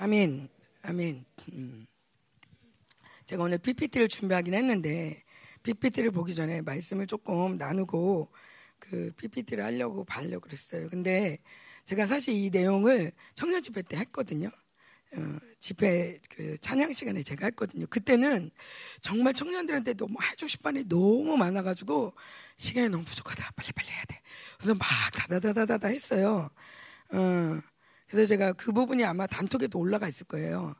아멘, 아멘. 음. 제가 오늘 PPT를 준비하긴 했는데 PPT를 보기 전에 말씀을 조금 나누고 그 PPT를 하려고 봐려고 그랬어요. 근데 제가 사실 이 내용을 청년 집회 때 했거든요. 어, 집회 그 찬양 시간에 제가 했거든요. 그때는 정말 청년들한테 너무 해주고 싶은 말이 너무 많아가지고 시간이 너무 부족하다. 빨리빨리 해야 돼. 그래서 막 다다다다다다 했어요. 어, 그래서 제가 그 부분이 아마 단톡에도 올라가 있을 거예요.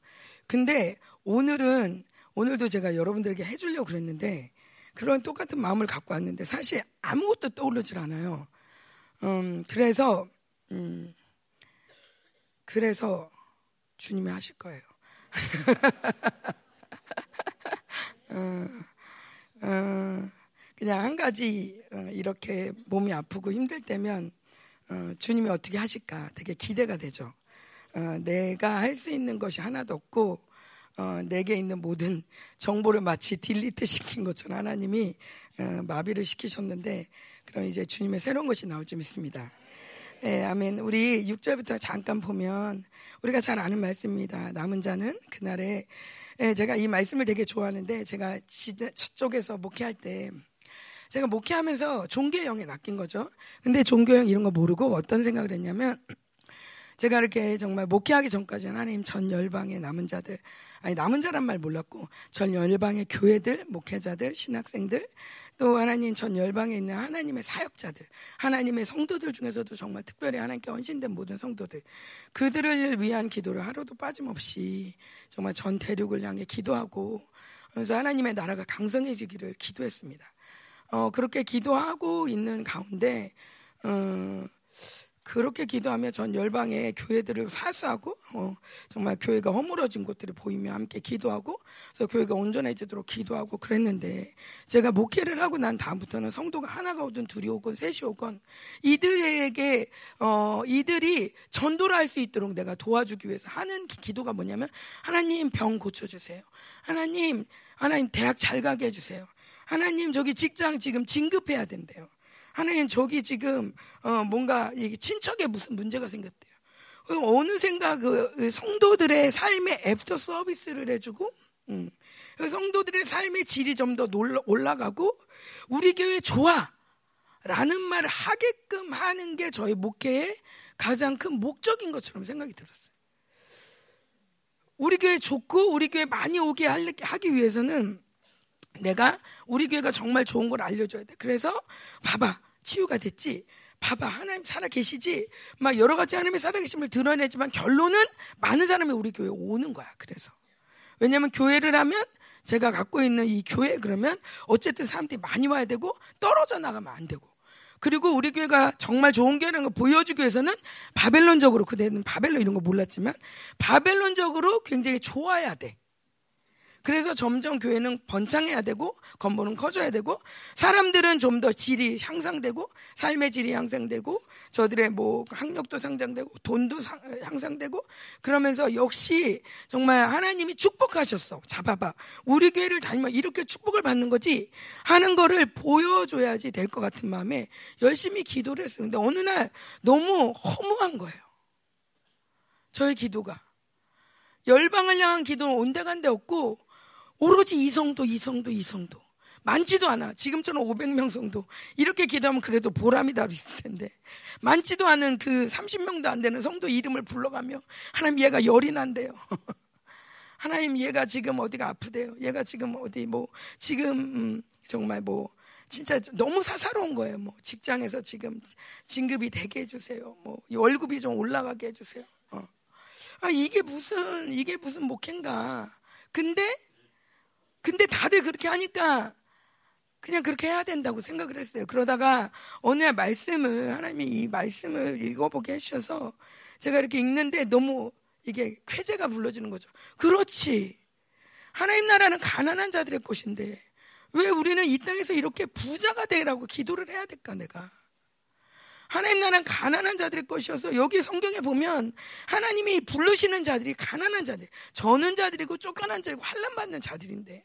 근데 오늘은 오늘도 제가 여러분들에게 해주려고 그랬는데 그런 똑같은 마음을 갖고 왔는데 사실 아무것도 떠오르질 않아요. 음, 그래서 음, 그래서 주님이 하실 거예요. 어, 어, 그냥 한 가지 어, 이렇게 몸이 아프고 힘들 때면 어, 주님이 어떻게 하실까 되게 기대가 되죠. 어, 내가 할 수 있는 것이 하나도 없고 어, 내게 있는 모든 정보를 마치 딜리트 시킨 것처럼 하나님이 어, 마비를 시키셨는데 그럼 이제 주님의 새로운 것이 나올 줄 믿습니다. 예, 아멘. 우리 6절부터 잠깐 보면 우리가 잘 아는 말씀입니다. 남은 자는 그날에 예, 제가 이 말씀을 되게 좋아하는데 제가 저쪽에서 목회할 때 제가 목회하면서 종교형에 낚인 거죠. 근데 종교형 이런 거 모르고 어떤 생각을 했냐면 제가 이렇게 정말 목회하기 전까지는 하나님 전 열방의 남은 자들 아니 남은 자란 말 몰랐고 전 열방의 교회들 목회자들 신학생들 또 하나님 전 열방에 있는 하나님의 사역자들 하나님의 성도들 중에서도 정말 특별히 하나님께 헌신된 모든 성도들 그들을 위한 기도를 하루도 빠짐없이 정말 전 대륙을 향해 기도하고 그래서 하나님의 나라가 강성해지기를 기도했습니다. 어, 그렇게 기도하고 있는 가운데 어, 그렇게 기도하며 전 열방의 교회들을 사수하고 어, 정말 교회가 허물어진 곳들을 보이며 함께 기도하고 그래서 교회가 온전해지도록 기도하고 그랬는데 제가 목회를 하고 난 다음부터는 성도가 하나가 오든 둘이 오건 셋이 오건 이들에게 어, 이들이 전도를 할 수 있도록 내가 도와주기 위해서 하는 기도가 뭐냐면 하나님 병 고쳐주세요. 하나님 하나님 대학 잘 가게 해주세요 하나님 저기 직장 지금 진급해야 된대요 하나님 저기 지금 어 뭔가 친척에 무슨 문제가 생겼대요. 어느샌가 그 성도들의 삶의 애프터 서비스를 해주고 음. 그 성도들의 삶의 질이 좀 더 올라가고 우리 교회 좋아 라는 말을 하게끔 하는 게 저희 목회의 가장 큰 목적인 것처럼 생각이 들었어요. 우리 교회 좋고 우리 교회 많이 오게 하기 위해서는 내가 우리 교회가 정말 좋은 걸 알려줘야 돼. 그래서 봐봐. 치유가 됐지. 봐봐, 하나님 살아 계시지. 막 여러 가지 하나님의 살아 계심을 드러내지만 결론은 많은 사람이 우리 교회에 오는 거야. 그래서. 왜냐하면 교회를 하면 제가 갖고 있는 이 교회 그러면 어쨌든 사람들이 많이 와야 되고 떨어져 나가면 안 되고. 그리고 우리 교회가 정말 좋은 교회라는 걸 보여주기 위해서는 바벨론적으로 그때는 바벨론 이런 거 몰랐지만 바벨론적으로 굉장히 좋아야 돼. 그래서 점점 교회는 번창해야 되고 건보는 커져야 되고 사람들은 좀 더 질이 향상되고 삶의 질이 향상되고 저들의 뭐 학력도 상장되고 돈도 상, 향상되고 그러면서 역시 정말 하나님이 축복하셨어. 잡아봐. 우리 교회를 다니면 이렇게 축복을 받는 거지 하는 거를 보여줘야지 될 것 같은 마음에 열심히 기도를 했어요. 근데 어느 날 너무 허무한 거예요. 저의 기도가. 열방을 향한 기도는 온데간데 없고 오로지 이성도, 이성도, 이성도. 많지도 않아. 지금처럼 500명 성도. 이렇게 기도하면 그래도 보람이 다 있을 텐데. 많지도 않은 그 30명도 안 되는 성도 이름을 불러가며 하나님 얘가 열이 난대요. 하나님 얘가 지금 어디가 아프대요. 얘가 지금 어디 뭐 지금 음, 정말 뭐 진짜 너무 사사로운 거예요. 뭐 직장에서 지금 진급이 되게 해주세요. 뭐 월급이 좀 올라가게 해주세요. 어. 아 이게 무슨 이게 무슨 목회인가? 근데 근데 다들 그렇게 하니까 그냥 그렇게 해야 된다고 생각을 했어요. 그러다가 어느 날 말씀을 하나님이 이 말씀을 읽어보게 해주셔서 제가 이렇게 읽는데 너무 이게 쾌재가 불러지는 거죠. 그렇지. 하나님 나라는 가난한 자들의 곳인데 왜 우리는 이 땅에서 이렇게 부자가 되라고 기도를 해야 될까 내가. 하나님 나라는 가난한 자들의 것이어서 여기 성경에 보면 하나님이 부르시는 자들이 가난한 자들, 저는 자들이고 쫓겨난 자들이고 환란받는 자들인데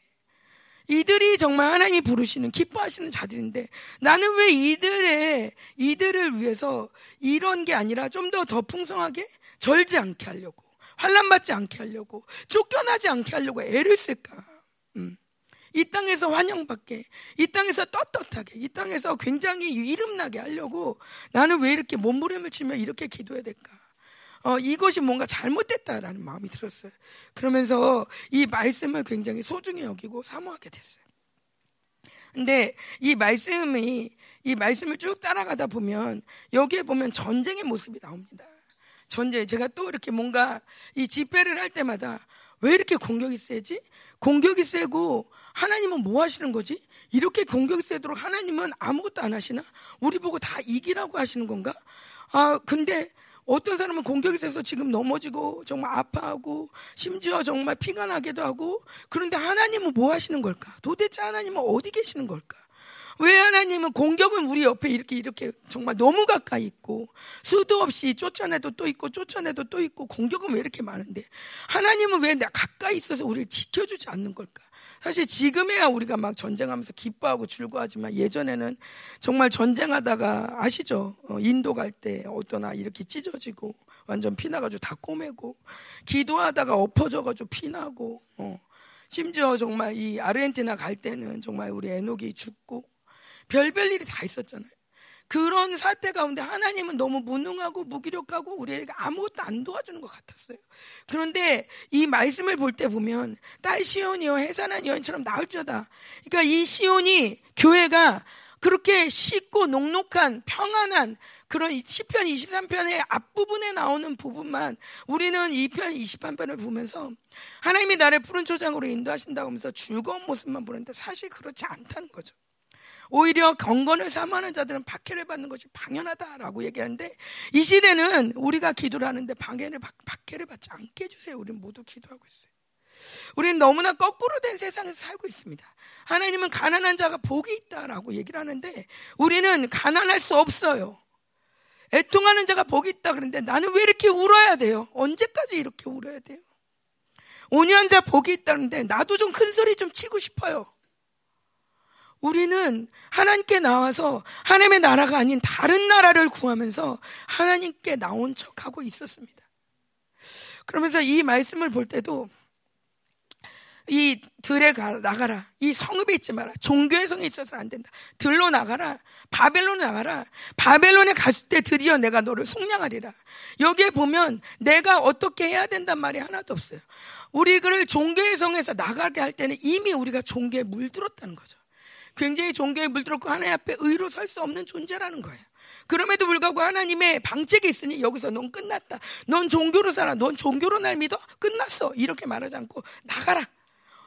이들이 정말 하나님이 부르시는 기뻐하시는 자들인데 나는 왜 이들의 이들을 위해서 이런 게 아니라 좀더더 풍성하게 절지 않게 하려고 환란 받지 않게 하려고 쫓겨나지 않게 하려고 애를 쓸까? 음. 이 땅에서 환영받게, 이 땅에서 떳떳하게, 이 땅에서 굉장히 이름나게 하려고 나는 왜 이렇게 몸부림을 치며 이렇게 기도해야 될까? 어, 이것이 뭔가 잘못됐다라는 마음이 들었어요. 그러면서 이 말씀을 굉장히 소중히 여기고 사모하게 됐어요. 근데 이 말씀이 이 말씀을 쭉 따라가다 보면 여기에 보면 전쟁의 모습이 나옵니다. 전쟁 제가 또 이렇게 뭔가 이 집회를 할 때마다 왜 이렇게 공격이 세지? 공격이 세고 하나님은 뭐 하시는 거지? 이렇게 공격이 세도록 하나님은 아무것도 안 하시나? 우리 보고 다 이기라고 하시는 건가? 아, 근데 어떤 사람은 공격이 세서 지금 넘어지고 정말 아파하고 심지어 정말 피가 나기도 하고 그런데 하나님은 뭐 하시는 걸까? 도대체 하나님은 어디 계시는 걸까? 왜 하나님은 공격은 우리 옆에 이렇게 이렇게 정말 너무 가까이 있고 수도 없이 쫓아내도 또 있고 쫓아내도 또 있고 공격은 왜 이렇게 많은데 하나님은 왜 나 가까이 있어서 우리를 지켜주지 않는 걸까? 사실 지금에야 우리가 막 전쟁하면서 기뻐하고 즐거워하지만 예전에는 정말 전쟁하다가 아시죠? 어, 인도 갈 때 어떤 아 이렇게 찢어지고 완전 피나가지고 다 꼬매고 기도하다가 엎어져가지고 피나고 어. 심지어 정말 이 아르헨티나 갈 때는 정말 우리 에녹이 죽고 별별 일이 다 있었잖아요. 그런 사태 가운데 하나님은 너무 무능하고 무기력하고 우리에게 아무것도 안 도와주는 것 같았어요. 그런데 이 말씀을 볼 때 보면 딸 시온이여 해산한 여인처럼 나을지어다. 그러니까 이 시온이 교회가 그렇게 쉽고 녹록한 평안한 그런 10편 23편의 앞부분에 나오는 부분만 우리는 2편 23편을 보면서 하나님이 나를 푸른 초장으로 인도하신다고 하면서 즐거운 모습만 보는데 사실 그렇지 않다는 거죠. 오히려 경건을 삼하는 자들은 박해를 받는 것이 당연하다라고 얘기하는데 이 시대는 우리가 기도를 하는데 방해를 박해를 받지 않게 해주세요. 우리는 모두 기도하고 있어요. 우리는 너무나 거꾸로 된 세상에서 살고 있습니다. 하나님은 가난한 자가 복이 있다라고 얘기를 하는데 우리는 가난할 수 없어요. 애통하는 자가 복이 있다 그러는데 나는 왜 이렇게 울어야 돼요? 언제까지 이렇게 울어야 돼요? 온유한 자 복이 있다는데 나도 좀 큰 소리 좀 치고 싶어요. 우리는 하나님께 나와서 하나님의 나라가 아닌 다른 나라를 구하면서 하나님께 나온 척하고 있었습니다. 그러면서 이 말씀을 볼 때도 이 들에 가, 나가라. 이 성읍에 있지 마라. 종교의 성에 있어서는 안 된다. 들로 나가라. 바벨론에 나가라. 바벨론에 갔을 때 드디어 내가 너를 속량하리라. 여기에 보면 내가 어떻게 해야 된단 말이 하나도 없어요. 우리를 종교의 성에서 나가게 할 때는 이미 우리가 종교에 물들었다는 거죠. 굉장히 종교에 물들었고 하나님 앞에 의로 설 수 없는 존재라는 거예요. 그럼에도 불구하고 하나님의 방책이 있으니 여기서 넌 끝났다. 넌 종교로 살아. 넌 종교로 날 믿어? 끝났어. 이렇게 말하지 않고 나가라.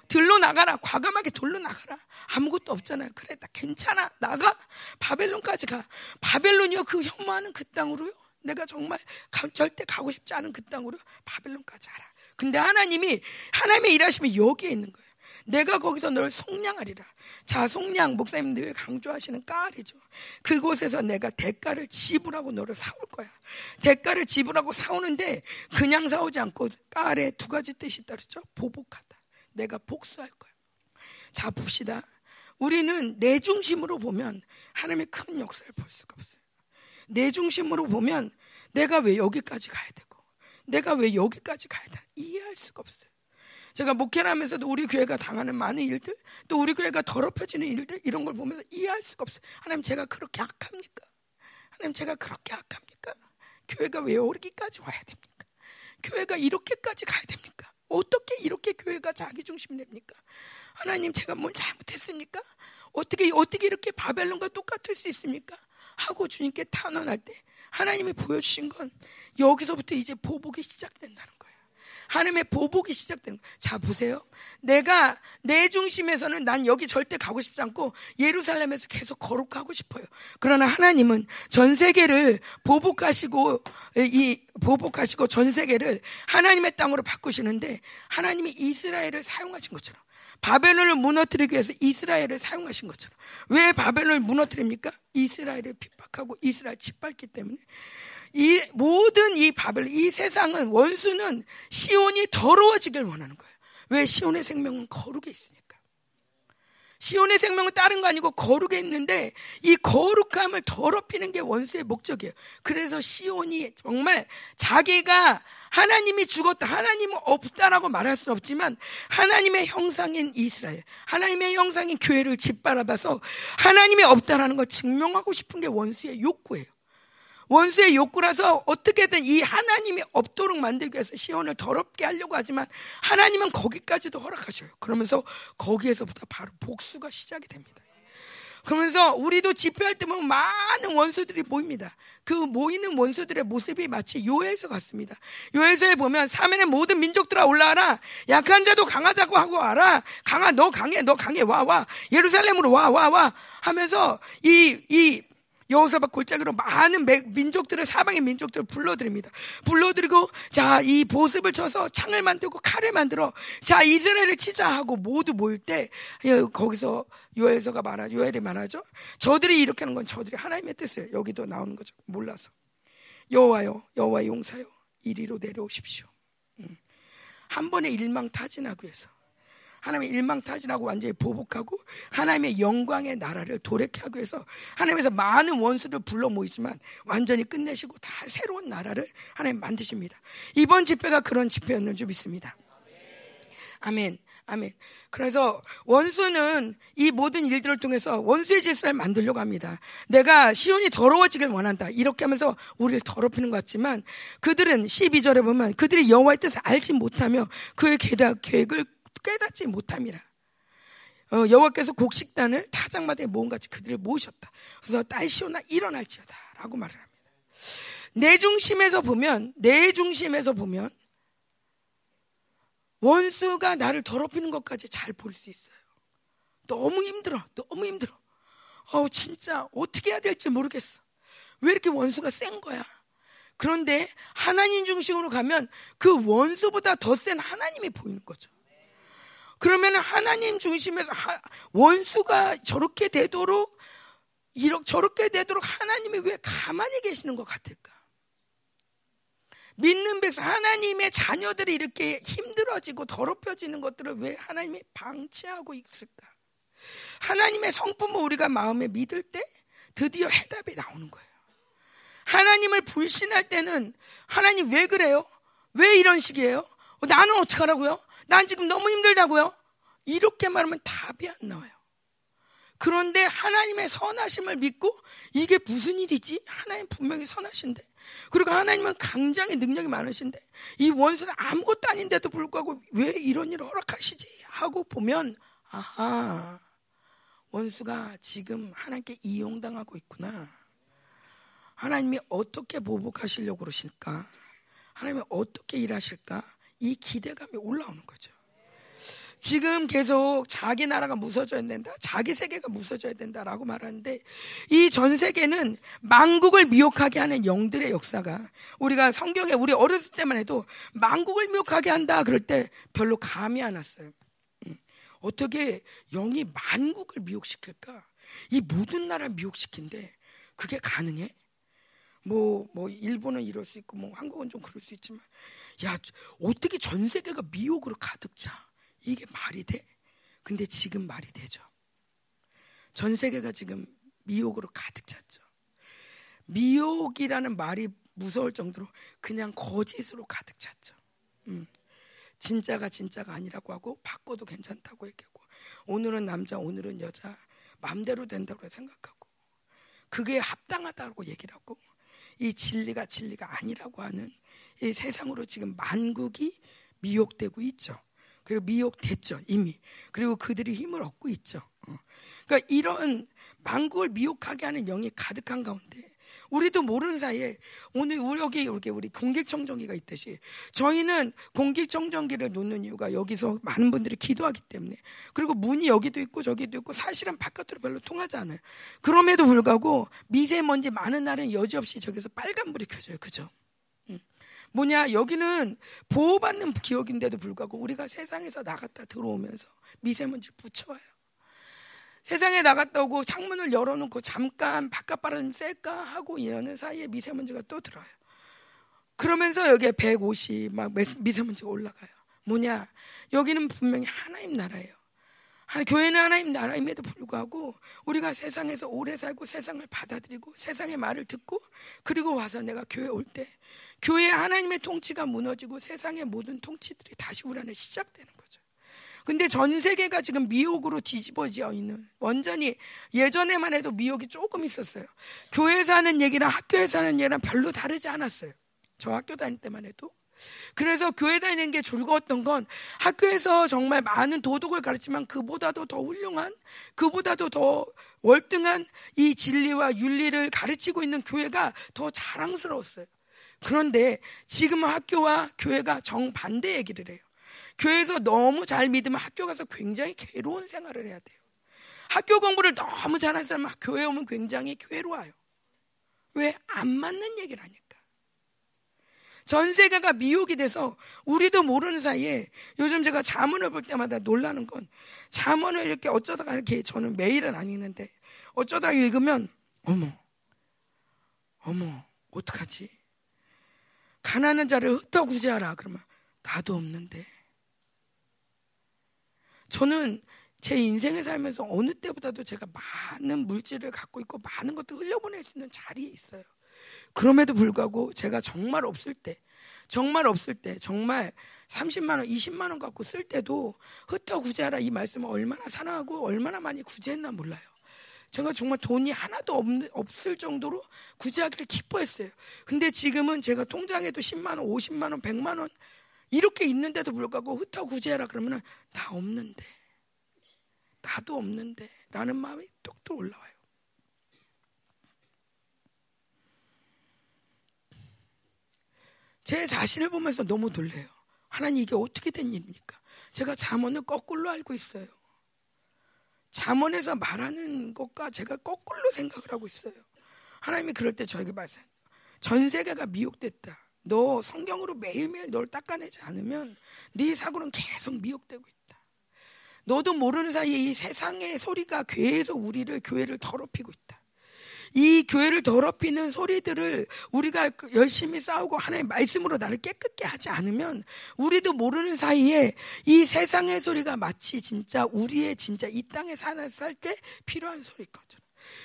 들로 나가라. 과감하게 돌로 나가라. 아무것도 없잖아요. 그래, 나 괜찮아. 나가. 바벨론까지 가. 바벨론이요. 그 혐오하는 그 땅으로요. 내가 정말 가, 절대 가고 싶지 않은 그 땅으로 바벨론까지 가라. 근데 하나님이, 하나님의 일하심이 여기에 있는 거예요. 내가 거기서 너를 속량하리라. 자, 속량, 목사님들 강조하시는 까리죠. 그곳에서 내가 대가를 지불하고 너를 사올 거야. 대가를 지불하고 사오는데 그냥 사오지 않고 깔에 두 가지 뜻이 따르죠. 보복하다. 내가 복수할 거야. 자, 봅시다. 우리는 내 중심으로 보면 하나님의 큰 역사를 볼 수가 없어요. 내 중심으로 보면 내가 왜 여기까지 가야 되고, 내가 왜 여기까지 가야 돼? 이해할 수가 없어요. 제가 목회를 하면서도 우리 교회가 당하는 많은 일들, 또 우리 교회가 더럽혀지는 일들, 이런 걸 보면서 이해할 수가 없어요. 하나님, 제가 그렇게 악합니까? 하나님, 제가 그렇게 악합니까? 교회가 왜 여기까지 와야 됩니까? 교회가 이렇게까지 가야 됩니까? 어떻게 이렇게 교회가 자기 중심 됩니까? 하나님, 제가 뭘 잘못했습니까? 어떻게, 어떻게 이렇게 바벨론과 똑같을 수 있습니까? 하고 주님께 탄원할 때 하나님이 보여주신 건 여기서부터 이제 보복이 시작된다는 하나님의 보복이 시작되는 거예요. 자, 보세요. 내가 내 중심에서는 난 여기 절대 가고 싶지 않고 예루살렘에서 계속 거룩하고 싶어요. 그러나 하나님은 전 세계를 보복하시고 이 보복하시고 전 세계를 하나님의 땅으로 바꾸시는데 하나님이 이스라엘을 사용하신 것처럼 바벨론을 무너뜨리기 위해서 이스라엘을 사용하신 것처럼 왜 바벨론을 무너뜨립니까? 이스라엘을 핍박하고 이스라엘 짓밟기 때문에 이 모든 이 바벨, 이 세상은 원수는 시온이 더러워지길 원하는 거예요. 왜 시온의 생명은 거룩에 있으니까. 시온의 생명은 다른 거 아니고 거룩에 있는데 이 거룩함을 더럽히는 게 원수의 목적이에요. 그래서 시온이 정말 자기가 하나님이 죽었다, 하나님은 없다라고 말할 수는 없지만 하나님의 형상인 이스라엘, 하나님의 형상인 교회를 짓바라봐서 하나님이 없다라는 걸 증명하고 싶은 게 원수의 욕구예요. 원수의 욕구라서 어떻게든 이 하나님이 없도록 만들기 위해서 시온을 더럽게 하려고 하지만 하나님은 거기까지도 허락하셔요. 그러면서 거기에서부터 바로 복수가 시작이 됩니다. 그러면서 우리도 집회할 때 보면 많은 원수들이 모입니다. 그 모이는 원수들의 모습이 마치 요엘서 같습니다. 요엘서에 보면 사면의 모든 민족들아 올라와라. 약한 자도 강하다고 하고 와라. 강하 너 강해 너 강해 와 와. 예루살렘으로 와 와 와 하면서 이 이 여호사박 골짜기로 많은 민족들을 사방의 민족들을 불러드립니다. 불러드리고 자 이 보습을 쳐서 창을 만들고 칼을 만들어 자 이스라엘을 치자 하고 모두 모일 때 거기서 요엘서가 말하죠. 요엘이 말하죠. 저들이 이렇게 하는 건 저들이 하나님의 뜻이에요. 여기도 나오는 거죠. 몰라서 여호와요 여호와 용사요 이리로 내려오십시오. 음. 한 번에 일망타진하기 위해서 하나님의 일망타진하고 완전히 보복하고 하나님의 영광의 나라를 도래케 하기 위해서 하나님에서 많은 원수를 불러 모이지만 완전히 끝내시고 다 새로운 나라를 하나님 만드십니다. 이번 집회가 그런 집회였는 줄 믿습니다. 아멘. 아멘. 그래서 원수는 이 모든 일들을 통해서 원수의 질서를 만들려고 합니다. 내가 시온이 더러워지길 원한다. 이렇게 하면서 우리를 더럽히는 것 같지만 그들은 12절에 보면 그들이 여호와의 뜻을 알지 못하며 그의 계획을 깨닫지 못함이라. 어, 여호와께서 곡식단을 타작마다에 모음같이 그들을 모으셨다. 그래서 딸 시오나 일어날지어다라고 말을 합니다. 내 중심에서 보면 내 중심에서 보면 원수가 나를 더럽히는 것까지 잘 볼 수 있어요. 너무 힘들어, 너무 힘들어. 어, 진짜 어떻게 해야 될지 모르겠어. 왜 이렇게 원수가 센 거야? 그런데 하나님 중심으로 가면 그 원수보다 더 센 하나님이 보이는 거죠. 그러면 하나님 중심에서 원수가 저렇게 되도록 이렇게 저렇게 되도록 하나님이 왜 가만히 계시는 것 같을까? 믿는 백성 하나님의 자녀들이 이렇게 힘들어지고 더럽혀지는 것들을 왜 하나님이 방치하고 있을까? 하나님의 성품을 우리가 마음에 믿을 때 드디어 해답이 나오는 거예요. 하나님을 불신할 때는 하나님 왜 그래요? 왜 이런 식이에요? 나는 어떡하라고요? 난 지금 너무 힘들다고요? 이렇게 말하면 답이 안 나와요. 그런데 하나님의 선하심을 믿고 이게 무슨 일이지? 하나님 분명히 선하신데. 그리고 하나님은 강장의 능력이 많으신데 이 원수는 아무것도 아닌데도 불구하고 왜 이런 일을 허락하시지? 하고 보면 아하 원수가 지금 하나님께 이용당하고 있구나. 하나님이 어떻게 보복하시려고 그러실까? 하나님이 어떻게 일하실까? 이 기대감이 올라오는 거죠. 지금 계속 자기 나라가 무서져야 된다. 자기 세계가 무서져야 된다라고 말하는데 이 전 세계는 망국을 미혹하게 하는 영들의 역사가 우리가 성경에 우리 어렸을 때만 해도 망국을 미혹하게 한다 그럴 때 별로 감이 안 왔어요. 음. 어떻게 영이 만국을 미혹시킬까? 이 모든 나라 미혹시킨데 그게 가능해? 뭐, 뭐, 일본은 이럴 수 있고, 뭐, 한국은 좀 그럴 수 있지만, 야, 어떻게 전 세계가 미혹으로 가득 차? 이게 말이 돼? 근데 지금 말이 되죠. 전 세계가 지금 미혹으로 가득 찼죠. 미혹이라는 말이 무서울 정도로 그냥 거짓으로 가득 찼죠. 음. 진짜가 진짜가 아니라고 하고 바꿔도 괜찮다고 얘기하고 오늘은 남자 오늘은 여자 마음대로 된다고 생각하고 그게 합당하다고 얘기를 하고 이 진리가 진리가 아니라고 하는 이 세상으로 지금 만국이 미혹되고 있죠. 그리고 미혹됐죠, 이미. 그리고 그들이 힘을 얻고 있죠. 어. 그러니까 이런 만국을 미혹하게 하는 영이 가득한 가운데 우리도 모르는 사이에 오늘 우리 여기 이렇게 우리 공기청정기가 있듯이 저희는 공기청정기를 놓는 이유가 여기서 많은 분들이 기도하기 때문에 그리고 문이 여기도 있고 저기도 있고 사실은 바깥으로 별로 통하지 않아요. 그럼에도 불구하고 미세먼지 많은 날은 여지없이 저기서 빨간불이 켜져요. 그죠? 뭐냐 여기는 보호받는 기억인데도 불구하고 우리가 세상에서 나갔다 들어오면서 미세먼지 붙여와요. 세상에 나갔다 오고 창문을 열어놓고 잠깐 바깥 바람 쐴까 하고 여는 사이에 미세먼지가 또 들어요. 그러면서 여기에 150 막 미세먼지가 올라가요. 뭐냐 여기는 분명히 하나님 나라예요. 교회는 하나님 나라임에도 불구하고 우리가 세상에서 오래 살고 세상을 받아들이고 세상의 말을 듣고 그리고 와서 내가 교회 올 때 교회 하나님의 통치가 무너지고 세상의 모든 통치들이 다시 우리 안에 시작되는 거죠. 근데 전 세계가 지금 미혹으로 뒤집어져 있는 완전히 예전에만 해도 미혹이 조금 있었어요. 교회에서 하는 얘기랑 학교에서 하는 얘기랑 별로 다르지 않았어요. 저 학교 다닐 때만 해도 그래서 교회 다니는 게 즐거웠던 건 학교에서 정말 많은 도덕을 가르치면 그보다도 더 훌륭한, 그보다도 더 월등한 이 진리와 윤리를 가르치고 있는 교회가 더 자랑스러웠어요. 그런데 지금 학교와 교회가 정반대 얘기를 해요. 교회에서 너무 잘 믿으면 학교 가서 굉장히 괴로운 생활을 해야 돼요. 학교 공부를 너무 잘하는 사람은 교회 오면 굉장히 괴로워요. 왜? 안 맞는 얘기를 하니까. 전 세계가 미혹이 돼서 우리도 모르는 사이에 요즘 제가 자문을 볼 때마다 놀라는 건 자문을 이렇게 어쩌다가 이렇게 저는 매일은 안 읽는데 어쩌다 읽으면 어머 어머 어떡하지 가난한 자를 흩어 구제하라 그러면 나도 없는데 저는 제 인생에 살면서 어느 때보다도 제가 많은 물질을 갖고 있고 많은 것도 흘려보낼 수 있는 자리에 있어요. 그럼에도 불구하고 제가 정말 없을 때, 정말 없을 때, 정말 30만 원, 20만 원 갖고 쓸 때도 흩어 구제하라 이 말씀을 얼마나 사랑하고 얼마나 많이 구제했나 몰라요. 제가 정말 돈이 하나도 없, 없을 정도로 구제하기를 기뻐했어요. 근데 지금은 제가 통장에도 10만 원, 50만 원, 100만 원 이렇게 있는데도 불구하고 흩어 구제하라 그러면은 나 없는데. 나도 없는데. 라는 마음이 뚝뚝 올라와요. 제 자신을 보면서 너무 놀래요. 하나님 이게 어떻게 된 일입니까? 제가 잠언을 거꾸로 알고 있어요. 잠언에서 말하는 것과 제가 거꾸로 생각을 하고 있어요. 하나님이 그럴 때 저에게 말씀. 전 세계가 미혹됐다. 너 성경으로 매일매일 널 닦아내지 않으면 네 사고는 계속 미혹되고 있다. 너도 모르는 사이에 이 세상의 소리가 교회에서 우리를 교회를 더럽히고 있다. 이 교회를 더럽히는 소리들을 우리가 열심히 싸우고 하나님의 말씀으로 나를 깨끗게 하지 않으면 우리도 모르는 사이에 이 세상의 소리가 마치 진짜 우리의 진짜 이 땅에 살때 필요한 소리일 거죠.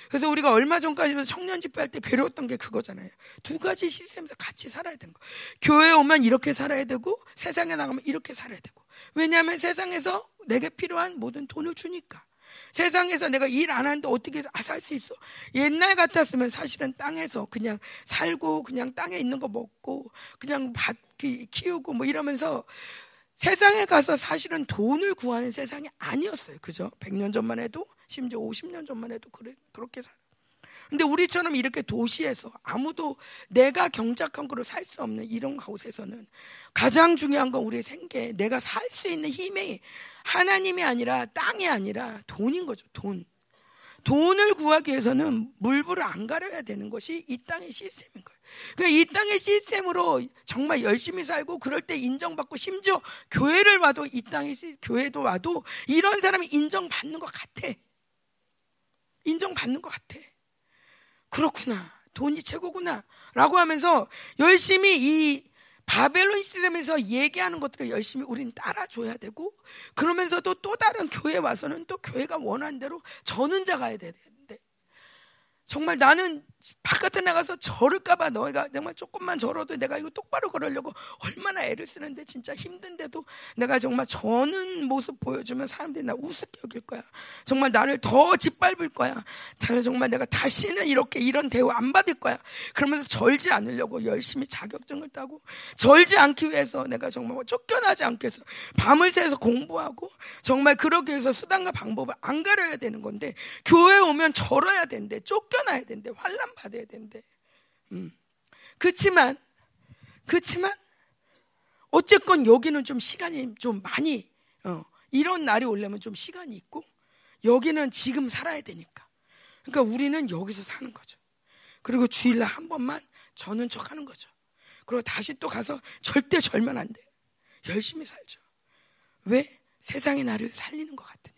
그래서 우리가 얼마 전까지 청년 집회할 때 괴로웠던 게 그거잖아요. 두 가지 시스템에서 같이 살아야 되는 거. 교회에 오면 이렇게 살아야 되고 세상에 나가면 이렇게 살아야 되고. 왜냐하면 세상에서 내게 필요한 모든 돈을 주니까. 세상에서 내가 일 안 하는데 어떻게 살수 있어? 옛날 같았으면 사실은 땅에서 그냥 살고 그냥 땅에 있는 거 먹고 그냥 밭 키우고 뭐 이러면서 세상에 가서 사실은 돈을 구하는 세상이 아니었어요. 그죠? 100년 전만 해도 심지어 50년 전만 해도 그래, 그렇게 살. 근데 우리처럼 이렇게 도시에서 아무도 내가 경작한 거로 살 수 없는 이런 곳에서는 가장 중요한 건 우리의 생계, 내가 살 수 있는 힘이 하나님이 아니라 땅이 아니라 돈인 거죠, 돈. 돈을 구하기 위해서는 물불을 안 가려야 되는 것이 이 땅의 시스템인 거예요. 그러니까 이 땅의 시스템으로 정말 열심히 살고 그럴 때 인정받고 심지어 교회를 와도 이 땅의 시, 교회도 와도 이런 사람이 인정받는 것 같아. 인정받는 것 같아. 그렇구나. 돈이 최고구나. 라고 하면서 열심히 이 바벨론 시스템에서 얘기하는 것들을 열심히 우리는 따라줘야 되고 그러면서도 또 다른 교회 와서는 또 교회가 원하는 대로 전은자 가야 되는데 정말 나는 바깥에 나가서 저를까봐 너희가 정말 조금만 저러도 내가 이거 똑바로 걸으려고 얼마나 애를 쓰는데 진짜 힘든데도 내가 정말 저는 모습 보여주면 사람들이 나 우습게 여길 거야. 정말 나를 더 짓밟을 거야. 정말 내가 다시는 이렇게 이런 대우 안 받을 거야. 그러면서 절지 않으려고 열심히 자격증을 따고 절지 않기 위해서 내가 정말 쫓겨나지 않게 해서 밤을 새서 공부하고 정말 그러기 위해서 수단과 방법을 안 가려야 되는 건데 교회 오면 절어야 된대. 쫓겨 나야 된대. 환란 받아야 된대. 음. 그렇지만 그렇지만 어쨌건 여기는 좀 시간이 좀 많이 어, 이런 날이 오려면 좀 시간이 있고 여기는 지금 살아야 되니까. 그러니까 우리는 여기서 사는 거죠. 그리고 주일날 한 번만 저는 척 하는 거죠. 그리고 다시 또 가서 절대 절면 안 돼. 열심히 살죠. 왜? 세상이 나를 살리는 것 같으니까.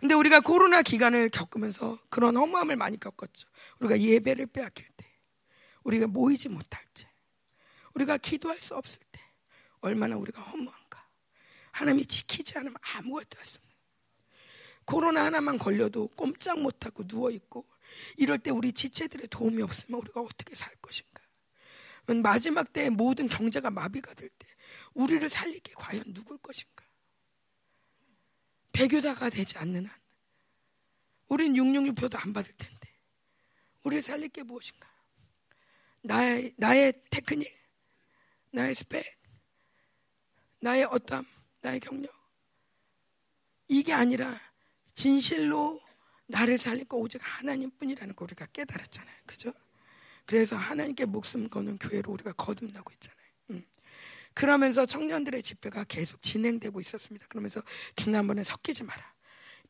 근데 우리가 코로나 기간을 겪으면서 그런 허무함을 많이 겪었죠. 우리가 예배를 빼앗길 때, 우리가 모이지 못할 때, 우리가 기도할 수 없을 때, 얼마나 우리가 허무한가. 하나님이 지키지 않으면 아무것도 없는. 코로나 하나만 걸려도 꼼짝 못하고 누워있고 이럴 때 우리 지체들의 도움이 없으면 우리가 어떻게 살 것인가? 마지막 때 모든 경제가 마비가 될 때 우리를 살리게 과연 누굴 것인가? 배교다가 되지 않는 한 우린 666표도 안 받을 텐데 우리를 살릴 게 무엇인가? 나의 나의 테크닉, 나의 스펙, 나의 어떠함, 나의 경력 이게 아니라 진실로 나를 살릴 거 오직 하나님뿐이라는 거 우리가 깨달았잖아요. 그죠? 그래서 하나님께 목숨 거는 교회로 우리가 거듭나고 있잖아요. 음. 그러면서 청년들의 집회가 계속 진행되고 있었습니다. 그러면서 지난번에 섞이지 마라.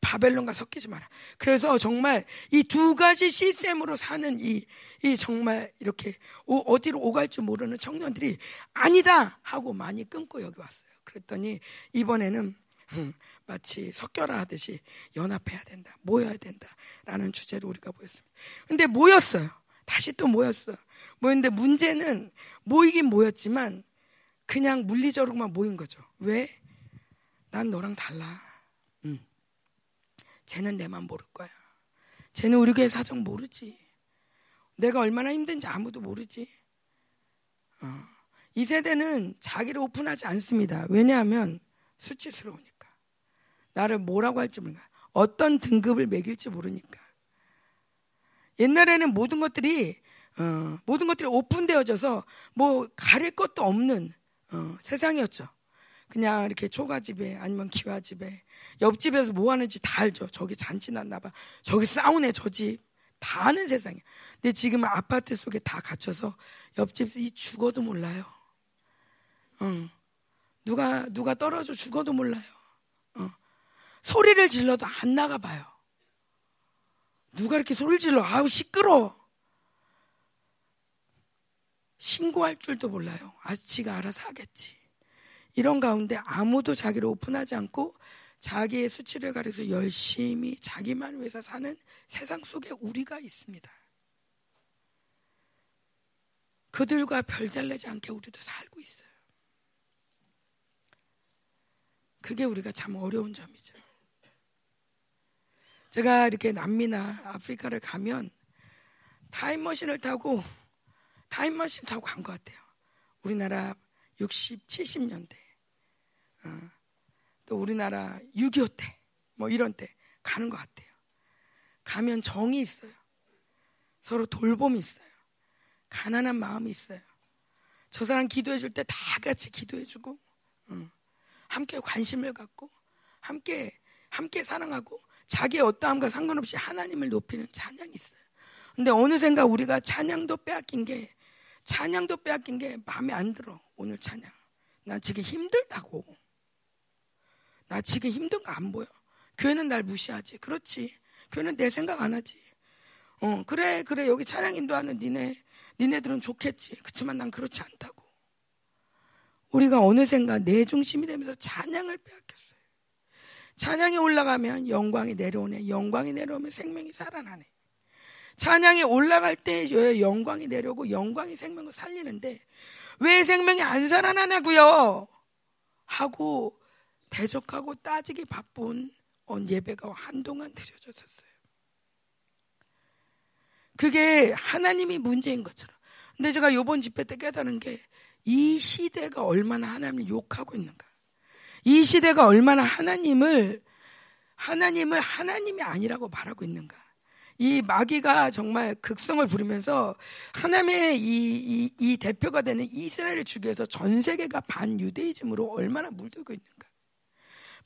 바벨론과 섞이지 마라. 그래서 정말 이 두 가지 시스템으로 사는 이, 이 정말 이렇게 오, 어디로 오갈 줄 모르는 청년들이 아니다! 하고 많이 끊고 여기 왔어요. 그랬더니 이번에는 음, 마치 섞여라 하듯이 연합해야 된다. 모여야 된다. 라는 주제로 우리가 모였습니다. 근데 모였어요. 다시 또 모였어. 모였는데 문제는 모이긴 모였지만 그냥 물리적으로만 모인 거죠. 왜? 난 너랑 달라. 음. 쟤는 내만 모를 거야. 쟤는 우리 교회 사정 모르지. 내가 얼마나 힘든지 아무도 모르지. 어. 이 세대는 자기를 오픈하지 않습니다. 왜냐하면 수치스러우니까. 나를 뭐라고 할지 모르니까. 어떤 등급을 매길지 모르니까. 옛날에는 모든 것들이 어, 모든 것들이 오픈되어져서 뭐 가릴 것도 없는 어, 세상이었죠. 그냥 이렇게 초가집에 아니면 기와집에 옆집에서 뭐 하는지 다 알죠. 저기 잔치 났나 봐. 저기 싸우네 저 집. 다 아는 세상이야. 근데 지금 아파트 속에 다 갇혀서 옆집이 죽어도 몰라요. 어. 누가 누가 떨어져 죽어도 몰라요. 어. 소리를 질러도 안 나가 봐요. 누가 이렇게 소리를 질러? 아우, 시끄러. 신고할 줄도 몰라요. 아, 지가 알아서 하겠지. 이런 가운데 아무도 자기를 오픈하지 않고 자기의 수치를 가려서 열심히 자기만 위해서 사는 세상 속에 우리가 있습니다. 그들과 별달래지 않게 우리도 살고 있어요. 그게 우리가 참 어려운 점이죠. 제가 이렇게 남미나 아프리카를 가면 타임머신을 타고 타임머신 타고 간 것 같아요. 우리나라 60, 70년대. 어, 또 우리나라 6.25 때, 뭐 이런 때 가는 것 같아요. 가면 정이 있어요. 서로 돌봄이 있어요. 가난한 마음이 있어요. 저 사람 기도해 줄 때 다 같이 기도해 주고, 어, 함께 관심을 갖고, 함께, 함께 사랑하고, 자기의 어떠함과 상관없이 하나님을 높이는 찬양이 있어요. 근데 어느샌가 우리가 찬양도 빼앗긴 게 찬양도 빼앗긴 게 마음에 안 들어. 오늘 찬양. 나 지금 힘들다고. 나 지금 힘든 거 안 보여. 교회는 날 무시하지. 그렇지. 교회는 내 생각 안 하지. 어, 그래, 그래. 여기 찬양 인도하는 니네, 니네들은 좋겠지. 그렇지만 난 그렇지 않다고. 우리가 어느샌가 내 중심이 되면서 찬양을 빼앗겼어요. 찬양이 올라가면 영광이 내려오네. 영광이 내려오면 생명이 살아나네. 찬양이 올라갈 때 영광이 내려오고 영광이 생명을 살리는데 왜 생명이 안 살아나냐고요? 하고 대적하고 따지기 바쁜 예배가 한동안 드려졌었어요. 그게 하나님이 문제인 것처럼. 근데 제가 요번 집회 때 깨달은 게 이 시대가 얼마나 하나님을 욕하고 있는가. 이 시대가 얼마나 하나님을 하나님을 하나님이 아니라고 말하고 있는가. 이 마귀가 정말 극성을 부리면서 하나님의 이, 이, 이 대표가 되는 이스라엘을 위해서 전 세계가 반유대이즘으로 얼마나 물들고 있는가.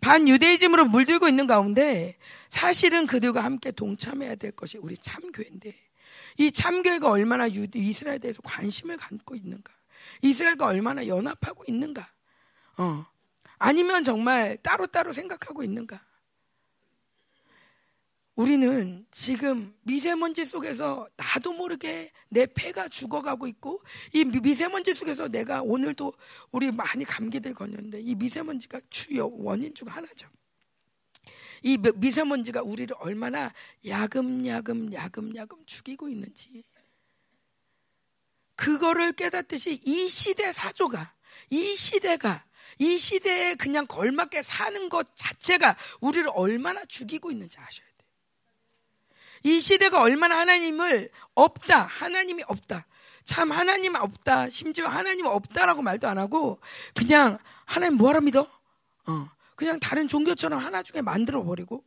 반유대이즘으로 물들고 있는 가운데 사실은 그들과 함께 동참해야 될 것이 우리 참교회인데 이 참교회가 얼마나 이스라엘에 대해서 관심을 갖고 있는가. 이스라엘과 얼마나 연합하고 있는가. 어. 아니면 정말 따로따로 생각하고 있는가? 우리는 지금 미세먼지 속에서 나도 모르게 내 폐가 죽어가고 있고 이 미세먼지 속에서 내가 오늘도 우리 많이 감기들 걸렸는데 이 미세먼지가 주요 원인 중 하나죠. 이 미세먼지가 우리를 얼마나 야금야금 야금야금 죽이고 있는지 그거를 깨닫듯이 이 시대 사조가 이 시대가 이 시대에 그냥 걸맞게 사는 것 자체가 우리를 얼마나 죽이고 있는지 아셔야 돼요. 이 시대가 얼마나 하나님을 없다, 하나님이 없다. 참 하나님 없다. 심지어 하나님 없다라고 말도 안 하고 그냥 하나님 뭐하러 믿어? 어. 그냥 다른 종교처럼 하나 중에 만들어 버리고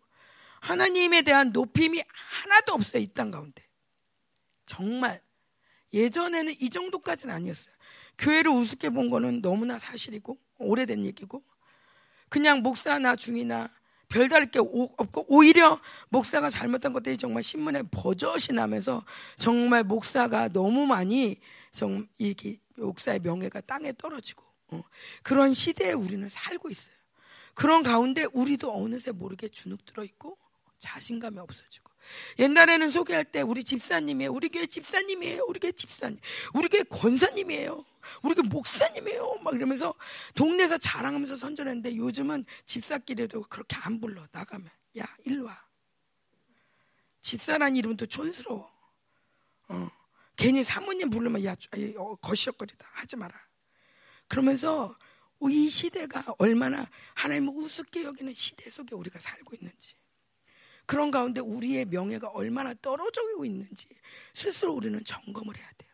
하나님에 대한 높임이 하나도 없어요. 이 땅 가운데. 정말 예전에는 이 정도까지는 아니었어요. 교회를 우습게 본 거는 너무나 사실이고 오래된 얘기고 그냥 목사나 중이나 별다를 게 없고 오히려 목사가 잘못한 것들이 정말 신문에 버젓이 나면서 정말 목사가 너무 많이 정 이게 목사의 명예가 땅에 떨어지고 어, 그런 시대에 우리는 살고 있어요. 그런 가운데 우리도 어느새 모르게 주눅 들어 있고 자신감이 없어지고 옛날에는 소개할 때 우리 집사님이에요. 우리 교회 집사님이에요. 우리 교회 집사님. 우리 교회 권사님이에요. 우리 교회 목사님이에요. 막 이러면서 동네에서 자랑하면서 선전했는데 요즘은 집사끼리도 그렇게 안 불러. 나가면. 야, 일로 와. 집사란 이름도 촌스러워. 어. 괜히 사모님 부르면 야, 어, 거시적거리다. 하지 마라. 그러면서 이 시대가 얼마나 하나님을 우습게 여기는 시대 속에 우리가 살고 있는지. 그런 가운데 우리의 명예가 얼마나 떨어지고 있는지 스스로 우리는 점검을 해야 돼요.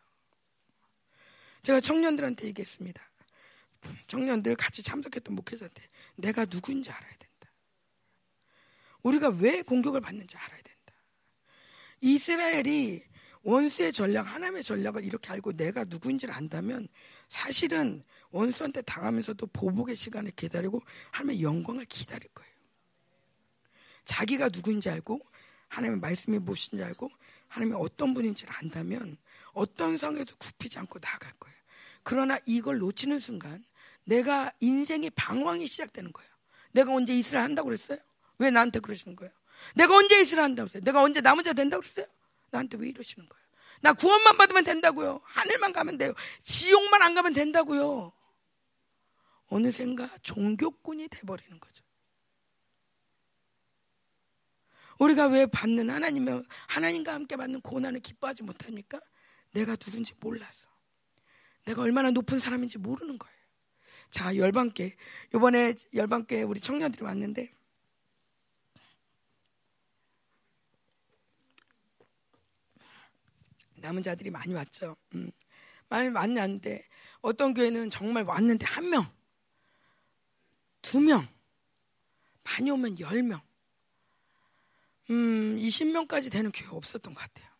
제가 청년들한테 얘기했습니다. 청년들 같이 참석했던 목회자한테 내가 누구인지 알아야 된다. 우리가 왜 공격을 받는지 알아야 된다. 이스라엘이 원수의 전략, 하나님의 전략을 이렇게 알고 내가 누구인지를 안다면 사실은 원수한테 당하면서도 보복의 시간을 기다리고 하나님의 영광을 기다릴 거예요. 자기가 누구인지 알고 하나님의 말씀이 무엇인지 알고 하나님이 어떤 분인지를 안다면 어떤 상에도 굽히지 않고 나아갈 거예요. 그러나 이걸 놓치는 순간 내가 인생의 방황이 시작되는 거예요. 내가 언제 이스라엘 한다고 그랬어요? 왜 나한테 그러시는 거예요? 내가 언제 이스라엘 한다고 그랬어요? 내가 언제 남은 자 된다고 그랬어요? 나한테 왜 이러시는 거예요? 나 구원만 받으면 된다고요. 하늘만 가면 돼요. 지옥만 안 가면 된다고요. 어느샌가 종교꾼이 돼버리는 거죠. 우리가 왜 받는 하나님의 하나님과 함께 받는 고난을 기뻐하지 못합니까? 내가 누군지 몰라서. 내가 얼마나 높은 사람인지 모르는 거예요. 자, 열방께. 이번에 열방께 우리 청년들이 왔는데 남은 자들이 많이 왔죠. 음. 많이 왔는데 어떤 교회는 정말 왔는데 한 명, 두 명, 많이 오면 열 명. 음, 20명까지 되는 교회가 없었던 것 같아요.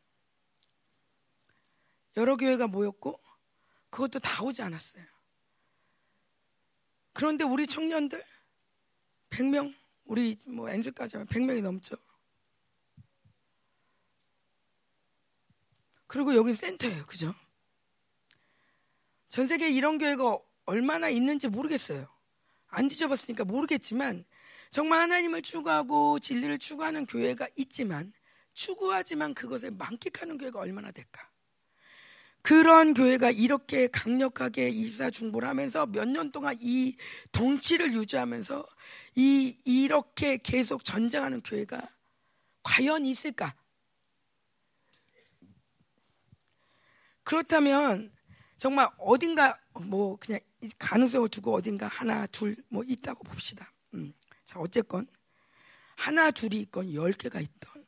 여러 교회가 모였고 그것도 다 오지 않았어요. 그런데 우리 청년들 100명, 우리 뭐 엔즈까지 하면 100명이 넘죠. 그리고 여기 센터예요. 그죠? 전 세계에 이런 교회가 얼마나 있는지 모르겠어요. 안 뒤져봤으니까 모르겠지만 정말 하나님을 추구하고 진리를 추구하는 교회가 있지만 추구하지만 그것을 만끽하는 교회가 얼마나 될까? 그런 교회가 이렇게 강력하게 이사 중보를 하면서 몇 년 동안 이 덩치를 유지하면서 이 이렇게 계속 전쟁하는 교회가 과연 있을까? 그렇다면 정말 어딘가 뭐 그냥 가능성을 두고 어딘가 하나 둘 뭐 있다고 봅시다. 음. 자, 어쨌건 하나 둘이 있건 열 개가 있던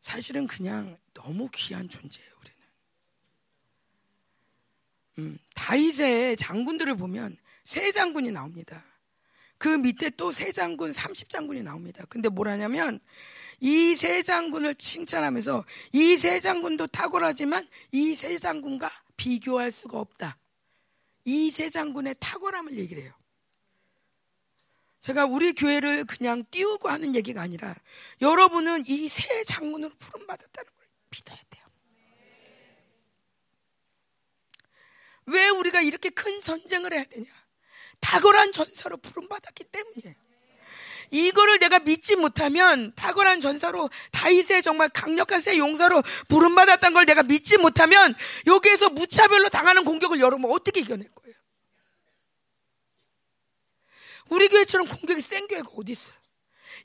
사실은 그냥 너무 귀한 존재예요, 우리는. 음, 다윗의 장군들을 보면 세 장군이 나옵니다. 그 밑에 또 세 장군, 30장군이 나옵니다. 근데 뭐라냐면 이 세 장군을 칭찬하면서 이 세 장군도 탁월하지만 이 세 장군과 비교할 수가 없다. 이 세 장군의 탁월함을 얘기를 해요. 제가 우리 교회를 그냥 띄우고 하는 얘기가 아니라 여러분은 이 새 장군으로 부름 받았다는 걸 믿어야 돼요. 왜 우리가 이렇게 큰 전쟁을 해야 되냐? 탁월한 전사로 부름 받았기 때문이에요. 이거를 내가 믿지 못하면 탁월한 전사로 다윗의 정말 강력한 새 용사로 부름 받았다는 걸 내가 믿지 못하면 여기에서 무차별로 당하는 공격을 여러분 어떻게 이겨낼 거예요? 우리 교회처럼 공격이 센 교회가 어디 있어요?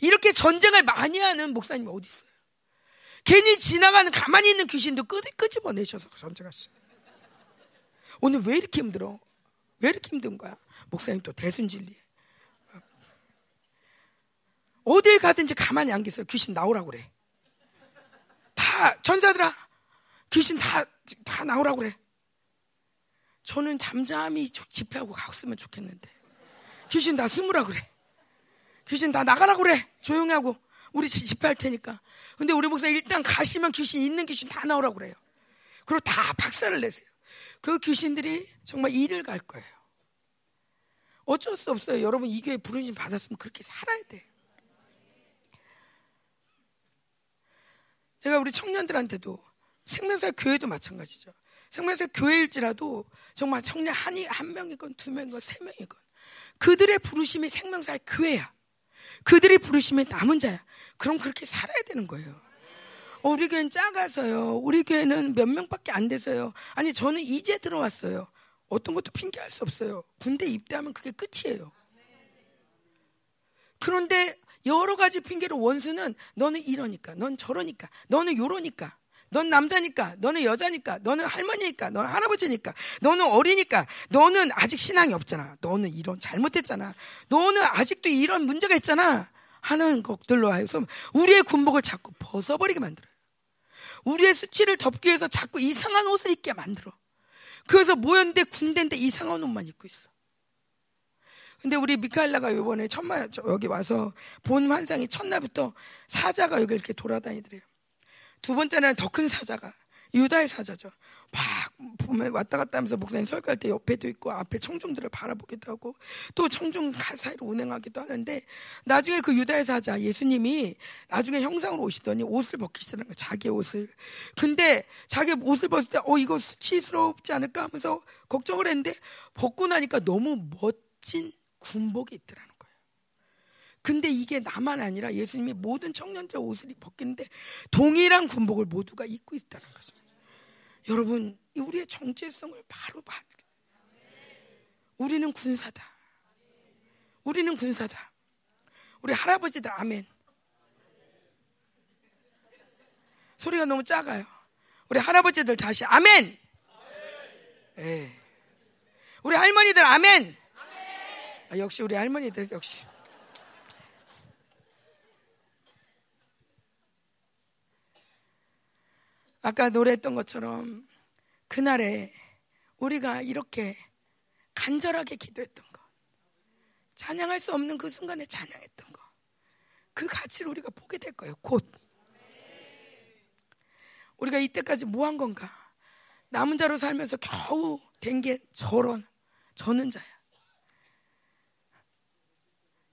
이렇게 전쟁을 많이 하는 목사님이 어디 있어요? 괜히 지나가는 가만히 있는 귀신도 끄, 끄집어내셔서 전쟁하시죠. 오늘 왜 이렇게 힘들어? 왜 이렇게 힘든 거야? 목사님 또 대순진리. 어딜 가든지 가만히 안 계세요. 귀신 나오라고 그래. 다, 전사들아, 귀신 다, 다 나오라고 그래. 저는 잠잠히 집회하고 갔으면 좋겠는데. 귀신 다 숨으라 그래. 귀신 다 나가라 그래. 조용히 하고. 우리 집회할 테니까. 근데 우리 목사 일단 가시면 귀신 있는 귀신 다 나오라고 그래요. 그리고 다 박살을 내세요. 그 귀신들이 정말 일을 갈 거예요. 어쩔 수 없어요. 여러분 이 교회 부르심 받았으면 그렇게 살아야 돼. 제가 우리 청년들한테도 생명사 교회도 마찬가지죠. 생명사 교회일지라도 정말 청년 한이 한 명이건 두 명이건 세 명이건 그들의 부르심이 생명사의 교회야. 그들이 부르심이 남은 자야. 그럼 그렇게 살아야 되는 거예요. 어, 우리 교회는 작아서요. 우리 교회는 몇 명밖에 안 돼서요. 아니, 저는 이제 들어왔어요. 어떤 것도 핑계할 수 없어요. 군대 입대하면 그게 끝이에요. 그런데 여러 가지 핑계로 원수는 너는 이러니까, 넌 저러니까, 너는 요러니까, 넌 남자니까, 너는 여자니까, 너는 할머니니까, 너는 할아버지니까, 너는 어리니까, 너는 아직 신앙이 없잖아. 너는 이런 잘못했잖아. 너는 아직도 이런 문제가 있잖아. 하는 것들로 하여서 우리의 군복을 자꾸 벗어버리게 만들어요. 우리의 수치를 덮기 위해서 자꾸 이상한 옷을 입게 만들어. 그래서 모였는데 군대인데 이상한 옷만 입고 있어. 근데 우리 미카엘라가 이번에 첫날 여기 와서 본 환상이 첫날부터 사자가 여기 이렇게 돌아다니더래요. 두 번째는 더 큰 사자가 유다의 사자죠. 막 보면 왔다 갔다 하면서 목사님 설교할 때 옆에도 있고 앞에 청중들을 바라보기도 하고 또 청중 사이로 운행하기도 하는데 나중에 그 유다의 사자 예수님이 나중에 형상으로 오시더니 옷을 벗기시더라는 거예요. 자기 옷을. 근데 자기 옷을 벗을 때 어 이거 수치스럽지 않을까 하면서 걱정을 했는데 벗고 나니까 너무 멋진 군복이 있더라는. 근데 이게 나만 아니라 예수님이 모든 청년들의 옷을 벗기는데 동일한 군복을 모두가 입고 있다는 거죠. 여러분, 우리의 정체성을 바로 봐. 우리는 군사다. 우리는 군사다. 우리 할아버지들 아멘. 소리가 너무 작아요. 우리 할아버지들 다시 아멘. 예. 우리 할머니들 아멘. 아, 역시 우리 할머니들 역시. 아까 노래했던 것처럼 그날에 우리가 이렇게 간절하게 기도했던 거, 찬양할 수 없는 그 순간에 찬양했던 거, 그 가치를 우리가 보게 될 거예요, 곧. 우리가 이때까지 뭐 한 건가? 남은 자로 살면서 겨우 된 게 저런, 저는 자야.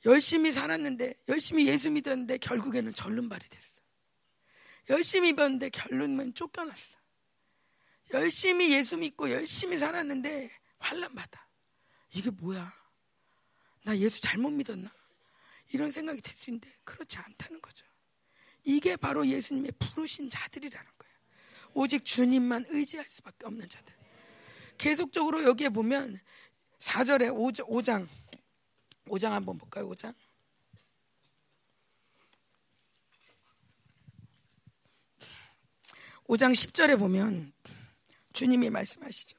열심히 살았는데, 열심히 예수 믿었는데, 결국에는 절름발이 됐어. 열심히 입었는데 결론은 쫓겨났어. 열심히 예수 믿고 열심히 살았는데 환란 받아. 이게 뭐야? 나 예수 잘못 믿었나? 이런 생각이 들 수 있는데 그렇지 않다는 거죠. 이게 바로 예수님의 부르신 자들이라는 거예요. 오직 주님만 의지할 수밖에 없는 자들. 계속적으로 여기에 보면 4절에 5장 5장 한번 볼까요? 5장. 5장 10절에 보면 주님이 말씀하시죠.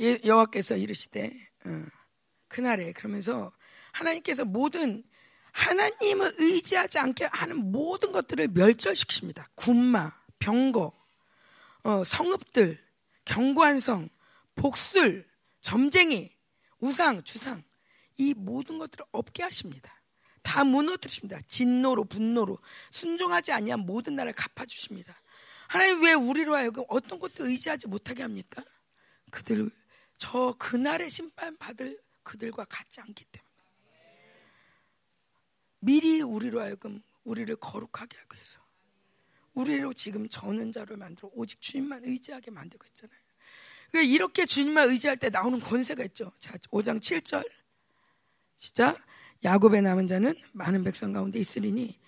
예, 여호와께서 이르시되 어, 그날에 그러면서 하나님께서 모든 하나님을 의지하지 않게 하는 모든 것들을 멸절시키십니다. 군마, 병거, 어, 성읍들, 견고한 성, 복술, 점쟁이, 우상, 주상 이 모든 것들을 없게 하십니다. 다 무너뜨리십니다. 진노로 분노로 순종하지 아니한 모든 나를 갚아 주십니다. 하나님 왜 우리로 하여금 어떤 것도 의지하지 못하게 합니까? 그들 저 그날의 심판 받을 그들과 같지 않기 때문에 미리 우리로 하여금 우리를 거룩하게 하기 위해서 우리로 지금 저는 자를 만들어 오직 주님만 의지하게 만들고 있잖아요. 그러니까 이렇게 주님만 의지할 때 나오는 권세가 있죠. 자, 5장 7절 시작. 야곱의 남은 자는 많은 백성 가운데 있으리니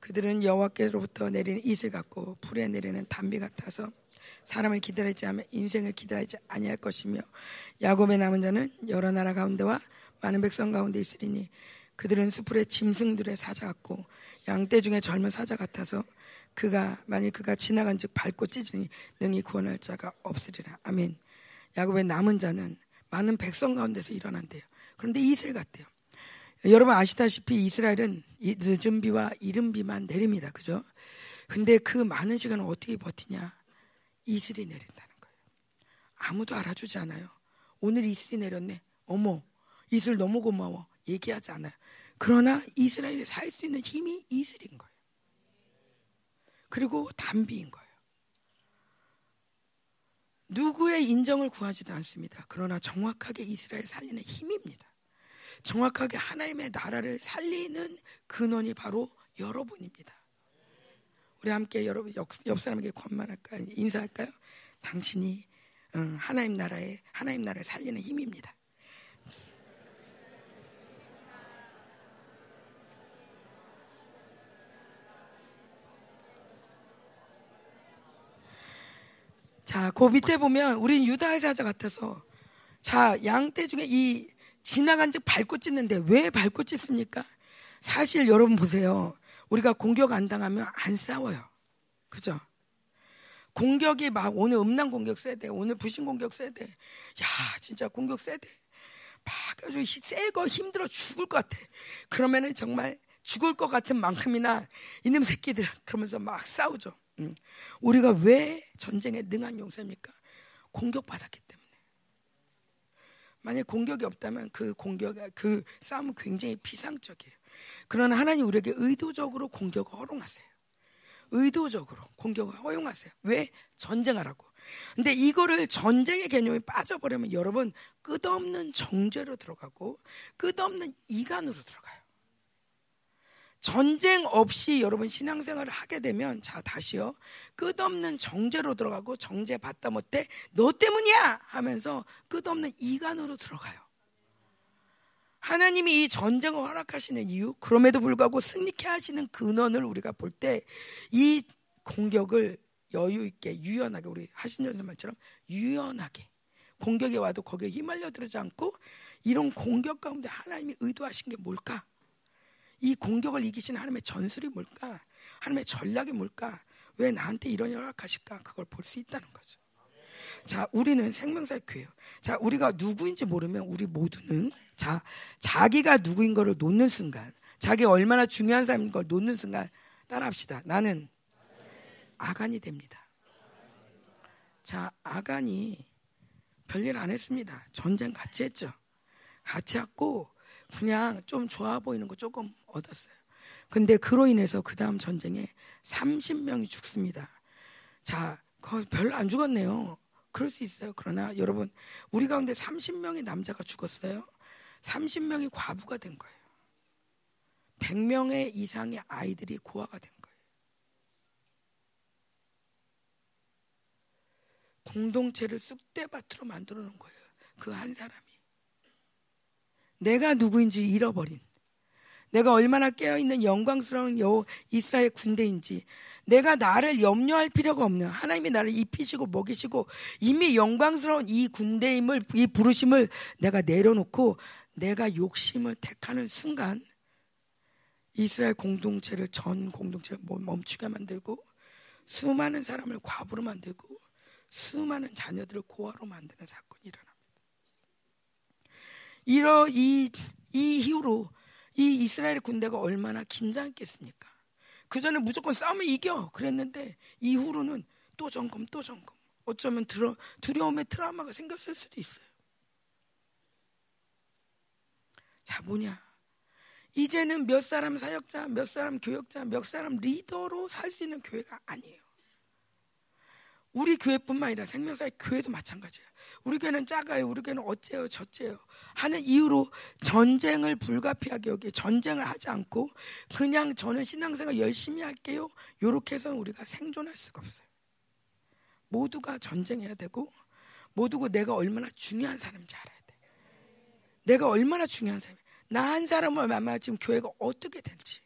그들은 여호와께로부터 내리는 이슬 같고 불에 내리는 담비 같아서 사람을 기다리지 않으면 인생을 기다리지 아니할 것이며 야곱의 남은 자는 여러 나라 가운데와 많은 백성 가운데 있으리니 그들은 수풀의 짐승들의 사자 같고 양떼 중에 젊은 사자 같아서 그가 만일 그가 지나간 즉 밟고 찢으니 능히 구원할 자가 없으리라 아멘. 야곱의 남은 자는 많은 백성 가운데서 일어난대요. 그런데 이슬 같대요. 여러분 아시다시피 이스라엘은 늦은 비와 이른 비만 내립니다. 그죠? 근데 그 많은 시간을 어떻게 버티냐? 이슬이 내린다는 거예요. 아무도 알아주지 않아요. 오늘 이슬이 내렸네. 어머, 이슬 너무 고마워. 얘기하지 않아요. 그러나 이스라엘이 살 수 있는 힘이 이슬인 거예요. 그리고 단비인 거예요. 누구의 인정을 구하지도 않습니다. 그러나 정확하게 이스라엘 살리는 힘입니다. 정확하게 하나님의 나라를 살리는 근원이 바로 여러분입니다. 우리 함께 여러분 옆, 옆 사람에게 권만할까요? 인사할까요? 당신이 하나님 나라의 하나님 나라를 살리는 힘입니다. 자, 그 밑에 보면 우린 유다의 사자 같아서 자, 양떼 중에 이 지나간 즉 밟고 찢는데 왜 밟고 찢습니까? 사실 여러분 보세요. 우리가 공격 안 당하면 안 싸워요. 그죠? 공격이 막 오늘 음란 공격 세대, 오늘 부신 공격 세대. 야, 진짜 공격 세대. 막 아주 세거 힘들어 죽을 것 같아. 그러면은 정말 죽을 것 같은 만큼이나 이놈 새끼들 그러면서 막 싸우죠. 응. 우리가 왜 전쟁에 능한 용사입니까? 공격받았기 때문에. 만약 공격이 없다면 그 공격, 그 싸움은 굉장히 비상적이에요. 그러나 하나님 우리에게 의도적으로 공격을 허용하세요. 의도적으로 공격을 허용하세요. 왜? 전쟁하라고. 근데 이거를 전쟁의 개념이 빠져버리면 여러분 끝없는 정죄로 들어가고 끝없는 이간으로 들어가요. 전쟁 없이 여러분 신앙생활을 하게 되면 자 다시요 끝없는 정죄로 들어가고 정죄 받다 못해 너 때문이야 하면서 끝없는 이간으로 들어가요. 하나님이 이 전쟁을 허락하시는 이유 그럼에도 불구하고 승리케 하시는 근원을 우리가 볼 때 이 공격을 여유 있게 유연하게 우리 하신전 말처럼 유연하게 공격이 와도 거기에 휘말려 들지 않고 이런 공격 가운데 하나님이 의도하신 게 뭘까? 이 공격을 이기신 하나님의 전술이 뭘까? 하나님의 전략이 뭘까? 왜 나한테 이런 연락하실까? 그걸 볼 수 있다는 거죠. 자, 우리는 생명사의 교회요. 자, 우리가 누구인지 모르면 우리 모두는 자, 자기가 누구인 거를 놓는 순간, 자기 얼마나 중요한 사람인 걸 놓는 순간 따라합시다. 나는 아간이 됩니다. 자, 아간이 별일 안 했습니다. 전쟁 같이 했죠. 같이 했고 그냥 좀 좋아 보이는 거 조금 얻었어요. 근데 그로 인해서 그 다음 전쟁에 30명이 죽습니다. 자, 별로 안 죽었네요. 그럴 수 있어요. 그러나 여러분, 우리 가운데 30명의 남자가 죽었어요. 30명이 과부가 된 거예요. 100명의 이상의 아이들이 고아가 된 거예요. 공동체를 쑥대밭으로 만들어 놓은 거예요. 그 한 사람이. 내가 누구인지 잃어버린 내가 얼마나 깨어있는 영광스러운 여 이스라엘 군대인지 내가 나를 염려할 필요가 없는 하나님이 나를 입히시고 먹이시고 이미 영광스러운 이 군대임을 이 부르심을 내가 내려놓고 내가 욕심을 택하는 순간 이스라엘 공동체를 전 공동체를 멈추게 만들고 수많은 사람을 과부로 만들고 수많은 자녀들을 고아로 만드는 사건이 일어납니다. 이러 이, 이 이후로 이 이스라엘 군대가 얼마나 긴장했겠습니까? 그 전에 무조건 싸우면 이겨 그랬는데 이후로는 또 점검 또 점검 어쩌면 두려, 두려움의 트라우마가 생겼을 수도 있어요. 자 뭐냐 이제는 몇 사람 사역자, 몇 사람 교역자, 몇 사람 리더로 살 수 있는 교회가 아니에요. 우리 교회뿐만 아니라 생명사의 교회도 마찬가지예요. 우리 교회는 작아요. 우리 교회는 어째요, 저째요. 하는 이유로 전쟁을 불가피하게 여기 전쟁을 하지 않고 그냥 저는 신앙생활 열심히 할게요. 요렇게 해서는 우리가 생존할 수가 없어요. 모두가 전쟁해야 되고 모두가 내가 얼마나 중요한 사람인지 알아야 돼. 내가 얼마나 중요한 사람이 나한 사람을 만나 지금 교회가 어떻게 될지.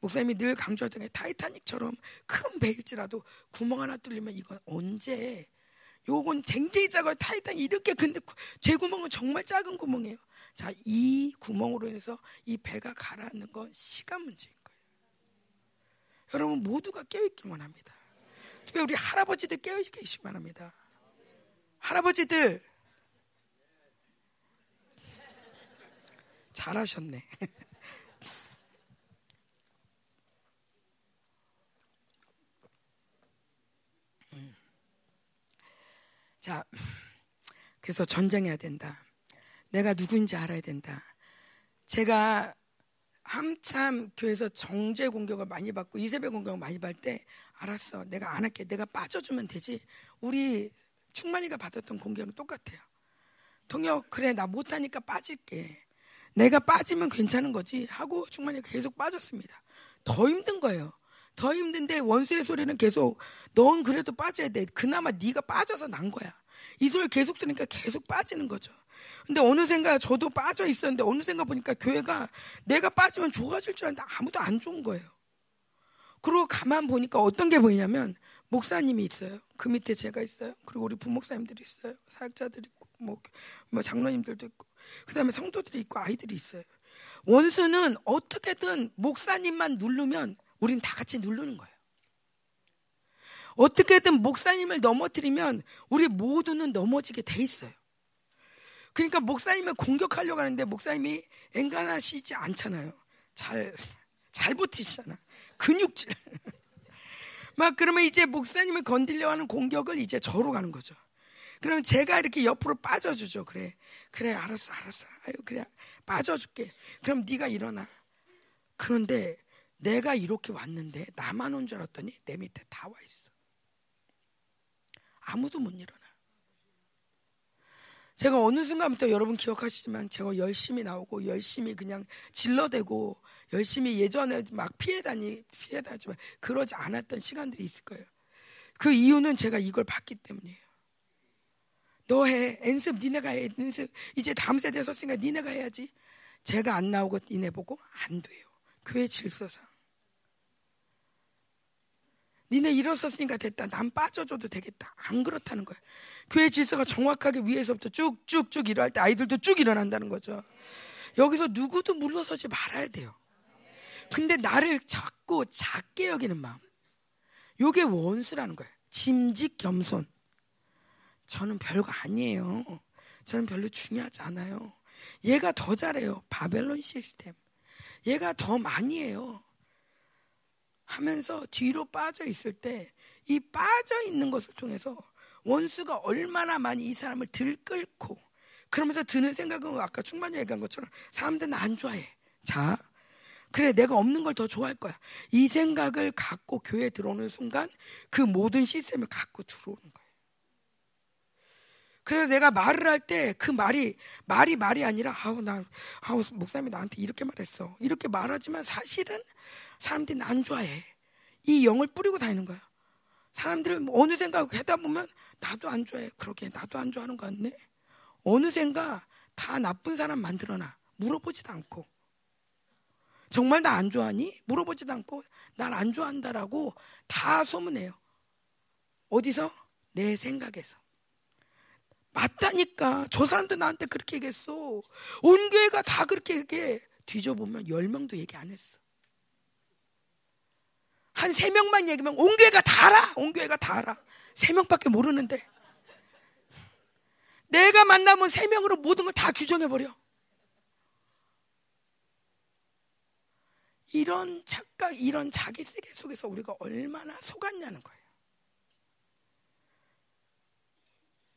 목사님이 늘 강조하던 게 타이타닉처럼 큰 배일지라도 구멍 하나 뚫리면 이건 언제 요건 굉장히 작아요. 타이탄 이렇게 근데 제 구멍은 정말 작은 구멍이에요. 자, 이 구멍으로 인해서 이 배가 가라앉는 건 시간 문제인 거예요. 여러분 모두가 깨어있길 원합니다. 특히 우리 할아버지들 깨어있길 원합니다. 할아버지들 잘하셨네. 자, 그래서 전쟁해야 된다. 내가 누구인지 알아야 된다. 제가 한참 교회에서 정제 공격을 많이 받고 이세배 공격을 많이 받을 때 알았어. 내가 안 할게. 내가 빠져주면 되지. 우리 충만이가 받았던 공격은 똑같아요. 동혁 그래 나 못하니까 빠질게. 내가 빠지면 괜찮은 거지 하고 충만이가 계속 빠졌습니다. 더 힘든 거예요. 더 힘든데 원수의 소리는 계속 넌 그래도 빠져야 돼. 그나마 네가 빠져서 난 거야. 이 소리 계속 들으니까 계속 빠지는 거죠. 근데 어느샌가 저도 빠져 있었는데 어느샌가 보니까 교회가 내가 빠지면 좋아질 줄 알았는데 아무도 안 좋은 거예요. 그리고 가만 보니까 어떤 게 보이냐면 목사님이 있어요. 그 밑에 제가 있어요. 그리고 우리 부목사님들이 있어요. 사역자들이 있고 뭐, 뭐 장로님들도 있고 그다음에 성도들이 있고 아이들이 있어요. 원수는 어떻게든 목사님만 누르면 우린 다 같이 누르는 거예요. 어떻게든 목사님을 넘어뜨리면 우리 모두는 넘어지게 돼 있어요. 그러니까 목사님을 공격하려고 하는데 목사님이 앵간하시지 않잖아요. 잘, 잘 버티시잖아. 근육질. 막 그러면 이제 목사님을 건들려 하는 공격을 이제 저로 가는 거죠. 그러면 제가 이렇게 옆으로 빠져주죠. 그래, 그래, 알았어, 알았어. 아유, 그래, 빠져줄게. 그럼 네가 일어나. 그런데 내가 이렇게 왔는데 나만 온 줄 알았더니 내 밑에 다 와 있어. 아무도 못 일어나. 제가 어느 순간부터 여러분 기억하시지만 제가 열심히 나오고 열심히 그냥 질러대고 열심히 예전에 막 피해 다니 피해 다니지만 그러지 않았던 시간들이 있을 거예요. 그 이유는 제가 이걸 봤기 때문이에요. 너 해. 연습 니네가 해. 연습. 이제 다음 세대 섰으니까 니네가 해야지. 제가 안 나오고 니네 보고 안 돼요. 교회 질서상. 니네 일어섰으니까 됐다. 난 빠져줘도 되겠다. 안 그렇다는 거예요. 교회 질서가 정확하게 위에서부터 쭉쭉쭉 일어날 때 아이들도 쭉 일어난다는 거죠. 여기서 누구도 물러서지 말아야 돼요. 근데 나를 자꾸 작게 여기는 마음. 요게 원수라는 거예요. 짐직 겸손. 저는 별거 아니에요. 저는 별로 중요하지 않아요. 얘가 더 잘해요. 바벨론 시스템. 얘가 더 많이 해요. 하면서 뒤로 빠져 있을 때 이 빠져 있는 것을 통해서 원수가 얼마나 많이 이 사람을 들끓고 그러면서 드는 생각은 아까 충만히 얘기한 것처럼 사람들은 안 좋아해. 자, 그래 내가 없는 걸 더 좋아할 거야. 이 생각을 갖고 교회에 들어오는 순간 그 모든 시스템을 갖고 들어오는 거예요. 그래서 내가 말을 할 때 그 말이 말이 말이 아니라 아우 나 아우 목사님이 나한테 이렇게 말했어. 이렇게 말하지만 사실은 사람들이 난 좋아해. 이 영을 뿌리고 다니는 거야. 사람들을 뭐 어느 생각 하다 보면 나도 안 좋아해. 그러게 나도 안 좋아하는 거 같네. 어느샌가 다 나쁜 사람 만들어놔. 물어보지도 않고. 정말 나 안 좋아하니? 물어보지도 않고 날안 좋아한다라고 다 소문해요. 어디서? 내 생각에서. 맞다니까. 저 사람도 나한테 그렇게 얘기했어. 온 교회가 다 그렇게 얘기해. 뒤져보면 열 명도 얘기 안 했어. 한 세 명만 얘기하면 온 교회가 다 알아. 온 교회가 다 알아. 세 명밖에 모르는데. 내가 만나면 세 명으로 모든 걸 다 규정해버려. 이런 착각, 이런 자기 세계 속에서 우리가 얼마나 속았냐는 거예요.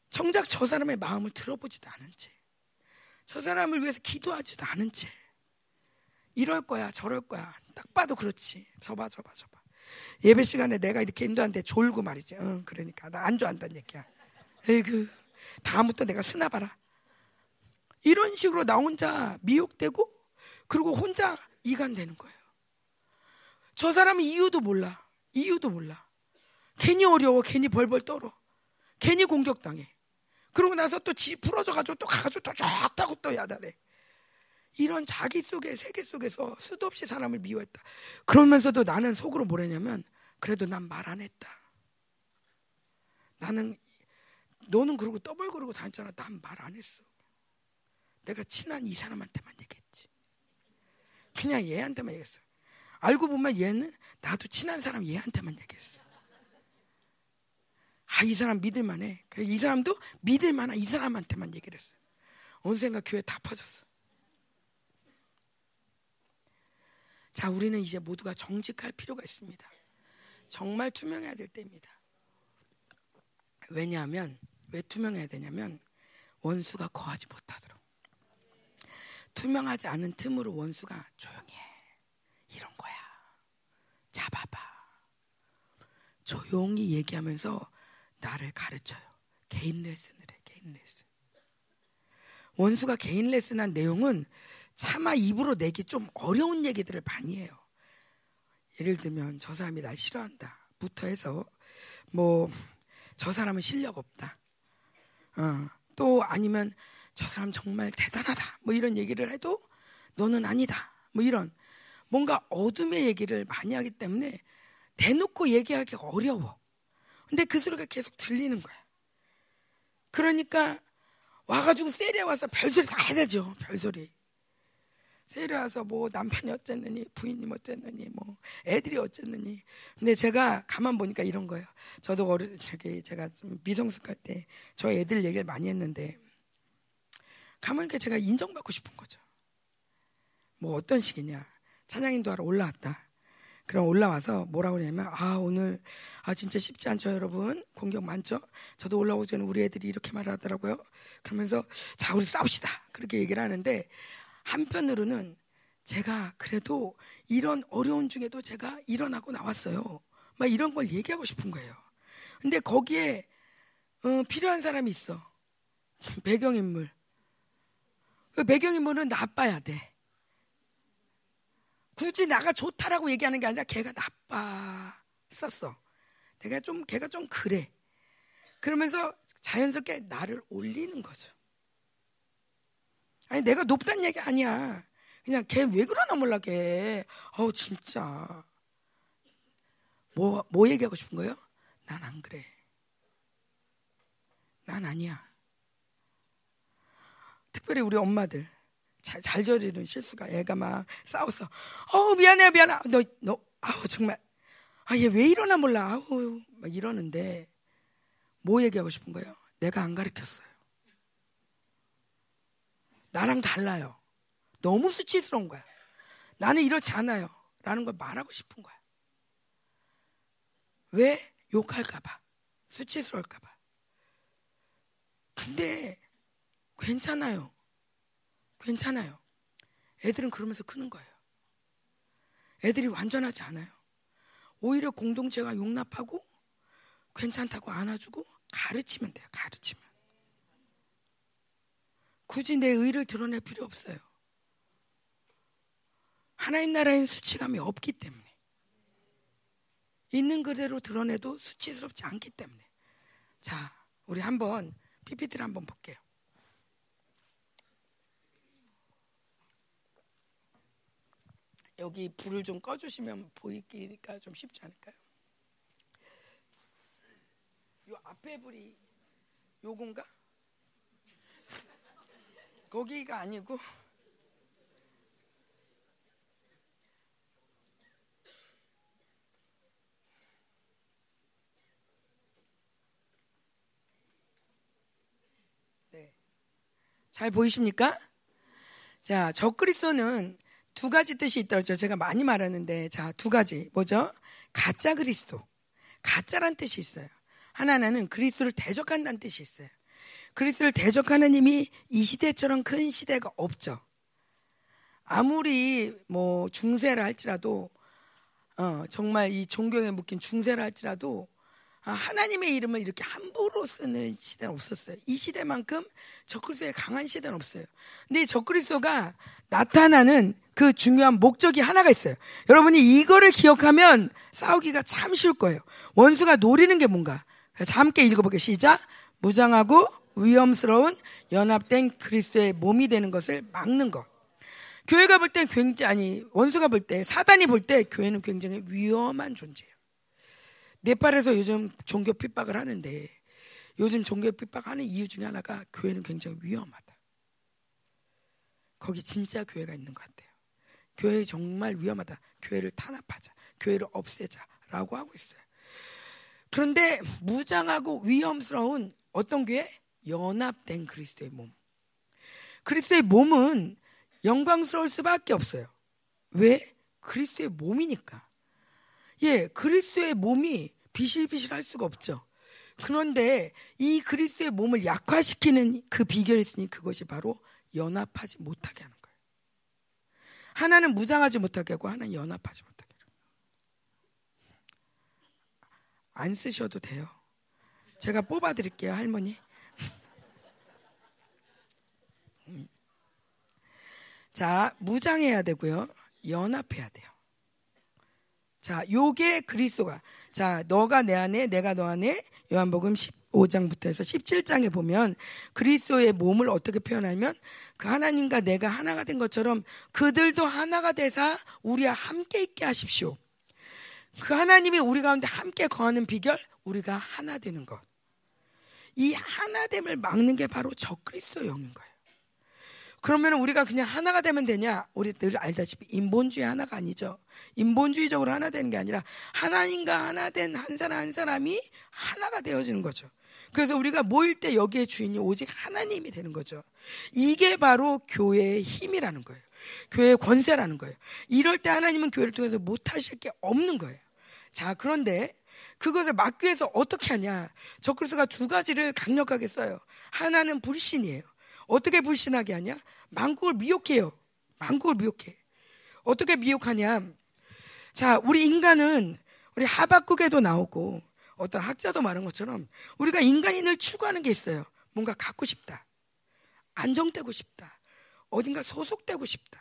정작 저 사람의 마음을 들어보지도 않은 채, 저 사람을 위해서 기도하지도 않은 채, 이럴 거야, 저럴 거야. 딱 봐도 그렇지. 저봐, 저봐, 저봐. 예배 시간에 내가 이렇게 인도한테 졸고 말이지. 응, 그러니까. 나 안 좋아한다는 얘기야. 에이그, 다음부터 내가 쓰나 봐라. 이런 식으로 나 혼자 미혹되고, 그리고 혼자 이간되는 거예요. 저 사람은 이유도 몰라. 이유도 몰라. 괜히 어려워. 괜히 벌벌 떨어. 괜히 공격당해. 그러고 나서 또 지 풀어져가지고 또 가가지고 또 좋다고 또 야단해. 이런 자기 속의 세계 속에서 수도 없이 사람을 미워했다. 그러면서도 나는 속으로 뭐랬냐면 그래도 난 말 안 했다. 나는 너는 그러고 떠벌거리고 다녔잖아. 난 말 안 했어. 내가 친한 이 사람한테만 얘기했지. 그냥 얘한테만 얘기했어. 알고 보면 얘는 나도 친한 사람 얘한테만 얘기했어. 아, 이 사람 믿을만해. 이 사람도 믿을만한 이 사람한테만 얘기를 했어요. 언젠가 교회 다 퍼졌어. 자, 우리는 이제 모두가 정직할 필요가 있습니다. 정말 투명해야 될 때입니다. 왜냐하면, 왜 투명해야 되냐면, 원수가 거하지 못하도록. 투명하지 않은 틈으로 원수가 조용히 해. 이런 거야. 잡아봐. 조용히 얘기하면서 나를 가르쳐요. 개인 레슨을 해, 개인 레슨. 원수가 개인 레슨한 내용은 차마 입으로 내기 좀 어려운 얘기들을 많이 해요. 예를 들면 저 사람이 날 싫어한다. 부터 해서 뭐 저 사람은 실력 없다. 어, 또 아니면 저 사람 정말 대단하다. 뭐 이런 얘기를 해도 너는 아니다. 뭐 이런 뭔가 어둠의 얘기를 많이 하기 때문에 대놓고 얘기하기 어려워. 근데 그 소리가 계속 들리는 거야. 그러니까 와가지고 세례 와서 별소리 다 해야 되죠. 별소리. 세례 와서 뭐 남편이 어쨌느니 부인님 어쨌느니 뭐 애들이 어쨌느니 근데 제가 가만 보니까 이런 거예요. 저도 어릴 저기 제가 좀 미성숙할 때 저 애들 얘기를 많이 했는데 가만 보니까 제가 인정받고 싶은 거죠. 뭐 어떤 식이냐 찬양인도 하러 올라왔다. 그럼 올라와서 뭐라고 그러냐면 아 오늘 아 진짜 쉽지 않죠 여러분 공격 많죠 저도 올라오기 전에 우리 애들이 이렇게 말하더라고요 그러면서 자 우리 싸웁시다 그렇게 얘기를 하는데 한편으로는 제가 그래도 이런 어려운 중에도 제가 일어나고 나왔어요 막 이런 걸 얘기하고 싶은 거예요 근데 거기에 어, 필요한 사람이 있어 배경인물 그 배경인물은 나빠야 돼 굳이 나가 좋다라고 얘기하는 게 아니라 걔가 나빴었어. 내가 좀 걔가 좀 그래. 그러면서 자연스럽게 나를 올리는 거죠. 아니 내가 높다는 얘기 아니야. 그냥 걔 왜 그러나 몰라 걔. 어우 진짜. 뭐, 뭐 얘기하고 싶은 거예요? 난 안 그래. 난 아니야. 특별히 우리 엄마들. 잘, 잘 저지른 실수가 애가 막 싸웠어. 어우, 미안해, 미안해. 너, 너, 아우, 정말. 아, 얘 왜 이러나 몰라. 아우, 막 이러는데, 뭐 얘기하고 싶은 거예요? 내가 안 가르쳤어요. 나랑 달라요. 너무 수치스러운 거야. 나는 이렇지 않아요. 라는 걸 말하고 싶은 거야. 왜? 욕할까봐. 수치스러울까봐. 근데, 괜찮아요. 괜찮아요. 애들은 그러면서 크는 거예요. 애들이 완전하지 않아요. 오히려 공동체가 용납하고 괜찮다고 안아주고 가르치면 돼요. 가르치면. 굳이 내 의를 드러낼 필요 없어요. 하나님 나라엔 수치감이 없기 때문에. 있는 그대로 드러내도 수치스럽지 않기 때문에. 자, 우리 한번 PPT를 한번 볼게요. 여기 불을 좀 꺼주시면 보이기가 좀 쉽지 않을까요? 요 앞에 불이 요건가? 거기가 아니고 네. 잘 보이십니까? 자, 적그리스도는 두 가지 뜻이 있다죠. 제가 많이 말하는데 자, 두 가지. 뭐죠? 가짜 그리스도. 가짜란 뜻이 있어요. 하나는 그리스도를 대적한다는 뜻이 있어요. 그리스도를 대적하는 힘이 이 시대처럼 큰 시대가 없죠. 아무리 뭐 중세라 할지라도 어, 정말 이 존경에 묶인 중세라 할지라도 아, 하나님의 이름을 이렇게 함부로 쓰는 시대는 없었어요. 이 시대만큼 적그리스도의 강한 시대는 없어요. 근데 적그리스도가 나타나는 그 중요한 목적이 하나가 있어요. 여러분이 이거를 기억하면 싸우기가 참 쉬울 거예요. 원수가 노리는 게 뭔가. 자, 함께 읽어보게 시작. 무장하고 위험스러운 연합된 그리스도의 몸이 되는 것을 막는 것. 교회가 볼 때 굉장히 원수가 볼 때 사단이 볼 때 교회는 굉장히 위험한 존재예요. 네팔에서 요즘 종교 핍박을 하는데 요즘 종교 핍박하는 이유 중에 하나가 교회는 굉장히 위험하다. 거기 진짜 교회가 있는 것 같아요. 교회 정말 위험하다. 교회를 탄압하자. 교회를 없애자라고 하고 있어요. 그런데 무장하고 위험스러운 어떤 교회? 연합된 그리스도의 몸. 그리스도의 몸은 영광스러울 수밖에 없어요. 왜? 그리스도의 몸이니까. 예, 그리스도의 몸이 비실비실할 수가 없죠. 그런데 이 그리스도의 몸을 약화시키는 그 비결이 있으니 그것이 바로 연합하지 못하게 하는 거예요. 하나는 무장하지 못하게 하고 하나는 연합하지 못하게 하는 거예요. 안 쓰셔도 돼요. 제가 뽑아드릴게요, 할머니. 자, 무장해야 되고요. 연합해야 돼요. 자, 요게 그리스도가. 자, 너가 내 안에, 내가 너 안에 요한복음 15장부터 해서 17장에 보면 그리스도의 몸을 어떻게 표현하면 그 하나님과 내가 하나가 된 것처럼 그들도 하나가 되사 우리와 함께 있게 하십시오. 그 하나님이 우리 가운데 함께 거하는 비결, 우리가 하나 되는 것. 이 하나됨을 막는 게 바로 저 그리스도 영인 거예요. 그러면 우리가 그냥 하나가 되면 되냐? 우리 늘 알다시피 인본주의 하나가 아니죠. 인본주의적으로 하나 되는 게 아니라 하나님과 하나 된 한 사람 한 사람이 하나가 되어지는 거죠. 그래서 우리가 모일 때 여기에 주인이 오직 하나님이 되는 거죠. 이게 바로 교회의 힘이라는 거예요. 교회의 권세라는 거예요. 이럴 때 하나님은 교회를 통해서 못하실 게 없는 거예요. 자, 그런데 그것을 막기 위해서 어떻게 하냐? 저크리스가 두 가지를 강력하게 써요. 하나는 불신이에요. 어떻게 불신하게 하냐? 만국을 미혹해요. 만국을 미혹해. 어떻게 미혹하냐? 자, 우리 인간은 우리 하박국에도 나오고 어떤 학자도 말한 것처럼 우리가 인간인을 추구하는 게 있어요. 뭔가 갖고 싶다. 안정되고 싶다. 어딘가 소속되고 싶다.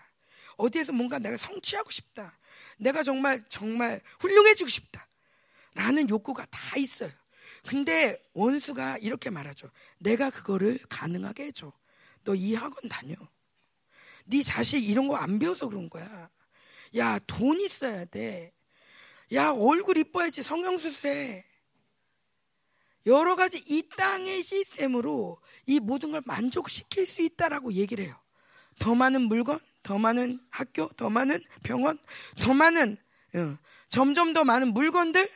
어디에서 뭔가 내가 성취하고 싶다. 내가 정말 정말 훌륭해지고 싶다. 라는 욕구가 다 있어요. 근데 원수가 이렇게 말하죠. 내가 그거를 가능하게 해줘. 너 이 학원 다녀. 네 자식 이런 거 안 배워서 그런 거야. 야, 돈 있어야 돼. 야, 얼굴 이뻐야지 성형수술해. 여러 가지 이 땅의 시스템으로 이 모든 걸 만족시킬 수 있다라고 얘기를 해요. 더 많은 물건, 더 많은 학교, 더 많은 병원, 더 많은, 어, 점점 더 많은 물건들,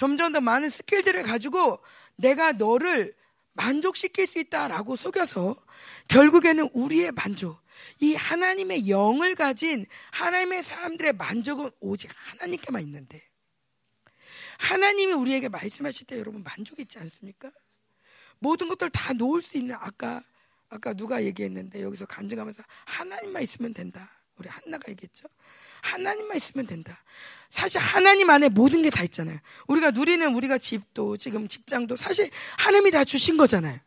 점점 더 많은 스킬들을 가지고 내가 너를 만족시킬 수 있다라고 속여서 결국에는 우리의 만족, 이 하나님의 영을 가진 하나님의 사람들의 만족은 오직 하나님께만 있는데 하나님이 우리에게 말씀하실 때 여러분 만족 있지 않습니까? 모든 것들 다 놓을 수 있는 아까 아까 누가 얘기했는데 여기서 간증하면서 하나님만 있으면 된다. 우리 한나가 얘기했죠. 하나님만 있으면 된다. 사실 하나님 안에 모든 게 다 있잖아요. 우리가 누리는 우리가 집도 지금 직장도 사실 하나님이 다 주신 거잖아요.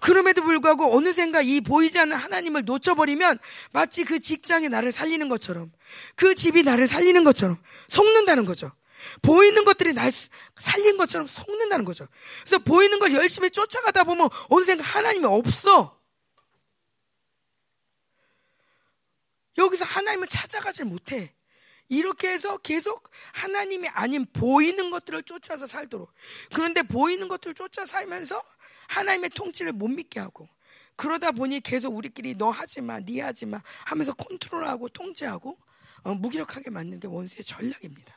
그럼에도 불구하고 어느샌가 이 보이지 않는 하나님을 놓쳐버리면 마치 그 직장이 나를 살리는 것처럼 그 집이 나를 살리는 것처럼 속는다는 거죠. 보이는 것들이 날 살린 것처럼 속는다는 거죠. 그래서 보이는 걸 열심히 쫓아가다 보면 어느샌가 하나님이 없어. 여기서 하나님을 찾아가질 못해. 이렇게 해서 계속 하나님이 아닌 보이는 것들을 쫓아서 살도록. 그런데 보이는 것들을 쫓아 살면서 하나님의 통치를 못 믿게 하고 그러다 보니 계속 우리끼리 너 하지 마, 네 하지 마 하면서 컨트롤하고 통제하고 어, 무기력하게 만드는 게 원수의 전략입니다.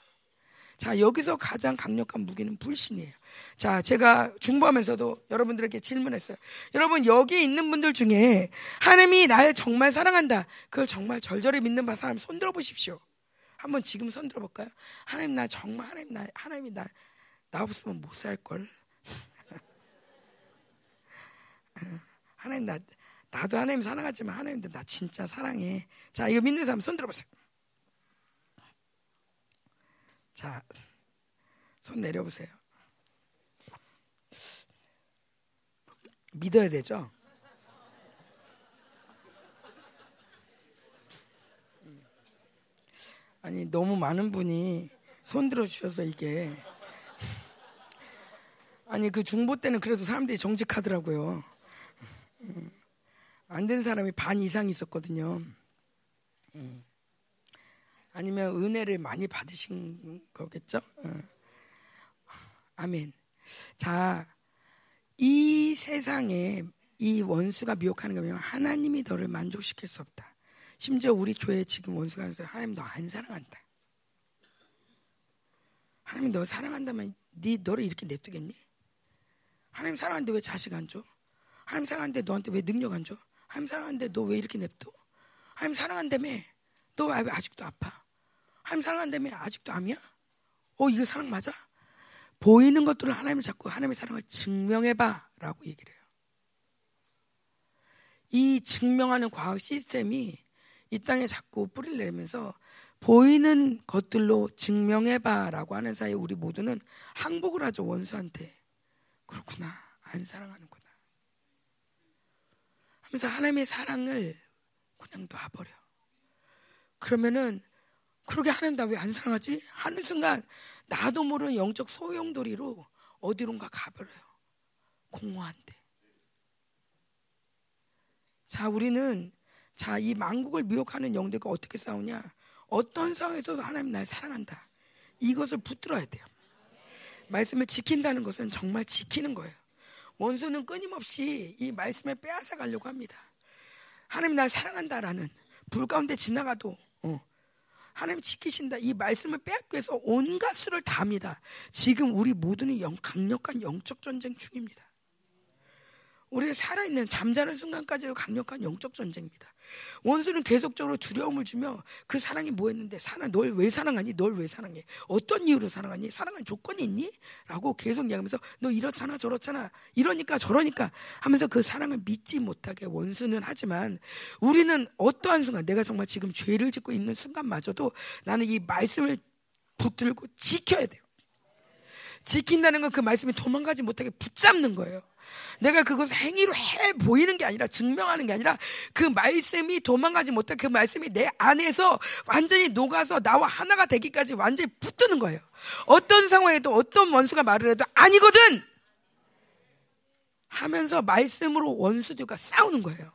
자, 여기서 가장 강력한 무기는 불신이에요. 자, 제가 중보하면서도 여러분들에게 질문했어요. 여러분, 여기 있는 분들 중에 하나님이 날 정말 사랑한다. 그걸 정말 절절히 믿는 바 사람 손 들어 보십시오. 한번 지금 손 들어 볼까요? 하나님 나 정말 하나님 나 하나님이 나 나 없으면 못 살 걸. 하나님 나 나도 하나님 사랑하지만 하나님도 나 진짜 사랑해. 자, 이거 믿는 사람 손 들어 보세요. 자, 손 내려보세요. 믿어야 되죠? 아니, 너무 많은 분이 손 들어 주셔서 이게. 아니, 그 중보 때는 그래도 사람들이 정직하더라고요. 안 된 사람이 반 이상 있었거든요. 아니면 은혜를 많이 받으신 거겠죠? 아멘. 자, 이 세상에 이 원수가 미혹하는 거면 하나님이 너를 만족시킬 수 없다. 심지어 우리 교회 지금 원수가 그래서 하나님 너 안 사랑한다. 하나님 너 사랑한다면 네 너를 이렇게 냅두겠니? 하나님 사랑하는데 왜 자식 안 줘? 하나님 사랑하는데 너한테 왜 능력 안 줘? 하나님 사랑하는데 너 왜 이렇게 냅둬? 하나님 사랑한다며 너 왜 아직도 아파? 하나님 사랑한다며 아직도 암이야? 어 이거 사랑 맞아? 보이는 것들을 하나님을 잡고 하나님의 사랑을 증명해봐라고 얘기를 해요. 이 증명하는 과학 시스템이 이 땅에 자꾸 뿌리를 내면서 보이는 것들로 증명해봐라고 하는 사이에 우리 모두는 항복을 하죠 원수한테. 그렇구나. 안 사랑하는구나. 하면서 하나님의 사랑을 그냥 놔버려. 그러면은 그러게 하나님 나왜 안 사랑하지? 하는 순간 나도 모르는 영적 소용돌이로 어디론가 가버려요 공허한데 자 우리는 자이 만국을 미혹하는 영들과 어떻게 싸우냐 어떤 상황에서도 하나님 날 사랑한다. 이것을 붙들어야 돼요. 말씀을 지킨다는 것은 정말 지키는 거예요. 원수는 끊임없이 이 말씀을 빼앗아 가려고 합니다. 하나님 날 사랑한다라는 불 가운데 지나가도 어, 하나님 지키신다. 이 말씀을 빼앗기 위해서 온갖 수를 다합니다. 지금 우리 모두는 영, 강력한 영적 전쟁 중입니다. 우리가 살아있는 잠자는 순간까지도 강력한 영적 전쟁입니다. 원수는 계속적으로 두려움을 주며 그 사랑이 뭐였는데 사랑 널 왜 사랑하니? 널 왜 사랑해? 어떤 이유로 사랑하니? 사랑할 조건이 있니? 라고 계속 이야기하면서 너 이렇잖아 저렇잖아 이러니까 저러니까 하면서 그 사랑을 믿지 못하게 원수는 하지만 우리는 어떠한 순간 내가 정말 지금 죄를 짓고 있는 순간마저도 나는 이 말씀을 붙들고 지켜야 돼요. 지킨다는 건 그 말씀이 도망가지 못하게 붙잡는 거예요. 내가 그것을 행위로 해 보이는 게 아니라 증명하는 게 아니라 그 말씀이 도망가지 못해 그 말씀이 내 안에서 완전히 녹아서 나와 하나가 되기까지 완전히 붙드는 거예요. 어떤 상황에도 어떤 원수가 말을 해도 아니거든 하면서 말씀으로 원수들과 싸우는 거예요.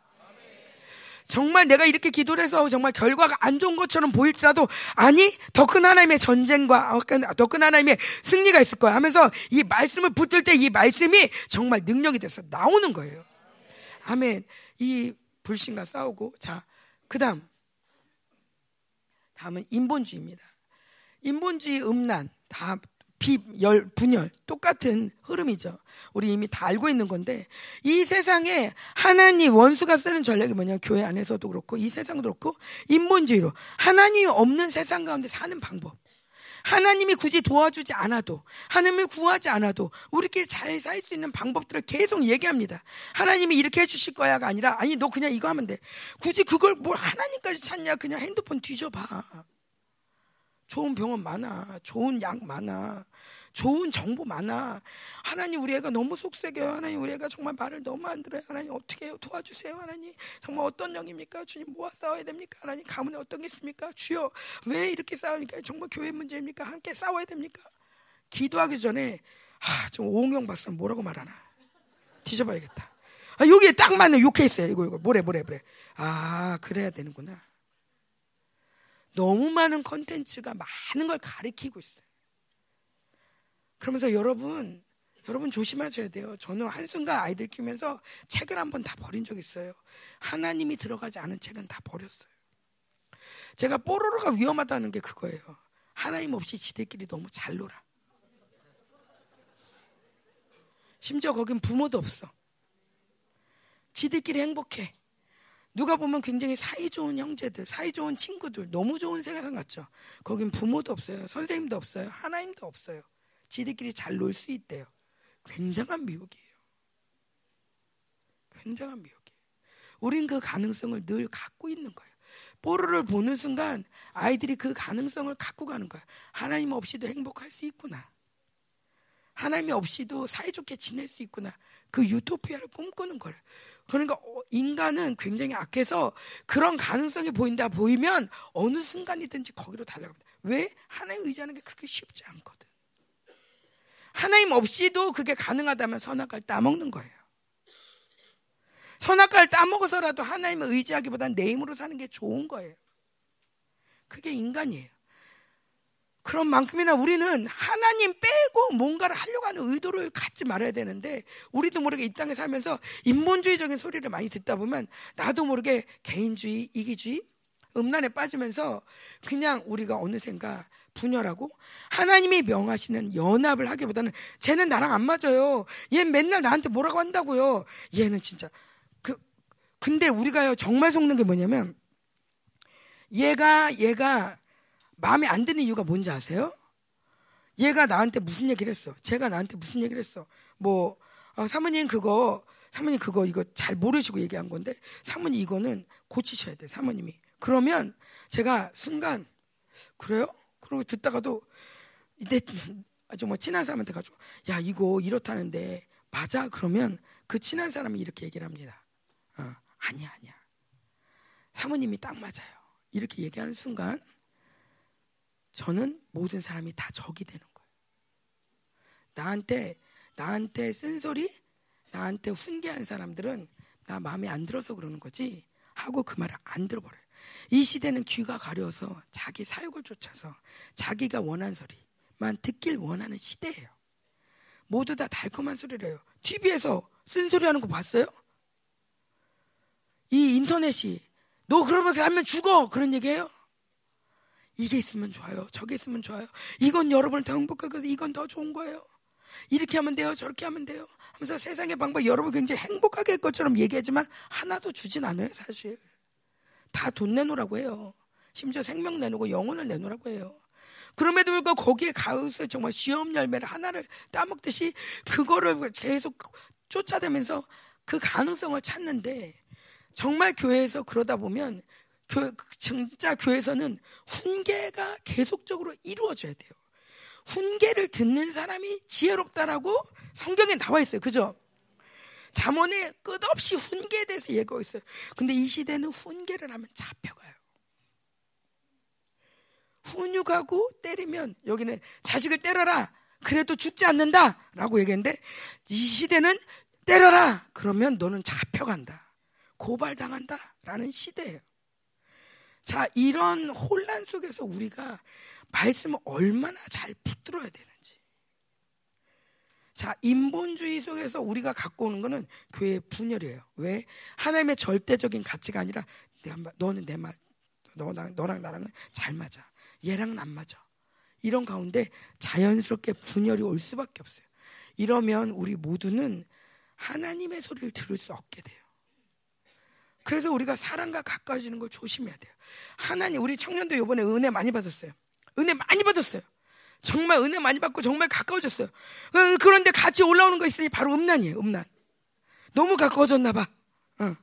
정말 내가 이렇게 기도를 해서 정말 결과가 안 좋은 것처럼 보일지라도 아니 더 큰 하나님의 전쟁과 어, 더큰 하나님의 승리가 있을 거야 하면서 이 말씀을 붙들 때 이 말씀이 정말 능력이 돼서 나오는 거예요. 아멘. 이 불신과 싸우고 자 그다음 다음은 인본주의입니다. 인본주의 음란 다 비, 열, 분열, 똑같은 흐름이죠. 우리 이미 다 알고 있는 건데, 이 세상에 하나님, 원수가 쓰는 전략이 뭐냐, 교회 안에서도 그렇고, 이 세상도 그렇고, 인본주의로. 하나님이 없는 세상 가운데 사는 방법. 하나님이 굳이 도와주지 않아도, 하나님을 구하지 않아도, 우리끼리 잘 살 수 있는 방법들을 계속 얘기합니다. 하나님이 이렇게 해주실 거야가 아니라, 아니, 너 그냥 이거 하면 돼. 굳이 그걸 뭘 하나님까지 찾냐, 그냥 핸드폰 뒤져봐. 좋은 병원 많아. 좋은 약 많아. 좋은 정보 많아. 하나님 우리 애가 너무 속색해요. 하나님 우리 애가 정말 말을 너무 안 들어요. 하나님 어떻게 해요? 도와주세요. 하나님 정말 어떤 영입니까? 주님 뭐와 싸워야 됩니까? 하나님 가문에 어떤 게 있습니까? 주여 왜 이렇게 싸우니까 정말 교회 문제입니까? 함께 싸워야 됩니까? 기도하기 전에 아, 좀 오은경 박사 뭐라고 말하나 뒤져봐야겠다. 아, 여기에 딱 맞는 욕해 있어요. 이거 이거 뭐래 뭐래 뭐래. 아 그래야 되는구나. 너무 많은 컨텐츠가 많은 걸 가리키고 있어요. 그러면서 여러분, 여러분 조심하셔야 돼요. 저는 한순간 아이들 키우면서 책을 한 번 다 버린 적 있어요. 하나님이 들어가지 않은 책은 다 버렸어요. 제가 뽀로로가 위험하다는 게 그거예요. 하나님 없이 지들끼리 너무 잘 놀아. 심지어 거긴 부모도 없어. 지들끼리 행복해. 누가 보면 굉장히 사이 좋은 형제들, 사이 좋은 친구들, 너무 좋은 세상 같죠. 거긴 부모도 없어요. 선생님도 없어요. 하나님도 없어요. 지들끼리 잘 놀 수 있대요. 굉장한 미혹이에요. 굉장한 미혹이에요. 우린 그 가능성을 늘 갖고 있는 거예요. 뽀로를 보는 순간 아이들이 그 가능성을 갖고 가는 거예요. 하나님 없이도 행복할 수 있구나. 하나님이 없이도 사이좋게 지낼 수 있구나. 그 유토피아를 꿈꾸는 거예요. 그러니까 어, 인간은 굉장히 악해서 그런 가능성이 보인다 보이면 어느 순간이든지 거기로 달려갑니다. 왜? 하나님 의지하는 게 그렇게 쉽지 않거든. 하나님 없이도 그게 가능하다면 선악과를 따먹는 거예요. 선악과를 따먹어서라도 하나님을 의지하기보다는 내 힘으로 사는 게 좋은 거예요. 그게 인간이에요. 그런 만큼이나 우리는 하나님 빼고 뭔가를 하려고 하는 의도를 갖지 말아야 되는데 우리도 모르게 이 땅에 살면서 인본주의적인 소리를 많이 듣다 보면 나도 모르게 개인주의, 이기주의, 음란에 빠지면서 그냥 우리가 어느샌가 분열하고 하나님이 명하시는 연합을 하기보다는 쟤는 나랑 안 맞아요. 얘는 맨날 나한테 뭐라고 한다고요. 얘는 진짜 그 근데 우리가요 정말 속는 게 뭐냐면 얘가 얘가 마음에 안 드는 이유가 뭔지 아세요? 얘가 나한테 무슨 얘기를 했어? 제가 나한테 무슨 얘기를 했어? 뭐 어, 사모님 그거 사모님 그거 이거 잘 모르시고 얘기한 건데 사모님 이거는 고치셔야 돼 사모님이 그러면 제가 순간 그래요? 그러고 듣다가도 내 아주 뭐 친한 사람한테 가지고 야 이거 이렇다는데 맞아 그러면 그 친한 사람이 이렇게 얘기를 합니다. 어, 아니야 아니야 사모님이 딱 맞아요. 이렇게 얘기하는 순간 저는 모든 사람이 다 적이 되는 거예요. 나한테 나한테 쓴소리, 나한테 훈계한 사람들은 나 마음에 안 들어서 그러는 거지 하고 그 말을 안 들어버려요. 이 시대는 귀가 가려서 자기 사욕을 쫓아서 자기가 원하는 소리만 듣길 원하는 시대예요. 모두 다 달콤한 소리를 해요. TV에서 쓴소리 하는 거 봤어요? 이 인터넷이 너 그러면 하면 죽어 그런 얘기예요? 이게 있으면 좋아요. 저게 있으면 좋아요. 이건 여러분을 더 행복하게 해서 이건 더 좋은 거예요. 이렇게 하면 돼요. 저렇게 하면 돼요. 하면서 세상의 방법 여러분 굉장히 행복하게 할 것처럼 얘기하지만 하나도 주진 않아요, 사실. 다 돈 내놓으라고 해요. 심지어 생명 내놓고 영혼을 내놓으라고 해요. 그럼에도 불구하고 거기에 가서 정말 시험 열매를 하나를 따먹듯이 그거를 계속 쫓아다면서 그 가능성을 찾는데 정말 교회에서 그러다 보면 교, 진짜 교회에서는 훈계가 계속적으로 이루어져야 돼요. 훈계를 듣는 사람이 지혜롭다라고 성경에 나와 있어요. 그죠? 잠언에 끝없이 훈계에 대해서 얘기하고 있어요. 근데 이 시대는 훈계를 하면 잡혀가요. 훈육하고 때리면 여기는 자식을 때려라. 그래도 죽지 않는다. 라고 얘기했는데 이 시대는 때려라. 그러면 너는 잡혀간다. 고발당한다. 라는 시대예요. 자, 이런 혼란 속에서 우리가 말씀을 얼마나 잘 붙들어야 되는지. 자, 인본주의 속에서 우리가 갖고 오는 거는 교회의 분열이에요. 왜? 하나님의 절대적인 가치가 아니라 너는 내 말, 너랑, 너랑 나랑은 잘 맞아. 얘랑은 안 맞아. 이런 가운데 자연스럽게 분열이 올 수밖에 없어요. 이러면 우리 모두는 하나님의 소리를 들을 수 없게 돼요. 그래서 우리가 사랑과 가까워지는 걸 조심해야 돼요. 하나님, 우리 청년도 이번에 은혜 많이 받았어요. 은혜 많이 받았어요. 정말 은혜 많이 받고 정말 가까워졌어요. 그런데 같이 올라오는 거 있으니 바로 음란이에요, 음란. 너무 가까워졌나 봐. 어.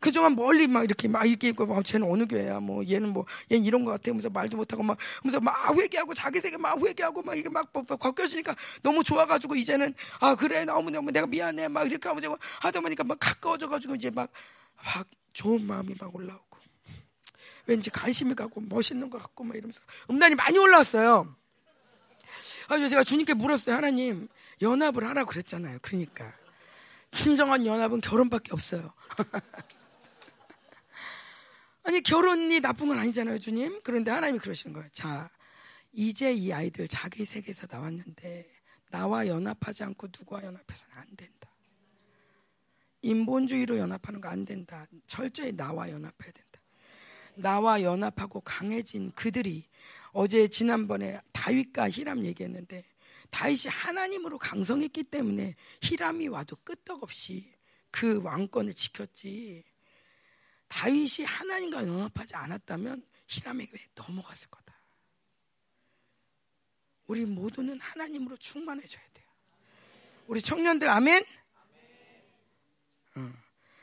그동안 멀리 막 이렇게 막 이렇게 있고, 어, 쟤는 어느 교회야? 뭐, 얘는 뭐, 얘는 이런 거 같아. 하면서 말도 못하고 막, 하면서 막 회개하고 자기 세계 막 회개하고 막 이게 막, 막, 막 걷겨지니까 너무 좋아가지고 이제는, 아, 그래. 너무 너무 내가 미안해. 막 이렇게 하고 하다 보니까 막 가까워져가지고 이제 막, 막 좋은 마음이 막 올라오고 왠지 관심이 가고 멋있는 것 같고 막 이러면서 음란이 많이 올라왔어요. 그래서 제가 주님께 물었어요. 하나님 연합을 하라고 그랬잖아요. 그러니까 진정한 연합은 결혼밖에 없어요. 아니 결혼이 나쁜 건 아니잖아요, 주님. 그런데 하나님이 그러시는 거예요. 자, 이제 이 아이들 자기 세계에서 나왔는데 나와 연합하지 않고 누구와 연합해서는 안 된다. 인본주의로 연합하는 거 안 된다. 철저히 나와 연합해야 된다. 나와 연합하고 강해진 그들이 어제 지난번에 다윗과 히람 얘기했는데 다윗이 하나님으로 강성했기 때문에 히람이 와도 끄떡없이 그 왕권을 지켰지. 다윗이 하나님과 연합하지 않았다면 히람에게 넘어갔을 거다. 우리 모두는 하나님으로 충만해져야 돼요. 우리 청년들 아멘.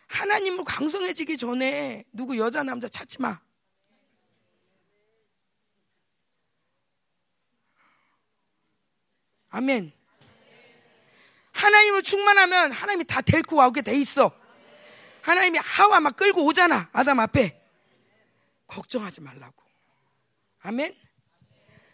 하나님으로 강성해지기 전에 누구 여자 남자 찾지 마. 아멘. 하나님으로 충만하면 하나님이 다 데리고 오게 돼 있어. 하나님이 하와 막 끌고 오잖아. 아담 앞에. 걱정하지 말라고. 아멘.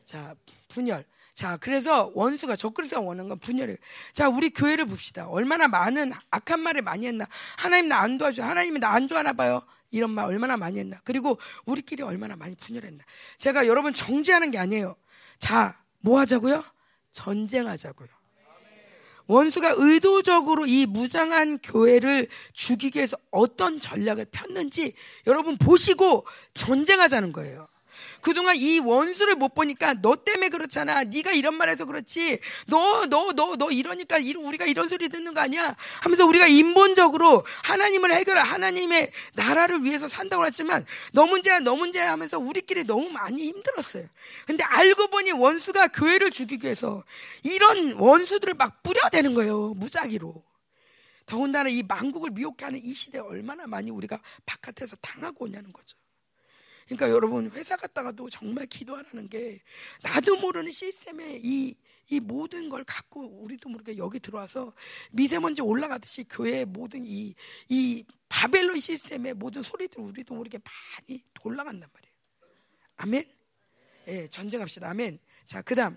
자, 분열. 자, 그래서 원수가 적그리스가 원하는 건 분열이에요. 자, 우리 교회를 봅시다. 얼마나 많은 악한 말을 많이 했나. 하나님 나 안 도와줘. 하나님이 나 안 좋아하나 봐요. 이런 말 얼마나 많이 했나. 그리고 우리끼리 얼마나 많이 분열했나. 제가 여러분 정지하는 게 아니에요. 자, 뭐 하자고요? 전쟁하자고요. 원수가 의도적으로 이 무장한 교회를 죽이기 위해서 어떤 전략을 폈는지 여러분 보시고 전쟁하자는 거예요. 그동안 이 원수를 못 보니까 너 때문에 그렇잖아. 네가 이런 말해서 그렇지. 너 너 너 너 이러니까 우리가 이런 소리 듣는 거 아니야? 하면서 우리가 인본적으로 하나님을 해결해 하나님의 나라를 위해서 산다고 했지만 너 문제야 너 문제야 하면서 우리끼리 너무 많이 힘들었어요. 근데 알고 보니 원수가 교회를 죽이기 위해서 이런 원수들을 막 뿌려대는 거예요. 무작위로. 더군다나 이 망국을 미혹해 하는 이 시대에 얼마나 많이 우리가 바깥에서 당하고 오냐는 거죠. 그러니까 여러분 회사 갔다가도 정말 기도하라는 게 나도 모르는 시스템에 이, 이 모든 걸 갖고 우리도 모르게 여기 들어와서 미세먼지 올라가듯이 교회의 모든 이, 이 바벨론 시스템의 모든 소리들 우리도 모르게 많이 올라간단 말이에요. 아멘? 예, 네, 전쟁합시다. 아멘. 자, 그 다음.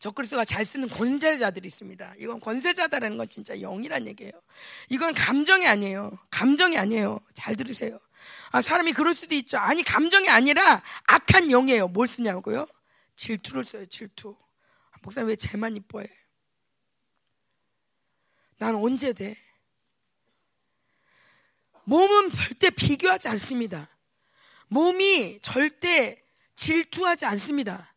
적그리스도가 잘 쓰는 권세자들이 있습니다. 이건 권세자다라는 건 진짜 영이란 얘기예요. 이건 감정이 아니에요. 감정이 아니에요. 잘 들으세요. 아, 사람이 그럴 수도 있죠. 아니, 감정이 아니라 악한 영이에요. 뭘 쓰냐고요? 질투를 써요, 질투. 아, 목사님 왜 쟤만 이뻐해? 난 언제 돼? 몸은 절대 비교하지 않습니다. 몸이 절대 질투하지 않습니다.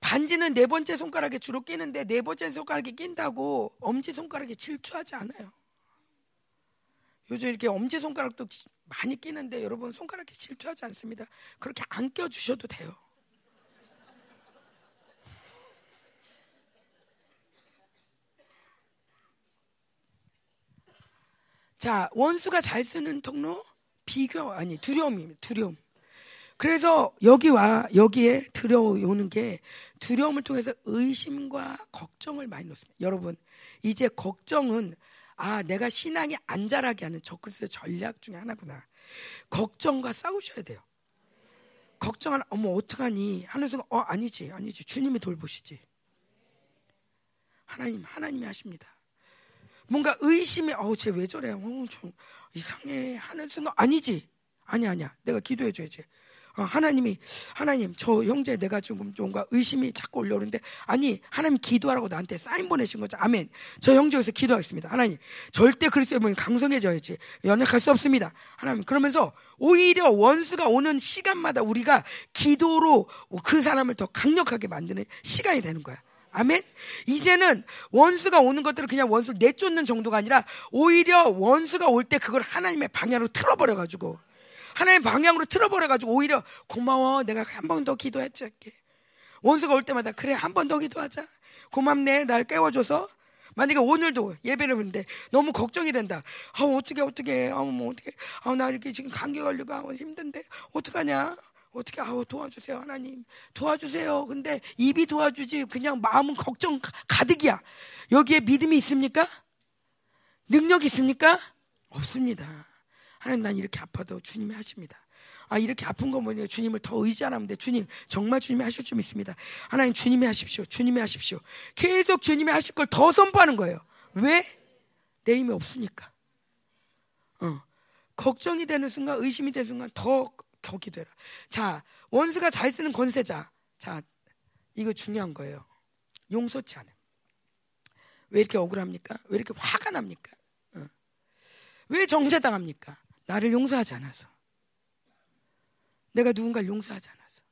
반지는 네 번째 손가락에 주로 끼는데 네 번째 손가락에 낀다고 엄지 손가락에 질투하지 않아요. 요즘 이렇게 엄지 손가락도 많이 끼는데 여러분 손가락에 질투하지 않습니다. 그렇게 안 껴주셔도 돼요. 자, 원수가 잘 쓰는 통로 비교 아니 두려움입니다. 두려움. 그래서 여기와 여기에 들어오는 게 두려움을 통해서 의심과 걱정을 많이 놓습니다. 여러분, 이제 걱정은 아, 내가 신앙이 안 자라게 하는 적그리스의 전략 중에 하나구나. 걱정과 싸우셔야 돼요. 걱정하는 어머 어떡하니 하는 순간 어 아니지 아니지 주님이 돌보시지. 하나님 하나님이 하십니다. 뭔가 의심이 어우 쟤 왜 저래? 어좀 이상해 하는 순간 아니지 아니 아니야 내가 기도해 줘야지. 어, 하나님이 하나님 저 형제 내가 조금 뭔가 의심이 자꾸 올려오는데 아니 하나님 기도하라고 나한테 사인 보내신 거죠. 아멘. 저 형제 에서 기도하겠습니다. 하나님 절대 그리스도의 몸이 강성해져야지 연약할 수 없습니다. 하나님 그러면서 오히려 원수가 오는 시간마다 우리가 기도로 그 사람을 더 강력하게 만드는 시간이 되는 거야. 아멘. 이제는 원수가 오는 것들을 그냥 원수를 내쫓는 정도가 아니라 오히려 원수가 올 때 그걸 하나님의 방향으로 틀어버려 가지고 하나님 방향으로 틀어버려가지고 오히려 고마워. 내가 한 번 더 기도했지. 원수가 올 때마다 그래 한 번 더 기도하자. 고맙네. 날 깨워줘서. 만약에 오늘도 예배를 보는데 너무 걱정이 된다. 아, 어떻게, 어떻게, 아, 뭐, 어떻게. 아, 나 이렇게 지금 감기 걸리고 아, 힘든데, 어떡하냐? 어떻게, 아우, 도와주세요, 하나님. 도와주세요. 근데 입이 도와주지, 그냥 마음은 걱정 가득이야. 여기에 믿음이 있습니까? 능력이 있습니까? 없습니다. 하나님 난 이렇게 아파도 주님이 하십니다. 아 이렇게 아픈 거 뭐냐 주님을 더 의지하면 돼. 주님 정말 주님이 하실 줄 믿습니다. 하나님 주님이 하십시오. 주님이 하십시오. 계속 주님이 하실 걸 더 선포하는 거예요. 왜? 내 힘이 없으니까. 어. 걱정이 되는 순간, 의심이 되는 순간 더 격기되라. 자, 원수가 잘 쓰는 권세자. 자, 이거 중요한 거예요. 용서치 않음. 왜 이렇게 억울합니까? 왜 이렇게 화가 납니까? 어. 왜 정죄당합니까? 나를 용서하지 않아서. 내가 누군가를 용서하지 않아서.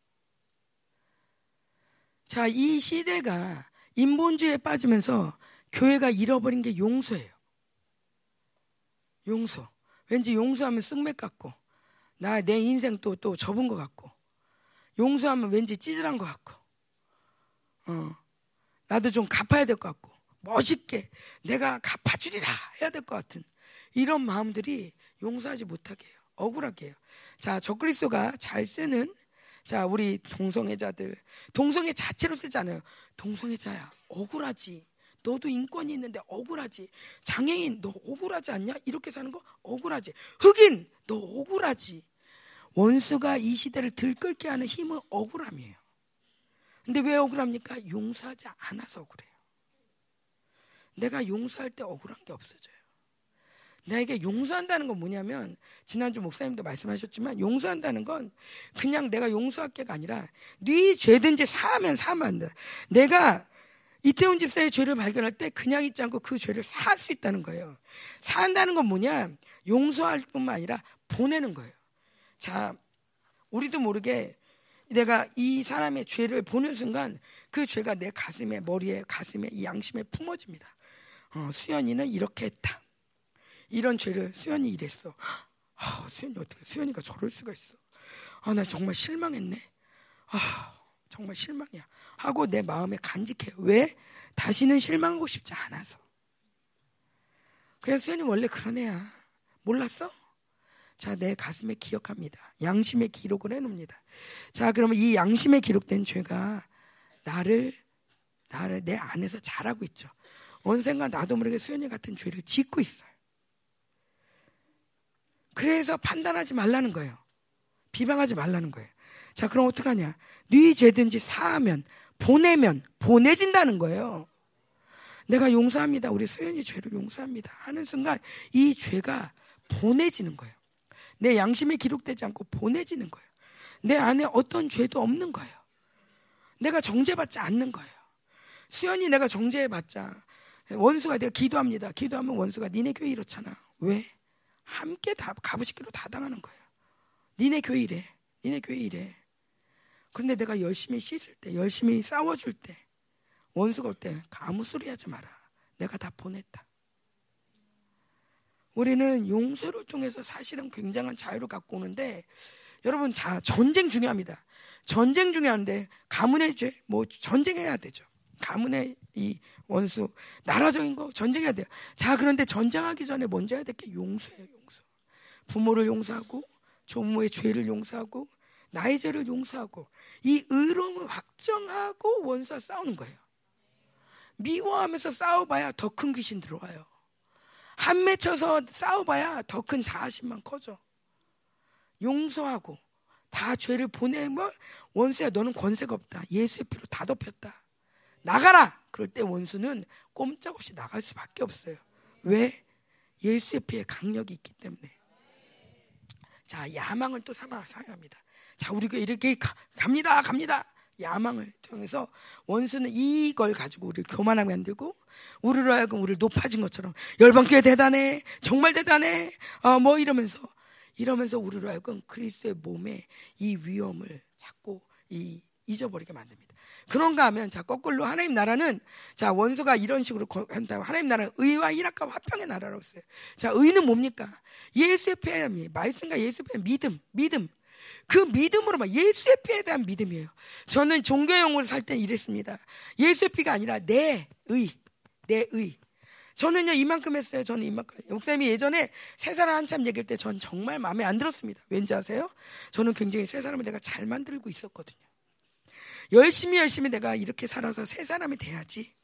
자, 이 시대가 인본주의에 빠지면서 교회가 잃어버린 게 용서예요. 용서. 왠지 용서하면 쓱맥 같고, 나, 내 인생 또, 또 접은 것 같고, 용서하면 왠지 찌질한 것 같고, 어, 나도 좀 갚아야 될 것 같고, 멋있게 내가 갚아주리라 해야 될 것 같은 이런 마음들이 용서하지 못하게 해요. 억울하게 해요. 자, 적그리스도가 잘 쓰는 자, 우리 동성애자들. 동성애 자체로 쓰잖아요. 동성애자야. 억울하지. 너도 인권이 있는데 억울하지. 장애인, 너 억울하지 않냐? 이렇게 사는 거 억울하지. 흑인, 너 억울하지. 원수가 이 시대를 들끓게 하는 힘은 억울함이에요. 근데 왜 억울합니까? 용서하지 않아서 억울해요. 내가 용서할 때 억울한 게 없어져요. 나에게 용서한다는 건 뭐냐면 지난주 목사님도 말씀하셨지만 용서한다는 건 그냥 내가 용서할 게가 아니라 네 죄든지 사하면 사면 안 돼. 내가 이태원 집사의 죄를 발견할 때 그냥 있지 않고 그 죄를 사할 수 있다는 거예요. 사한다는 건 뭐냐? 용서할 뿐만 아니라 보내는 거예요. 자, 우리도 모르게 내가 이 사람의 죄를 보는 순간 그 죄가 내 가슴에, 머리에, 가슴에, 이 양심에 품어집니다. 어, 수연이는 이렇게 했다. 이런 죄를 수연이 이랬어. 아, 수연이 어떻게, 수연이가 저럴 수가 있어. 아, 나 정말 실망했네. 아, 정말 실망이야. 하고 내 마음에 간직해요. 왜? 다시는 실망하고 싶지 않아서. 그냥 수연이 원래 그런 애야. 몰랐어? 자, 내 가슴에 기억합니다. 양심에 기록을 해놓습니다. 자, 그러면 이 양심에 기록된 죄가 나를, 나를 내 안에서 잘하고 있죠. 언젠가 나도 모르게 수연이 같은 죄를 짓고 있어요. 그래서 판단하지 말라는 거예요. 비방하지 말라는 거예요. 자, 그럼 어떡하냐? 네 죄든지 사하면, 보내면, 보내진다는 거예요. 내가 용서합니다. 우리 수연이 죄를 용서합니다. 하는 순간 이 죄가 보내지는 거예요. 내 양심에 기록되지 않고 보내지는 거예요. 내 안에 어떤 죄도 없는 거예요. 내가 정죄받지 않는 거예요. 수연이 내가 정죄해봤자 원수가 내가 기도합니다. 기도하면 원수가 니네 교회 이렇잖아. 왜? 함께 다 가부식기로 다 당하는 거예요. 니네 교회 이래. 니네 교회 이래. 그런데 내가 열심히 씻을 때, 열심히 싸워줄 때, 원수가 올 때 아무 소리 하지 마라. 내가 다 보냈다. 우리는 용서를 통해서 사실은 굉장한 자유를 갖고 오는데 여러분 자 전쟁 중요합니다. 전쟁 중요한데 가문의 죄 뭐 전쟁해야 되죠. 가문의 이 원수 나라적인 거 전쟁해야 돼요. 자 그런데 전쟁하기 전에 먼저 해야 될 게 용서예요. 부모를 용서하고 조모의 죄를 용서하고 나의 죄를 용서하고 이 의로움을 확정하고 원수와 싸우는 거예요. 미워하면서 싸워봐야 더 큰 귀신 들어와요. 한 맺혀서 싸워봐야 더 큰 자아심만 커져. 용서하고 다 죄를 보내면 원수야 너는 권세가 없다. 예수의 피로 다 덮였다. 나가라. 그럴 때 원수는 꼼짝없이 나갈 수밖에 없어요. 왜? 예수의 피에 강력이 있기 때문에. 자, 야망을 또 사랑합니다. 자, 우리가 이렇게 가, 갑니다, 갑니다. 야망을 통해서 원수는 이걸 가지고 우리를 교만하게 만들고 우리로 하여금 우리를 높아진 것처럼 열방교회 대단해 정말 대단해 어, 뭐 이러면서 이러면서 우리로 하여금 그리스도의 몸에 이 위험을 자꾸 이, 잊어버리게 만듭니다. 그런가 하면 자 거꾸로 하나님 나라는 자 원수가 이런 식으로 한다면 하나님 나라는 의와 일학과 화평의 나라라고 했어요. 자 의는 뭡니까? 예수의 피함이 말씀과 예수의 피함 믿음 믿음 그 믿음으로 만 예수의 피에 대한 믿음이에요. 저는 종교용으로 살 땐 이랬습니다. 예수의 피가 아니라 내 의, 내 의. 저는요 이만큼 했어요. 저는 이만큼. 목사님이 예전에 세 사람 한참 얘기할 때 전 정말 마음에 안 들었습니다. 왠지 아세요? 저는 굉장히 세 사람을 내가 잘 만들고 있었거든요. 열심히 열심히 내가 이렇게 살아서 세 사람이 돼야지.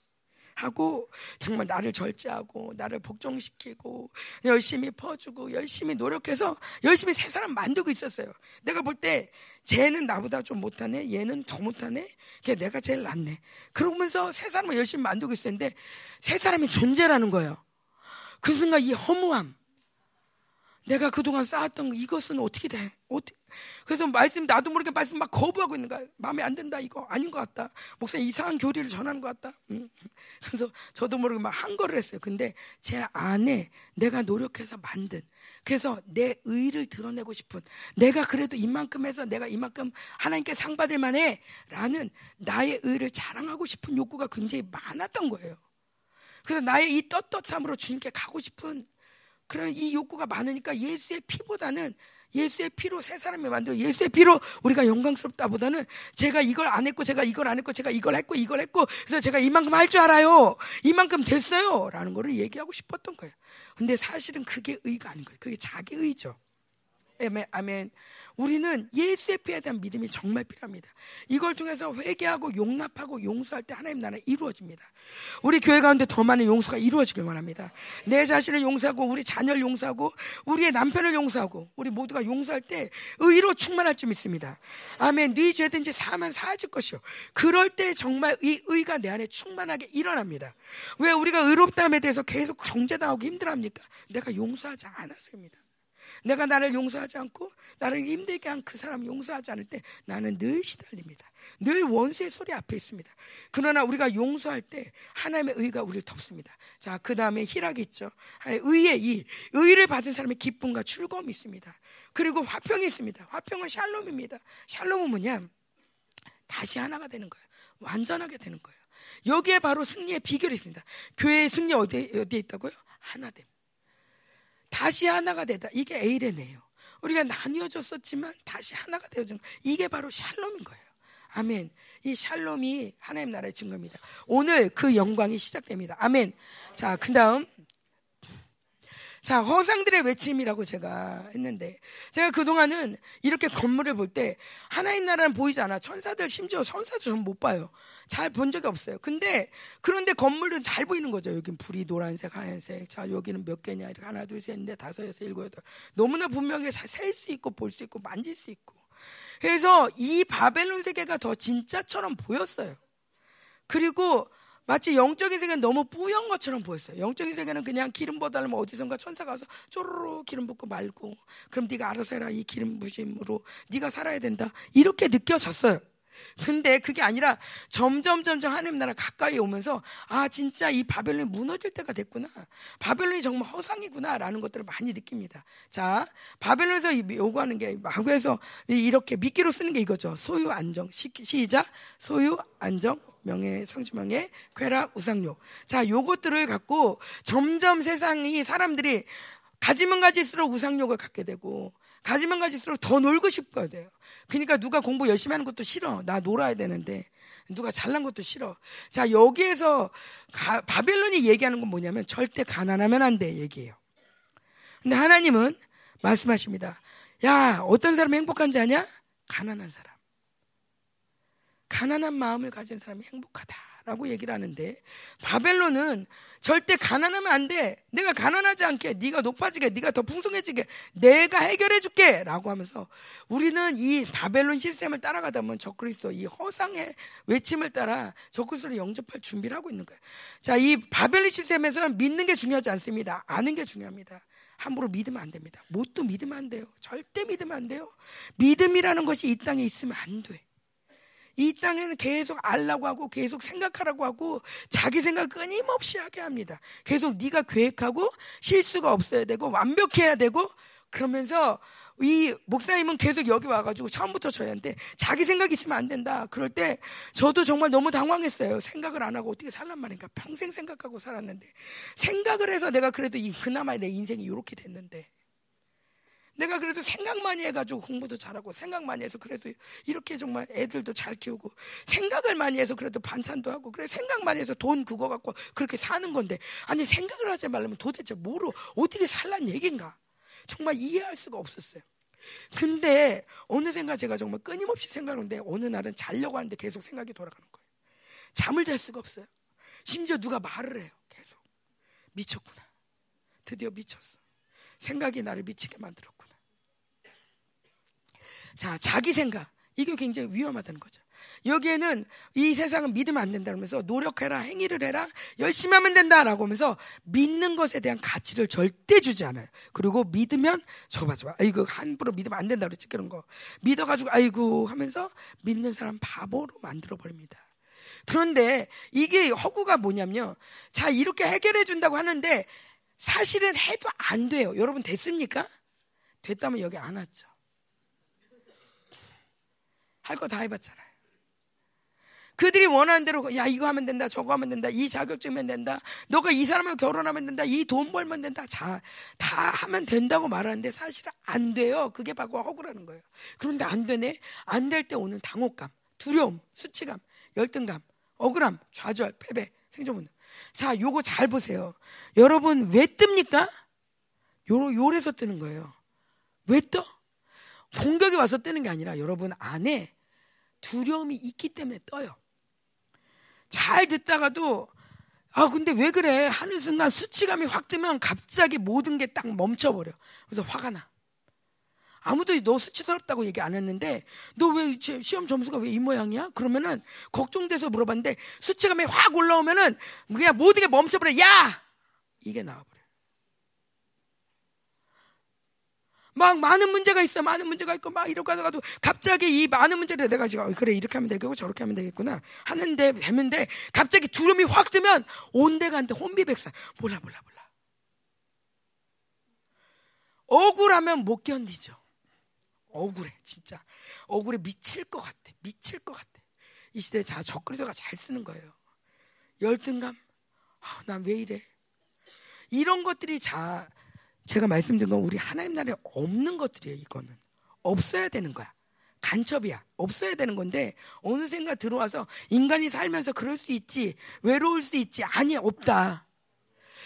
하고 정말 나를 절제하고 나를 복종시키고 열심히 퍼주고 열심히 노력해서 열심히 세 사람 만들고 있었어요. 내가 볼 때 쟤는 나보다 좀 못하네, 얘는 더 못하네, 걔 내가 제일 낫네. 그러면서 세 사람을 열심히 만들고 있었는데 세 사람이 존재라는 거예요. 그 순간 이 허무함, 내가 그동안 쌓았던 이것은 어떻게 돼? 어떻게? 그래서 말씀 나도 모르게 말씀 막 거부하고 있는 거야. 마음에 안 든다 이거 아닌 것 같다. 목사님 이상한 교리를 전하는 것 같다. 음. 그래서 저도 모르게 막 한 거를 했어요. 근데 제 안에 내가 노력해서 만든 그래서 내 의를 드러내고 싶은 내가 그래도 이만큼 해서 내가 이만큼 하나님께 상 받을 만해라는 나의 의를 자랑하고 싶은 욕구가 굉장히 많았던 거예요. 그래서 나의 이 떳떳함으로 주님께 가고 싶은 그런 이 욕구가 많으니까 예수의 피보다는 예수의 피로 새 사람이 만들어 예수의 피로 우리가 영광스럽다보다는 제가 이걸 안 했고 제가 이걸 안 했고 제가 이걸 했고 이걸 했고 그래서 제가 이만큼 할 줄 알아요 이만큼 됐어요라는 거를 얘기하고 싶었던 거예요. 근데 사실은 그게 의가 아닌 거예요. 그게 자기 의죠. 아멘. 아멘. 우리는 예수의 피에 대한 믿음이 정말 필요합니다. 이걸 통해서 회개하고 용납하고 용서할 때 하나님 나라 이루어집니다. 우리 교회 가운데 더 많은 용서가 이루어지길 원합니다. 내 자신을 용서하고 우리 자녀를 용서하고 우리의 남편을 용서하고 우리 모두가 용서할 때 의로 충만할 줄 믿습니다. 아멘. 네 죄든지 사면 사해질 것이요. 그럴 때 정말 이 의가 내 안에 충만하게 일어납니다. 왜 우리가 의롭다함에 대해서 계속 정죄당하고 힘들어합니까? 내가 용서하지 않았습니다. 내가 나를 용서하지 않고 나를 힘들게 한 그 사람 용서하지 않을 때 나는 늘 시달립니다. 늘 원수의 소리 앞에 있습니다. 그러나 우리가 용서할 때 하나님의 의가 우리를 덮습니다. 자, 그 다음에 희락이 있죠. 의의 이. 의를 받은 사람의 기쁨과 즐거움이 있습니다. 그리고 화평이 있습니다. 화평은 샬롬입니다. 샬롬은 뭐냐? 다시 하나가 되는 거예요. 완전하게 되는 거예요. 여기에 바로 승리의 비결이 있습니다. 교회의 승리 어디에, 어디에 있다고요? 하나됨. 다시 하나가 되다. 이게 에이레네요. 우리가 나뉘어졌었지만 다시 하나가 되어준 이게 바로 샬롬인 거예요. 아멘. 이 샬롬이 하나님 나라의 증거입니다. 오늘 그 영광이 시작됩니다. 아멘. 자, 그 다음. 자, 허상들의 외침이라고 제가 했는데, 제가 그동안은 이렇게 건물을 볼 때, 하나님 나라는 보이지 않아. 천사들, 심지어 천사도 전 못 봐요. 잘 본 적이 없어요. 근데, 그런데 건물은 잘 보이는 거죠. 여긴 불이 노란색, 하얀색. 자, 여기는 몇 개냐. 이렇게 하나, 둘, 셋, 넷, 다섯, 여섯, 일곱, 여덟. 너무나 분명히 잘셀수 있고, 볼 수 있고, 만질 수 있고. 그래서 이 바벨론 세계가 더 진짜처럼 보였어요. 그리고 마치 영적인 세계는 너무 뿌연 것처럼 보였어요. 영적인 세계는 그냥 기름 부어달라면 어디선가 천사가 와서 쪼르르 기름 붓고 말고 그럼 네가 알아서 해라 이 기름 부심으로 네가 살아야 된다 이렇게 느껴졌어요. 근데 그게 아니라 점점 점점 하나님 나라 가까이 오면서 아 진짜 이 바벨론이 무너질 때가 됐구나. 바벨론이 정말 허상이구나라는 것들을 많이 느낍니다. 자 바벨론에서 요구하는 게 마구에서 이렇게 미끼로 쓰는 게 이거죠. 소유 안정 시, 시작 소유 안정 명예, 성지명예, 쾌락, 우상욕. 자, 요것들을 갖고 점점 세상이 사람들이 가지면 가질수록 우상욕을 갖게 되고 가지면 가질수록 더 놀고 싶어야 돼요. 그러니까 누가 공부 열심히 하는 것도 싫어. 나 놀아야 되는데. 누가 잘난 것도 싫어. 자, 여기에서 가, 바벨론이 얘기하는 건 뭐냐면 절대 가난하면 안 돼 얘기해요. 근데 하나님은 말씀하십니다. 야, 어떤 사람이 행복한지 아냐? 가난한 사람. 가난한 마음을 가진 사람이 행복하다 라고 얘기를 하는데 바벨론은 절대 가난하면 안 돼. 내가 가난하지 않게, 네가 높아지게, 네가 더 풍성해지게, 내가 해결해 줄게 라고 하면서 우리는 이 바벨론 시스템을 따라가다 보면 적그리스도 이 허상의 외침을 따라 적그리스도를 영접할 준비를 하고 있는 거예요. 자, 이 바벨론 시스템에서는 믿는 게 중요하지 않습니다. 아는 게 중요합니다. 함부로 믿으면 안 됩니다. 뭣도 믿으면 안 돼요. 절대 믿으면 안 돼요. 믿음이라는 것이 이 땅에 있으면 안 돼. 이 땅에는 계속 알라고 하고 계속 생각하라고 하고 자기 생각 끊임없이 하게 합니다. 계속 네가 계획하고 실수가 없어야 되고 완벽해야 되고 그러면서 이 목사님은 계속 여기 와가지고 처음부터 저희한테 자기 생각 있으면 안 된다. 그럴 때 저도 정말 너무 당황했어요. 생각을 안 하고 어떻게 살란 말인가. 평생 생각하고 살았는데 생각을 해서 내가 그래도 이 그나마 내 인생이 이렇게 됐는데 내가 그래도 생각 많이 해가지고 공부도 잘하고 생각 많이 해서 그래도 이렇게 정말 애들도 잘 키우고 생각을 많이 해서 그래도 반찬도 하고 그래 생각 많이 해서 돈 그거 갖고 그렇게 사는 건데 아니 생각을 하지 말라면 도대체 뭐로 어떻게 살란 얘긴가 정말 이해할 수가 없었어요. 근데 어느샌가 제가 정말 끊임없이 생각하는데 어느 날은 자려고 하는데 계속 생각이 돌아가는 거예요. 잠을 잘 수가 없어요. 심지어 누가 말을 해요. 계속 미쳤구나. 드디어 미쳤어. 생각이 나를 미치게 만들었고. 자, 자기 생각. 이게 굉장히 위험하다는 거죠. 여기에는 이 세상은 믿으면 안 된다 그러면서 노력해라, 행위를 해라, 열심히 하면 된다라고 하면서 믿는 것에 대한 가치를 절대 주지 않아요. 그리고 믿으면 저봐 저봐. 아이고 함부로 믿으면 안 된다 그랬지 그런 거. 믿어가지고 아이고 하면서 믿는 사람 바보로 만들어 버립니다. 그런데 이게 허구가 뭐냐면 자 이렇게 해결해 준다고 하는데 사실은 해도 안 돼요. 여러분 됐습니까? 됐다면 여기 안 왔죠. 할 거 다 해봤잖아요. 그들이 원하는 대로 야 이거 하면 된다 저거 하면 된다 이 자격증면 된다 너가 이 사람하고 결혼하면 된다 이 돈 벌면 된다 자, 다 하면 된다고 말하는데 사실은 안 돼요 그게 바로 허구라는 거예요 그런데 안 되네 안 될 때 오는 당혹감 두려움 수치감 열등감 억울함 좌절 패배 생존 자 요거 잘 보세요 여러분 왜 뜹니까? 요, 요래서 뜨는 거예요 왜 떠? 와서 뜨는 게 아니라 여러분 안에 두려움이 있기 때문에 떠요. 잘 듣다가도 아 근데 왜 그래 하는 순간 수치감이 확 뜨면 갑자기 모든 게 딱 멈춰버려. 그래서 화가 나. 아무도 너 수치스럽다고 얘기 안 했는데 너 왜 시험 점수가 왜 이 모양이야? 그러면은 걱정돼서 물어봤는데 수치감이 확 올라오면은 그냥 모든 게 멈춰버려. 야 이게 나와버려. 막 많은 문제가 있어, 많은 문제가 있고 막 이러고 하다가도 갑자기 이 많은 문제를 내가 지금 그래 이렇게 하면 되겠고 저렇게 하면 되겠구나 하는데 되는데 갑자기 두려움이 확 뜨면 온데간데 혼비백산. 몰라 몰라 몰라. 억울하면 못 견디죠. 억울해 진짜. 억울해 미칠 것 같아 미칠 것 같아. 이 시대에 자 적그리스도가 잘 쓰는 거예요. 열등감? 아, 난왜 이래? 이런 것들이 자 제가 말씀드린 건 우리 하나님 나라에 없는 것들이에요 이거는 없어야 되는 거야 간첩이야 없어야 되는 건데 어느샌가 들어와서 인간이 살면서 그럴 수 있지 외로울 수 있지 아니 없다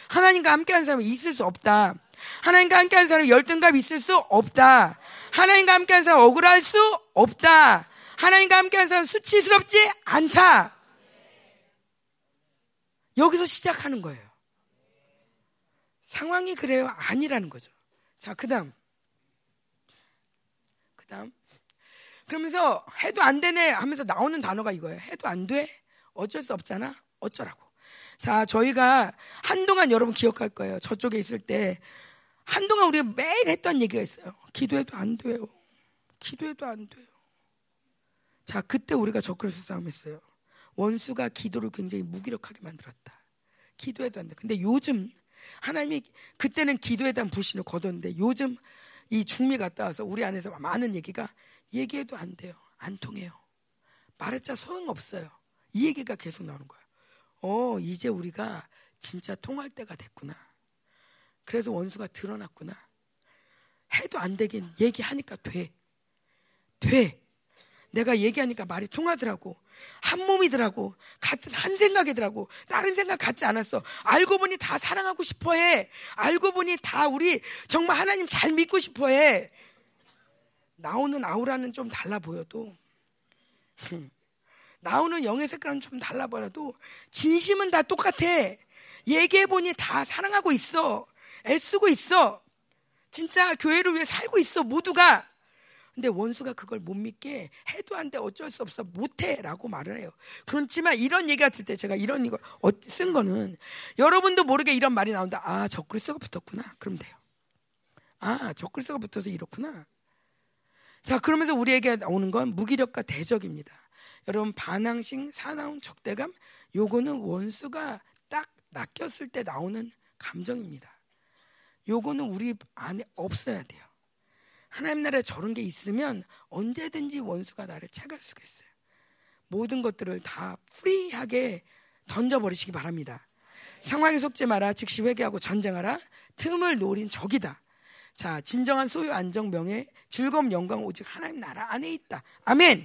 하나님과 함께하는 사람은 있을 수 없다 하나님과 함께하는 사람 열등감 있을 수 없다. 하나님과 함께하는 사람 억울할 수 없다. 하나님과 함께하는 사람 수치스럽지 않다. 여기서 시작하는 거예요. 상황이 그래요? 아니라는 거죠. 자, 그 다음. 그 다음. 그러면서 해도 안 되네 하면서 나오는 단어가 이거예요. 해도 안 돼? 어쩔 수 없잖아? 어쩌라고. 자, 저희가 한동안 여러분 기억할 거예요. 저쪽에 있을 때 한동안 우리가 매일 했던 얘기가 있어요. 기도해도 안 돼요. 기도해도 안 돼요. 자, 그때 우리가 적그리스 싸움했어요. 원수가 기도를 굉장히 무기력하게 만들었다. 기도해도 안 돼. 근데 요즘 하나님이 그때는 기도에 대한 불신을 거뒀는데 요즘 이 중미 갔다 와서 우리 안에서 많은 얘기가 얘기해도 안 돼요. 안 통해요. 말했자 소용없어요. 이 얘기가 계속 나오는 거예요. 어, 이제 우리가 진짜 통할 때가 됐구나. 그래서 원수가 드러났구나. 해도 안 되긴 얘기하니까 돼. 돼. 내가 얘기하니까 말이 통하더라고. 한 몸이더라고. 같은 한 생각이더라고. 다른 생각 같지 않았어. 알고 보니 다 사랑하고 싶어 해. 알고 보니 다 우리 정말 하나님 잘 믿고 싶어 해. 나오는 아우라는 좀 달라 보여도, 나오는 영의 색깔은 좀 달라 보여도, 진심은 다 똑같아. 얘기해 보니 다 사랑하고 있어. 애쓰고 있어. 진짜 교회를 위해 살고 있어, 모두가. 근데 원수가 그걸 못 믿게 해도 안 돼, 어쩔 수 없어, 못해. 라고 말을 해요. 그렇지만 이런 얘기가 들 때 제가 이런 이거 어, 쓴 거는 여러분도 모르게 이런 말이 나온다. 아, 적글스가 붙었구나. 그럼 돼요. 아, 적글스가 붙어서 이렇구나. 자, 그러면서 우리에게 나오는 건 무기력과 대적입니다. 여러분, 반항식, 사나운, 적대감, 요거는 원수가 딱 낚였을 때 나오는 감정입니다. 요거는 우리 안에 없어야 돼요. 하나님 나라에 저런 게 있으면 언제든지 원수가 나를 채갈 수가 있어요. 모든 것들을 다 free하게 던져버리시기 바랍니다. 상황에 속지 마라. 즉시 회개하고 전쟁하라. 틈을 노린 적이다. 자, 진정한 소유, 안정, 명예, 즐거움, 영광 오직 하나님 나라 안에 있다. 아멘.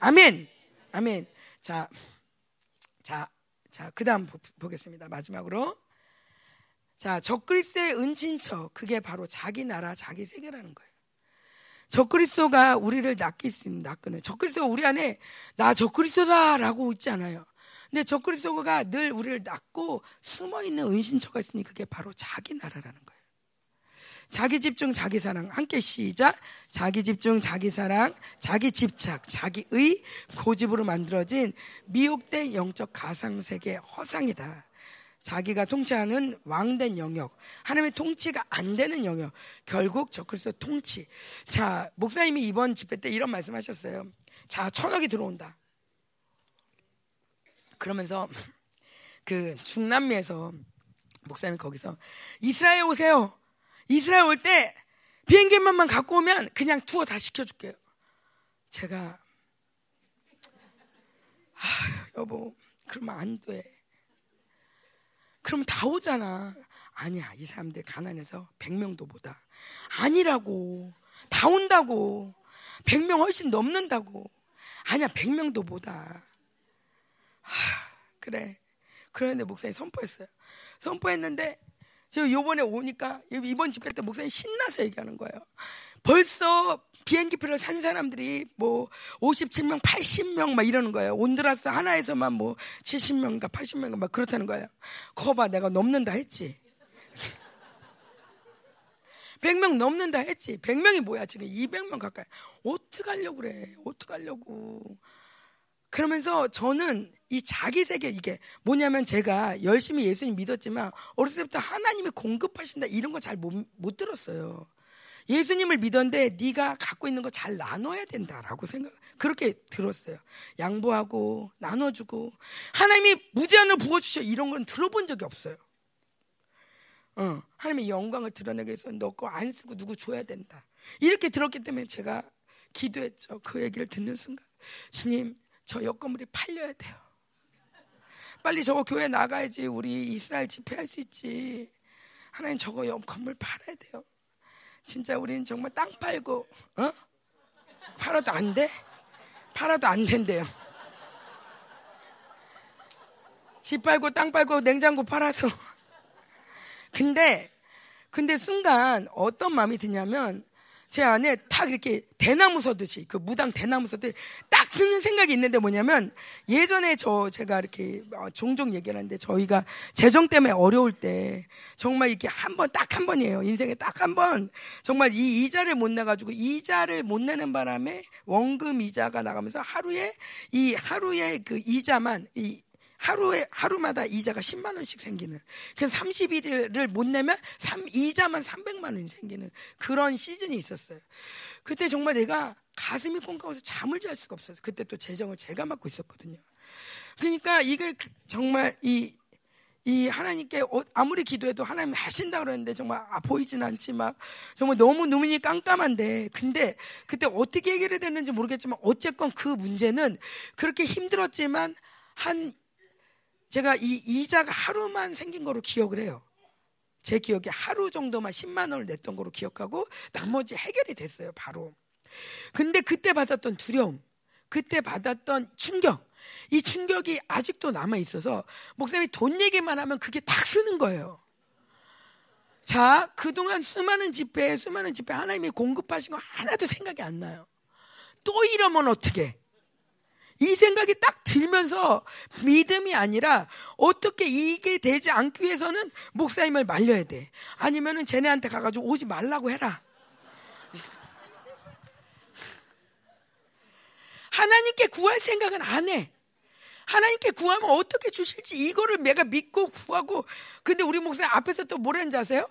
아멘. 아멘. 자, 자, 자, 그 다음 보 겠습니다. 마지막으로. 자, 적그리스의 은친처 그게 바로 자기 나라, 자기 세계라는 거예요. 적그리스도가 우리를 있는 낚는 적그리스도가 우리 안에 나 적그리스도다라고 있지 않아요. 근데 적그리스도가 늘 우리를 낚고 숨어 있는 은신처가 있으니 그게 바로 자기 나라라는 거예요. 자기 집중, 자기 사랑. 함께 시작. 자기 집중, 자기 사랑, 자기 집착, 자기의 고집으로 만들어진 미혹된 영적 가상세계 허상이다. 자기가 통치하는 왕된 영역, 하나님의 통치가 안 되는 영역, 결국 적그리스도 통치. 자, 목사님이 이번 집회 때 이런 말씀하셨어요. 자, 천억이 들어온다. 그러면서 그 중남미에서 목사님이 거기서 이스라엘 오세요. 이스라엘 올 때 비행기만만 갖고 오면 그냥 투어 다 시켜줄게요. 제가 아, 여보, 그러면 안 돼. 그럼 다 오잖아. 아니야. 이 사람들 가난해서 100명도 보다. 아니라고. 다 온다고. 100명 훨씬 넘는다고. 아니야. 100명도 보다. 하, 그래. 그런데 목사님 선포했어요. 선포했는데 제가 요번에 오니까 이번 집회 때 목사님 신나서 얘기하는 거예요. 벌써 비행기표를 산 사람들이 뭐 57명, 80명 막 이러는 거예요. 온드라스 하나에서만 뭐 70명인가 80명인가 막 그렇다는 거예요. 거 봐, 내가 넘는다 했지. 100명 넘는다 했지. 100명이 뭐야, 지금 200명 가까이. 어떡하려고 그래. 어떡하려고. 그러면서 저는 이 자기 세계 이게 뭐냐면 제가 열심히 예수님 믿었지만 어렸을 때부터 하나님이 공급하신다 이런 거 잘못못 들었어요. 예수님을 믿었는데 네가 갖고 있는 거 잘 나눠야 된다라고 생각 그렇게 들었어요. 양보하고 나눠주고 하나님이 무제한을 부어주셔 이런 건 들어본 적이 없어요. 어, 하나님의 영광을 드러내기 위해서 너거 안 쓰고 누구 줘야 된다. 이렇게 들었기 때문에 제가 기도했죠. 그 얘기를 듣는 순간 주님 저 옆건물이 팔려야 돼요. 빨리 저거 교회 나가야지 우리 이스라엘 집회할 수 있지. 하나님 저거 옆 건물 팔아야 돼요. 진짜 우리는 정말 땅 팔고 어? 팔아도 안 돼? 팔아도 안 된대요. 집 팔고 땅 팔고 냉장고 팔아서. 근데 근데 순간 어떤 마음이 드냐면 제 안에 탁 이렇게 대나무 서듯이 그 무당 대나무 서듯 딱 드는 생각이 있는데 뭐냐면 예전에 저 제가 이렇게 어, 종종 얘기를 하는데 저희가 재정 때문에 어려울 때 정말 이렇게 한 번 딱 한 번이에요. 인생에 딱 한 번. 정말 이 이자를 못 내가지고 이자를 못 내는 바람에 원금 이자가 나가면서 하루에 이 하루에 그 이자만 이 하루에 하루마다 이자가 10만 원씩 생기는 그래서 30일을 못 내면 3, 이자만 300만 원이 생기는 그런 시즌이 있었어요. 그때 정말 내가 가슴이 콩가워서 잠을 잘 수가 없었어요. 그때 또 재정을 제가 맡고 있었거든요. 그러니까 이게 그 정말 이, 이 하나님께 어, 아무리 기도해도 하나님 하신다 그러는데 정말 아, 보이진 않지 막 정말 너무 눈이 깜깜한데 근데 그때 어떻게 해결이 됐는지 모르겠지만 어쨌건 그 문제는 그렇게 힘들었지만 한 제가 이 이자가 하루만 생긴 거로 기억을 해요. 제 기억에 하루 정도만 10만 원을 냈던 거로 기억하고 나머지 해결이 됐어요, 바로. 근데 그때 받았던 두려움, 그때 받았던 충격, 이 충격이 아직도 남아 있어서 목사님이 돈 얘기만 하면 그게 딱 쓰는 거예요. 자, 그동안 수많은 집회, 수많은 집회 하나님이 공급하신 거 하나도 생각이 안 나요. 또 이러면 어떻게? 이 생각이 딱 들면서 믿음이 아니라 어떻게 이게 되지 않기 위해서는 목사님을 말려야 돼. 아니면은 쟤네한테 가가지고 오지 말라고 해라. 하나님께 구할 생각은 안 해. 하나님께 구하면 어떻게 주실지 이거를 내가 믿고 구하고 근데 우리 목사님 앞에서 또 뭐라는지 아세요?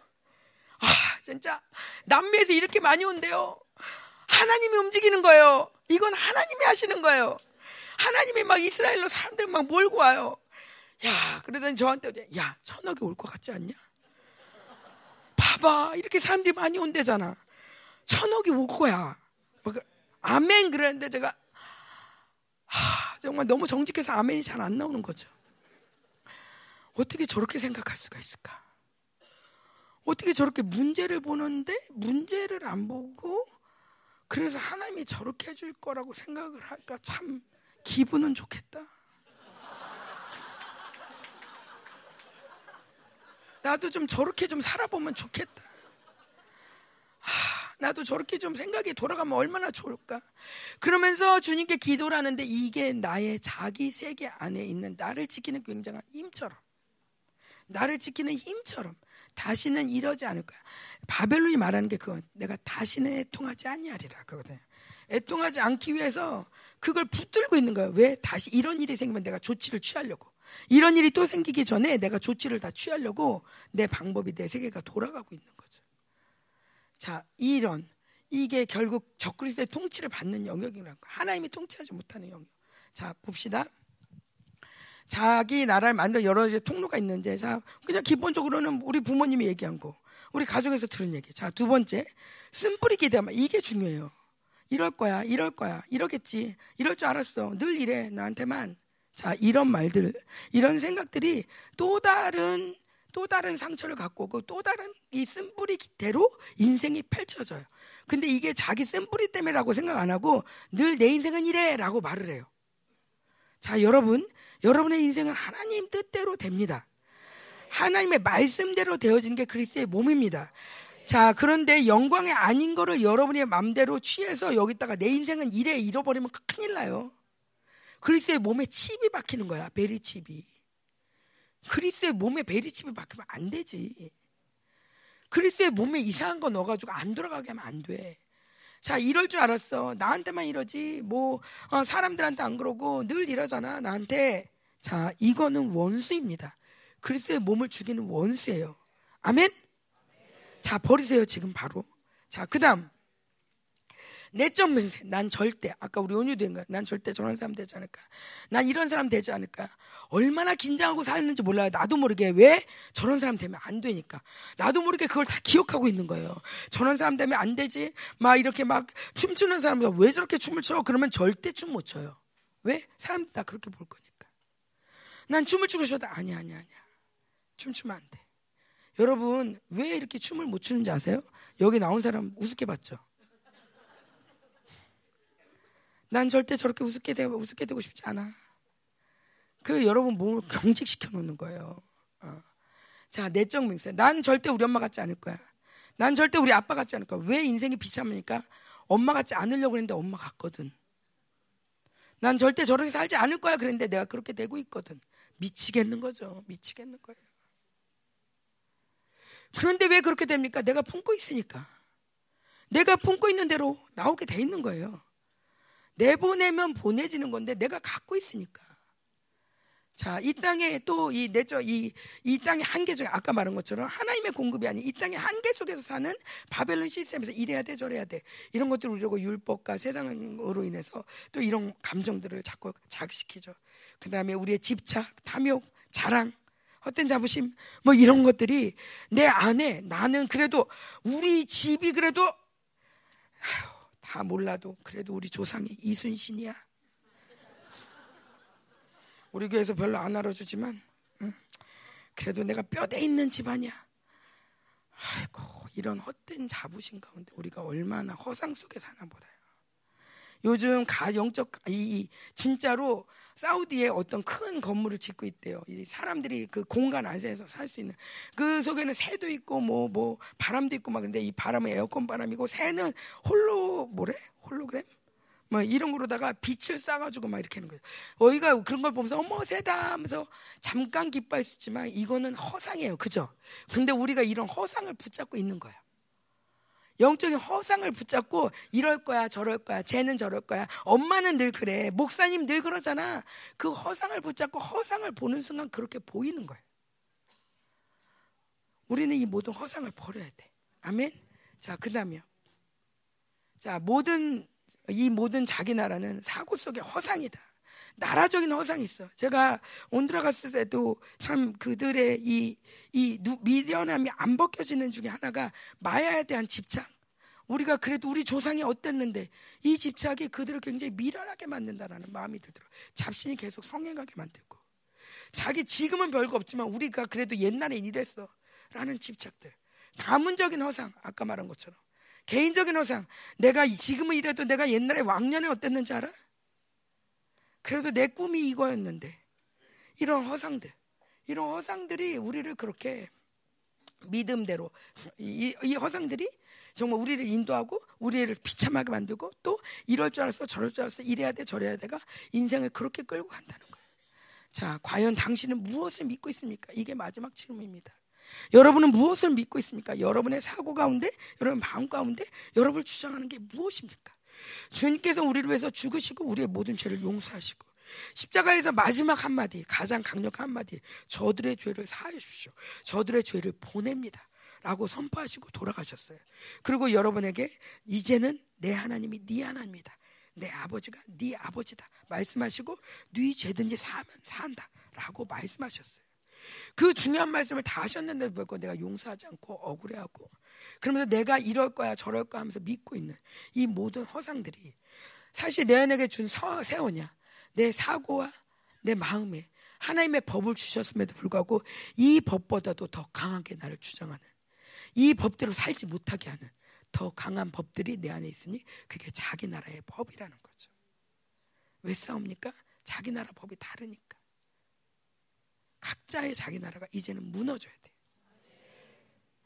아 진짜 남미에서 이렇게 많이 온대요. 하나님이 움직이는 거예요. 이건 하나님이 하시는 거예요. 하나님이 막 이스라엘로 사람들 막 몰고 와요. 야, 그러더니 저한테, 야, 천억이 올 것 같지 않냐? 봐봐. 이렇게 사람들이 많이 온대잖아. 천억이 올 거야. 그, 아멘. 그랬는데 제가, 하, 정말 너무 정직해서 아멘이 잘 안 나오는 거죠. 어떻게 저렇게 생각할 수가 있을까? 어떻게 저렇게 문제를 보는데 문제를 안 보고 그래서 하나님이 저렇게 해줄 거라고 생각을 할까 참 기분은 좋겠다. 나도 좀 저렇게 좀 살아보면 좋겠다. 하, 나도 저렇게 좀 생각이 돌아가면 얼마나 좋을까. 그러면서 주님께 기도를 하는데 이게 나의 자기 세계 안에 있는 나를 지키는 굉장한 힘처럼. 나를 지키는 힘처럼. 다시는 이러지 않을 거야. 바벨론이 말하는 게 그건 내가 다시는 애통하지 아니하리라. 그거든. 애통하지 않기 위해서 그걸 붙들고 있는 거예요. 왜? 다시 이런 일이 생기면 내가 조치를 취하려고. 이런 일이 또 생기기 전에 내가 조치를 다 취하려고 내 방법이 내 세계가 돌아가고 있는 거죠. 자, 이런 이게 결국 적그리스도의 통치를 받는 영역이라고. 하나님이 통치하지 못하는 영역. 자, 봅시다. 자기 나라를 만들 여러 가지 통로가 있는데, 자, 그냥 기본적으로는 우리 부모님이 얘기한 거, 우리 가족에서 들은 얘기. 자, 두 번째, 쓴뿌리 기대만 이게 중요해요. 이럴 거야, 이럴 거야, 이러겠지, 이럴 줄 알았어. 늘 이래, 나한테만. 자, 이런 말들, 이런 생각들이 또 다른, 또 다른 상처를 갖고 오고 또 다른 이 쓴뿌리대로 인생이 펼쳐져요. 근데 이게 자기 쓴뿌리 때문에라고 생각 안 하고 늘 내 인생은 이래 라고 말을 해요. 자, 여러분, 여러분의 인생은 하나님 뜻대로 됩니다. 하나님의 말씀대로 되어진 게 그리스의 몸입니다. 자, 그런데 영광이 아닌 거를 여러분의 맘대로 취해서 여기다가 내 인생은 이래 잃어버리면 큰일 나요. 그리스의 몸에 칩이 박히는 거야. 베리칩이. 그리스의 몸에 베리칩이 박히면 안 되지. 그리스의 몸에 이상한 거 넣어가지고 안 돌아가게 하면 안 돼. 자, 이럴 줄 알았어. 나한테만 이러지. 뭐, 어, 사람들한테 안 그러고 늘 이러잖아. 나한테. 자, 이거는 원수입니다. 그리스의 몸을 죽이는 원수예요. 아멘? 자, 버리세요. 지금 바로. 자, 그 다음. 내적 맹세. 난 절대, 아까 우리 거야. 난 절대 저런 사람 되지 않을까. 난 이런 사람 되지 않을까. 얼마나 긴장하고 살는지 몰라요. 나도 모르게. 왜? 저런 사람 되면 안 되니까. 나도 모르게 그걸 다 기억하고 있는 거예요. 저런 사람 되면 안 되지. 막 이렇게 막 춤추는 사람들 왜 저렇게 춤을 춰? 그러면 절대 춤 못 춰요. 왜? 사람들 다 그렇게 볼 거니까. 난 춤을 추고 싶어도 아니야, 아니야, 아니야. 춤추면 안 돼. 여러분, 왜 이렇게 춤을 못 추는지 아세요? 여기 나온 사람 우습게 봤죠? 난 절대 저렇게 우습게 되고, 우습게 되고 싶지 않아. 그 여러분 몸을 경직시켜 놓는 거예요. 어. 자, 내적 맹세. 난 절대 우리 엄마 같지 않을 거야. 난 절대 우리 아빠 같지 않을 거야. 왜 인생이 비참하니까? 엄마 같지 않으려고 했는데 엄마 같거든. 난 절대 저렇게 살지 않을 거야. 그랬는데 내가 그렇게 되고 있거든. 미치겠는 거죠. 미치겠는 거예요. 그런데 왜 그렇게 됩니까? 내가 품고 있으니까. 내가 품고 있는 대로 나오게 돼 있는 거예요. 내보내면 보내지는 건데 내가 갖고 있으니까. 자, 이 땅에 또 이 내적 이, 이 땅의 한계 중에 아까 말한 것처럼 하나님의 공급이 아닌 이 땅의 한계 속에서 사는 바벨론 시스템에서 이래야 돼 저래야 돼 이런 것들을 우리가 율법과 세상으로 인해서 또 이런 감정들을 자꾸 자극시키죠. 그 다음에 우리의 집착, 탐욕, 자랑, 헛된 자부심 뭐 이런 것들이 내 안에 나는 그래도 우리 집이 그래도 아휴, 다 몰라도 그래도 우리 조상이 이순신이야. 우리 교회에서 별로 안 알아주지만 응? 그래도 내가 뼈대 있는 집안이야. 아이고 이런 헛된 자부심 가운데 우리가 얼마나 허상 속에 사나 보다요. 요즘 가 영적 이, 이 진짜로 사우디에 어떤 큰 건물을 짓고 있대요. 이 사람들이 그 공간 안에서 살 수 있는 그 속에는 새도 있고 뭐뭐 뭐 바람도 있고 막 근데 이 바람은 에어컨 바람이고 새는 홀로 뭐래 홀로그램 뭐 이런 거로다가 빛을 쏴가지고 막 이렇게 하는 거예요. 어이가 그런 걸 보면서 어머 새다 하면서 잠깐 기뻐할 수 있지만 이거는 허상이에요. 그죠? 근데 우리가 이런 허상을 붙잡고 있는 거예요. 영적인 허상을 붙잡고 이럴 거야 저럴 거야 쟤는 저럴 거야 엄마는 늘 그래 목사님 늘 그러잖아. 그 허상을 붙잡고 허상을 보는 순간 그렇게 보이는 거예요 우리는 이 모든 허상을 버려야 돼. 아멘? 자 그 다음에요. 자 모든 이 모든 자기 나라는 사고 속에 허상이다 나라적인 허상이 있어. 제가 온드라 갔을 때도 참 그들의 이, 이 미련함이 안 벗겨지는 중에 하나가 마야에 대한 집착. 우리가 그래도 우리 조상이 어땠는데 이 집착이 그들을 굉장히 미련하게 만든다라는 마음이 들더라. 잡신이 계속 성행하게 만들고. 자기 지금은 별거 없지만 우리가 그래도 옛날엔 이랬어. 라는 집착들. 가문적인 허상. 아까 말한 것처럼. 개인적인 허상. 내가 지금은 이래도 내가 옛날에 왕년에 어땠는지 알아? 그래도 내 꿈이 이거였는데 이런 허상들, 이런 허상들이 우리를 그렇게 믿음대로 이, 이 허상들이 정말 우리를 인도하고 우리를 비참하게 만들고 또 이럴 줄 알았어 저럴 줄 알았어 이래야 돼 저래야 돼가 인생을 그렇게 끌고 간다는 거예요. 자, 과연 당신은 무엇을 믿고 있습니까? 이게 마지막 질문입니다. 여러분은 무엇을 믿고 있습니까? 여러분의 사고 가운데, 여러분 마음 가운데, 여러분을 주장하는 게 무엇입니까? 주님께서 우리를 위해서 죽으시고 우리의 모든 죄를 용서하시고 십자가에서 마지막 한마디, 가장 강력한 한마디, 저들의 죄를 사하여 주십시오. 저들의 죄를 보냅니다. 라고 선포하시고 돌아가셨어요. 그리고 여러분에게 이제는 내 하나님이 네 하나님이다. 내 아버지가 네 아버지다. 말씀하시고 네 죄든지 사하면 사한다. 라고 말씀하셨어요. 그 중요한 말씀을 다 하셨는데도 불구하고 내가 용서하지 않고 억울해하고 그러면서 내가 이럴 거야 저럴 거야 하면서 믿고 있는 이 모든 허상들이 사실 내 안에게 준 서, 세워냐 내 사고와 내 마음에 하나님의 법을 주셨음에도 불구하고 이 법보다도 더 강하게 나를 주장하는 이 법대로 살지 못하게 하는 더 강한 법들이 내 안에 있으니 그게 자기 나라의 법이라는 거죠. 왜 싸웁니까? 자기 나라 법이 다르니까. 각자의 자기 나라가 이제는 무너져야 돼.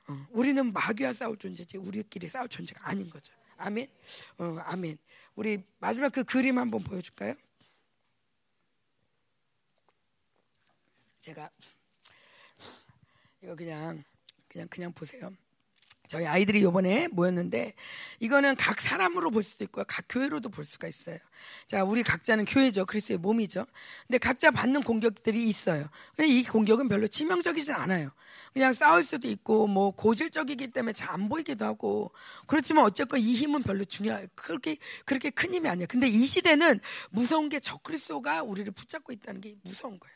어, 우리는 마귀와 싸울 존재지 우리끼리 싸울 존재가 아닌 거죠. 아멘. 어, 아멘. 우리 마지막 그 그림 한번 보여줄까요? 제가 이거 그냥 그냥 그냥 보세요. 저희 아이들이 요번에 모였는데 이거는 각 사람으로 볼 수도 있고요. 각 교회로도 볼 수가 있어요. 자, 우리 각자는 교회죠. 그리스도의 몸이죠. 근데 각자 받는 공격들이 있어요. 이 공격은 별로 치명적이진 않아요. 그냥 싸울 수도 있고 뭐 고질적이기 때문에 잘 안 보이기도 하고 그렇지만 어쨌건 이 힘은 별로 중요해요. 그렇게 그렇게 큰 힘이 아니에요. 근데 이 시대는 무서운 게 적그리스도가 우리를 붙잡고 있다는 게 무서운 거예요.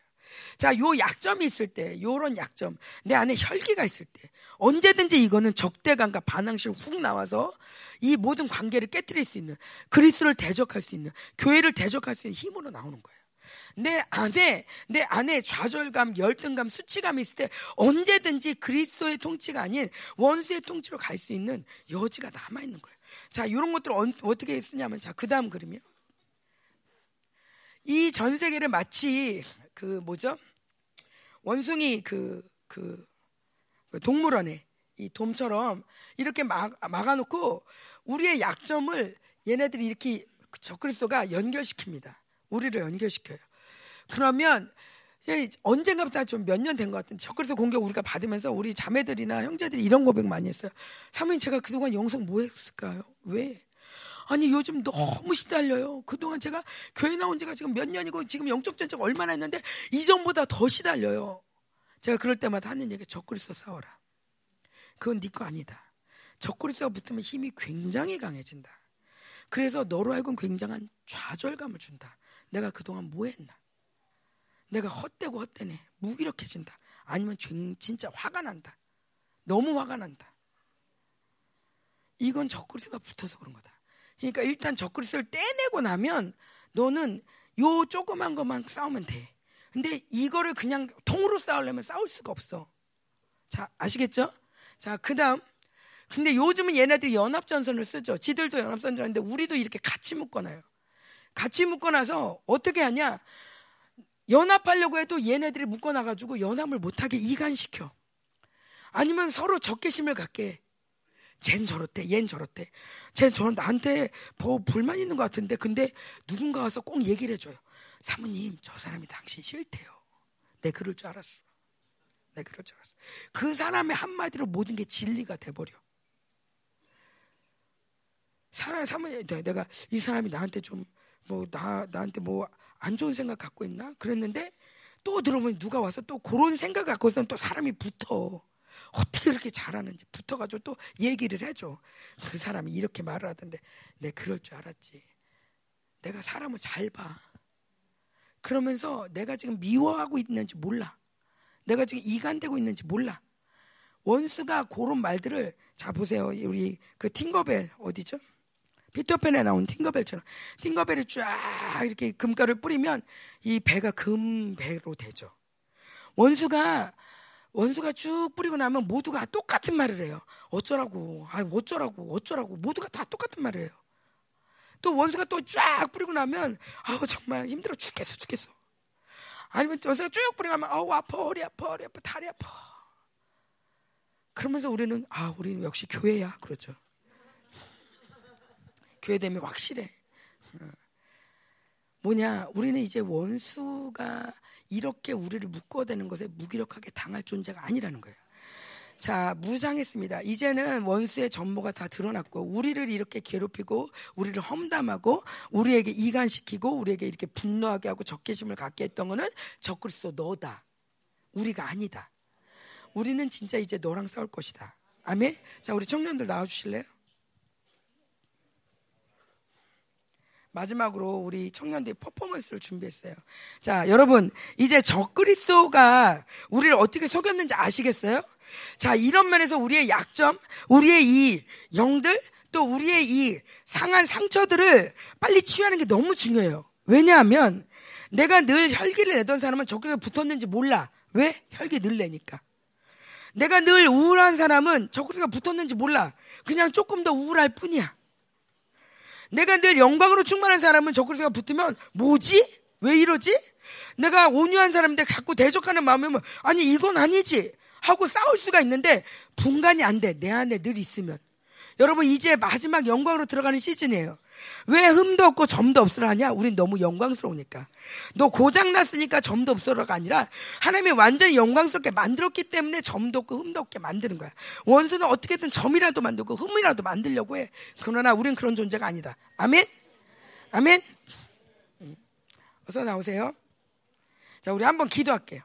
자, 요 약점이 있을 때, 요런 약점, 내 안에 혈기가 있을 때, 언제든지 이거는 적대감과 반항실 훅 나와서 이 모든 관계를 깨뜨릴 수 있는, 그리스도를 대적할 수 있는, 교회를 대적할 수 있는 힘으로 나오는 거예요. 내 안에, 내 안에 좌절감, 열등감, 수치감이 있을 때 언제든지 그리스도의 통치가 아닌 원수의 통치로 갈 수 있는 여지가 남아 있는 거예요. 자, 이런 것들 을 어, 떻게 쓰냐면, 자, 그 다음 그림이요. 이 전 세계를 마치 그 뭐죠? 원숭이 그, 그, 그 동물원에 이 돔처럼 이렇게 막, 막아놓고 우리의 약점을 얘네들이 이렇게 적그리스도가 연결시킵니다. 우리를 연결시켜요. 그러면 언젠가부터 좀 몇 년 된 것 같은 적그리스도 공격 우리가 받으면서 우리 자매들이나 형제들이 이런 고백 많이 했어요. 사모님 제가 그동안 영성 뭐 했을까요? 왜? 아니 요즘 너무 시달려요. 그동안 제가 교회 나온 지가 지금 몇 년이고 지금 영적 전적 얼마나 했는데 이전보다 더 시달려요. 제가 그럴 때마다 하는 얘기 적그리스도 싸워라. 그건 네 거 아니다. 적그리스도가 붙으면 힘이 굉장히 강해진다. 그래서 너로 하여금 굉장한 좌절감을 준다. 내가 그동안 뭐 했나? 내가 헛되고 헛되네. 무기력해진다. 아니면 진짜 화가 난다. 너무 화가 난다. 이건 적그리스도가 붙어서 그런 거다. 그러니까 일단 적그리스도를 떼내고 나면 너는 요 조그만 것만 싸우면 돼. 근데 이거를 그냥 통으로 싸우려면 싸울 수가 없어. 자, 아시겠죠? 자, 그 다음. 근데 요즘은 얘네들이 연합전선을 쓰죠. 지들도 연합전선인데 우리도 이렇게 같이 묶어놔요. 같이 묶어놔서 어떻게 하냐? 연합하려고 해도 얘네들이 묶어놔가지고 연합을 못하게 이간시켜. 아니면 서로 적개심을 갖게 쟨 저렇대, 얜 저렇대. 쟨 저런 나한테 뭐 불만 있는 것 같은데, 근데 누군가 와서 꼭 얘기를 해줘요. 사모님, 저 사람이 당신 싫대요. 내 그럴 줄 알았어. 내 그럴 줄 알았어. 그 사람의 한마디로 모든 게 진리가 돼버려. 사람, 사모님, 내가 이 사람이 나한테 좀, 뭐, 나, 나한테 뭐, 안 좋은 생각 갖고 있나? 그랬는데, 또 들어보면 누가 와서 또 그런 생각 갖고서는 또 사람이 붙어. 어떻게 그렇게 잘하는지 붙어가지고 또 얘기를 해줘. 그 사람이 이렇게 말을 하던데, 내 그럴 줄 알았지. 내가 사람을 잘 봐. 그러면서 내가 지금 미워하고 있는지 몰라. 내가 지금 이간되고 있는지 몰라. 원수가 그런 말들을 자 보세요. 우리 그 팅거벨 어디죠? 피터팬에 나온 팅거벨처럼 팅거벨이 쫙 이렇게 금가를 뿌리면 이 배가 금배로 되죠. 원수가 원수가 쭉 뿌리고 나면 모두가 똑같은 말을 해요. 어쩌라고, 아, 어쩌라고, 어쩌라고, 모두가 다 똑같은 말을 해요. 또 원수가 또 쫙 뿌리고 나면, 아우, 정말 힘들어 죽겠어, 죽겠어. 아니면 원수가 쭉 뿌리고 나면, 아우, 아파, 허리 아파, 허리 아파, 다리 아파. 그러면서 우리는, 아, 우리는 역시 교회야. 그렇죠. 교회 되면 확실해. 어. 뭐냐, 우리는 이제 원수가 이렇게 우리를 묶어대는 것에 무기력하게 당할 존재가 아니라는 거예요. 자, 무상했습니다. 이제는 원수의 전모가 다 드러났고, 우리를 이렇게 괴롭히고, 우리를 험담하고, 우리에게 이간시키고, 우리에게 이렇게 분노하게 하고 적개심을 갖게 했던 거는 적그리스도 너다. 우리가 아니다. 우리는 진짜 이제 너랑 싸울 것이다. 아멘? 자, 우리 청년들 나와주실래요? 마지막으로 우리 청년들이 퍼포먼스를 준비했어요. 자, 여러분, 이제 적그리스도가 우리를 어떻게 속였는지 아시겠어요? 자, 이런 면에서 우리의 약점, 우리의 이 영들, 또 우리의 이 상한 상처들을 빨리 치유하는 게 너무 중요해요. 왜냐하면 내가 늘 혈기를 내던 사람은 적그리스도 붙었는지 몰라. 왜? 혈기 늘 내니까. 내가 늘 우울한 사람은 적그리스도가 붙었는지 몰라. 그냥 조금 더 우울할 뿐이야. 내가 늘 영광으로 충만한 사람은 적그리스도가 붙으면 뭐지? 왜 이러지? 내가 온유한 사람인데 자꾸 대적하는 마음이면 아니 이건 아니지. 하고 싸울 수가 있는데 분간이 안 돼. 내 안에 늘 있으면. 여러분 이제 마지막 영광으로 들어가는 시즌이에요. 왜 흠도 없고 점도 없으라 하냐? 우린 너무 영광스러우니까. 너 고장 났으니까 점도 없으라가 아니라 하나님이 완전히 영광스럽게 만들었기 때문에 점도 없고 흠도 없게 만드는 거야. 원수는 어떻게든 점이라도 만들고 흠이라도 만들려고 해. 그러나 우린 그런 존재가 아니다. 아멘? 아멘? 음. 어서 나오세요. 자, 우리 한번 기도할게요.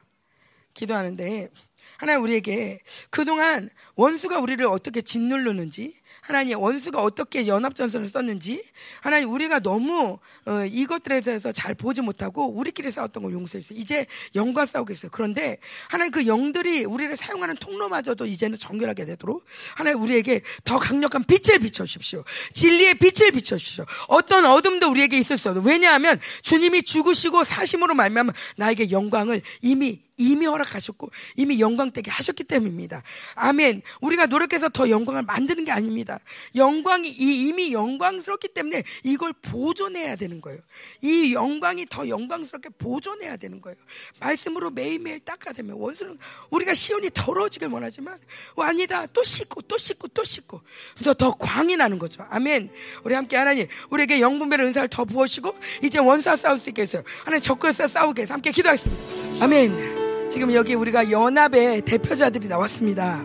기도하는데 하나님 우리에게 그동안 원수가 우리를 어떻게 짓누르는지 하나님 원수가 어떻게 연합전선을 썼는지 하나님 우리가 너무 어, 이것들에 대해서 잘 보지 못하고 우리끼리 싸웠던 걸 용서했어요. 이제 영과 싸우겠어요. 그런데 하나님 그 영들이 우리를 사용하는 통로마저도 이제는 정결하게 되도록 하나님 우리에게 더 강력한 빛을 비춰주십시오. 진리의 빛을 비춰주십시오. 어떤 어둠도 우리에게 있을 수 없어요. 왜냐하면 주님이 죽으시고 사심으로 말미암아 나에게 영광을 이미 이미 허락하셨고 이미 영광 되게 하셨기 때문입니다. 아멘. 우리가 노력해서 더 영광을 만드는 게 아닙니다. 영광이 이미 영광스럽기 때문에 이걸 보존해야 되는 거예요. 이 영광이 더 영광스럽게 보존해야 되는 거예요. 말씀으로 매일매일 닦아대면 원수는 우리가 시온이 더러워지길 원하지만 아니다. 또 씻고 또 씻고 또 씻고 더, 더 광이 나는 거죠. 아멘. 우리 함께 하나님 우리에게 영분별의 은사를 더 부어시고 이제 원수와 싸울 수 있게 해서요. 하나님 적그리스도와 싸우게 해서 함께 기도하겠습니다. 아멘. 지금 여기 우리가 연합의 대표자들이 나왔습니다.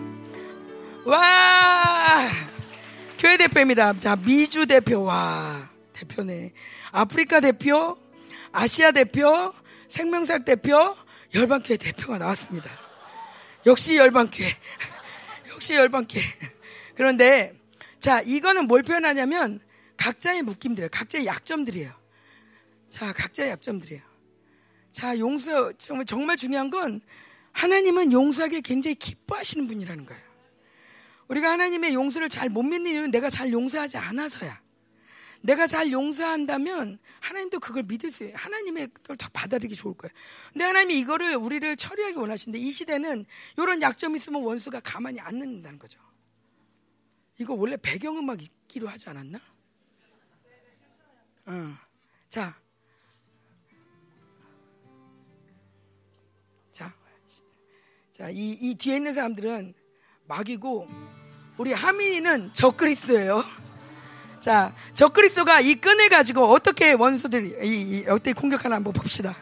와! 교회 대표입니다. 자, 미주 대표, 와, 대표네. 아프리카 대표, 아시아 대표, 생명사역 대표, 열방교회 대표가 나왔습니다. 역시 열방교회. 역시 열방교회. 그런데, 자, 이거는 뭘 표현하냐면, 각자의 묶임들이에요. 각자의 약점들이에요. 자, 각자의 약점들이에요. 자, 용서, 정말, 정말 중요한 건 하나님은 용서하기 굉장히 기뻐하시는 분이라는 거예요. 우리가 하나님의 용서를 잘 못 믿는 이유는 내가 잘 용서하지 않아서야. 내가 잘 용서한다면 하나님도 그걸 믿을 수. 하나님의 걸다 받아들이기 좋을 거예요. 근데 하나님이 이거를 우리를 처리하기 원하시는데 이 시대는 이런 약점이 있으면 원수가 가만히 안 듣는다는 거죠. 이거 원래 배경음악 있기로 하지 않았나? 어. 자, 자, 이, 이 뒤에 있는 사람들은 막이고, 우리 하민이는 적그리스예요. 자, 적그리스도가 이 끈을 가지고 어떻게 원수들 이, 이, 이, 어떻게 공격하나 한번 봅시다.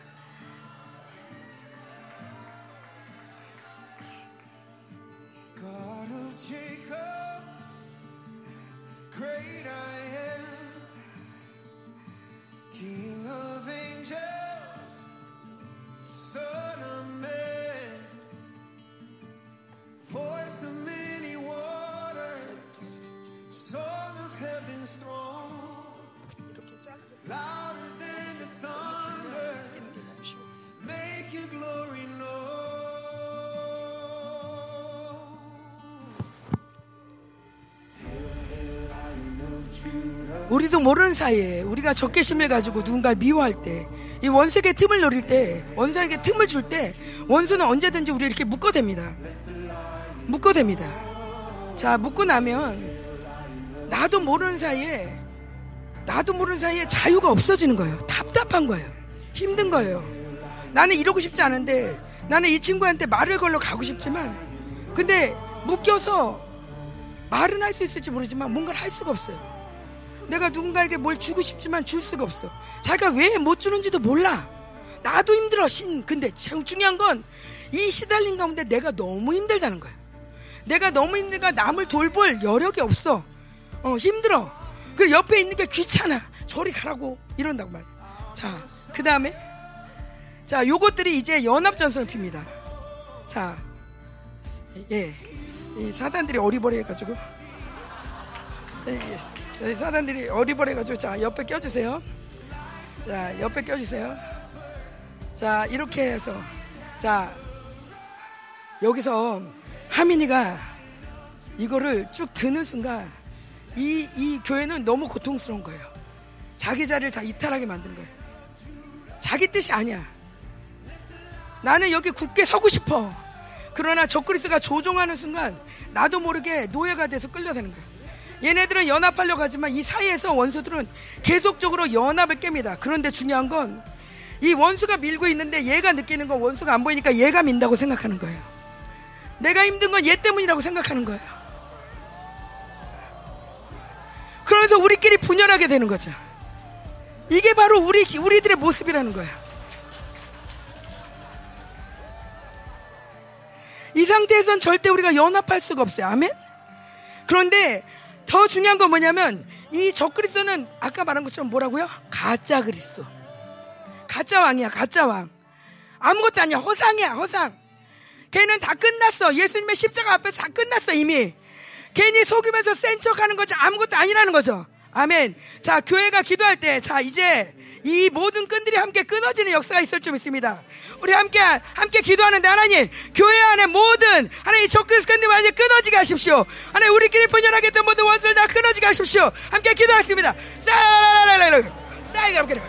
우리도 모르는 사이에 우리가 적개심을 가지고 누군가를 미워할 때, 이 원수에게 틈을 노릴 때, 원수에게 틈을 줄 때, 원수는 언제든지 우리 이렇게 묶어댑니다. 묶어댑니다. 자, 묶고 나면, 나도 모르는 사이에, 나도 모르는 사이에 자유가 없어지는 거예요. 답답한 거예요. 힘든 거예요. 나는 이러고 싶지 않은데, 나는 이 친구한테 말을 걸러 가고 싶지만, 근데 묶여서 말은 할 수 있을지 모르지만 뭔가를 할 수가 없어요. 내가 누군가에게 뭘 주고 싶지만 줄 수가 없어. 자기가 왜 못 주는지도 몰라. 나도 힘들어, 신. 근데 중요한 건 이 시달린 가운데 내가 너무 힘들다는 거야. 내가 너무 힘들까 남을 돌볼 여력이 없어. 어, 힘들어. 그 옆에 있는 게 귀찮아. 저리 가라고. 이런다고 말이야. 자, 그 다음에. 자, 요것들이 이제 연합전선을 핍니다. 자, 예. 이 사단들이 어리버리 해가지고. 예, 예. 사단들이 어리버려가지고 자 옆에 껴주세요. 자 옆에 껴주세요. 자 이렇게 해서 자 여기서 하민이가 이거를 쭉 드는 순간 이, 이 교회는 너무 고통스러운 거예요. 자기 자리를 다 이탈하게 만든 거예요. 자기 뜻이 아니야. 나는 여기 굳게 서고 싶어. 그러나 적그리스가 조종하는 순간 나도 모르게 노예가 돼서 끌려다는 거야. 얘네들은 연합하려고 하지만 이 사이에서 원수들은 계속적으로 연합을 깹니다. 그런데 중요한 건 이 원수가 밀고 있는데 얘가 느끼는 건 원수가 안 보이니까 얘가 민다고 생각하는 거예요. 내가 힘든 건 얘 때문이라고 생각하는 거예요. 그러면서 우리끼리 분열하게 되는 거죠. 이게 바로 우리 우리들의 모습이라는 거야. 이 상태에선 절대 우리가 연합할 수가 없어요. 아멘. 그런데 더 중요한 건 뭐냐면 이 적그리스도는 아까 말한 것처럼 뭐라고요? 가짜 그리스도. 가짜 왕이야, 가짜 왕. 아무것도 아니야, 허상이야, 허상. 걔는 다 끝났어. 예수님의 십자가 앞에서 다 끝났어, 이미. 괜히 속이면서 센 척 하는 거지 아무것도 아니라는 거죠. 아멘. 자, 교회가 기도할 때, 자, 이제 이 모든 끈들이 함께 끊어지는 역사가 있을 줄 믿습니다. 우리 함께, 함께 기도하는데, 하나님, 교회 안에 모든, 하나님, 적그리스 끈들 완전히 끊어지게 하십시오. 하나님, 우리끼리 분열하게 했던 모든 원수를 다 끊어지게 하십시오. 함께 기도하겠습니다. 싸라라라라라 싸이라라라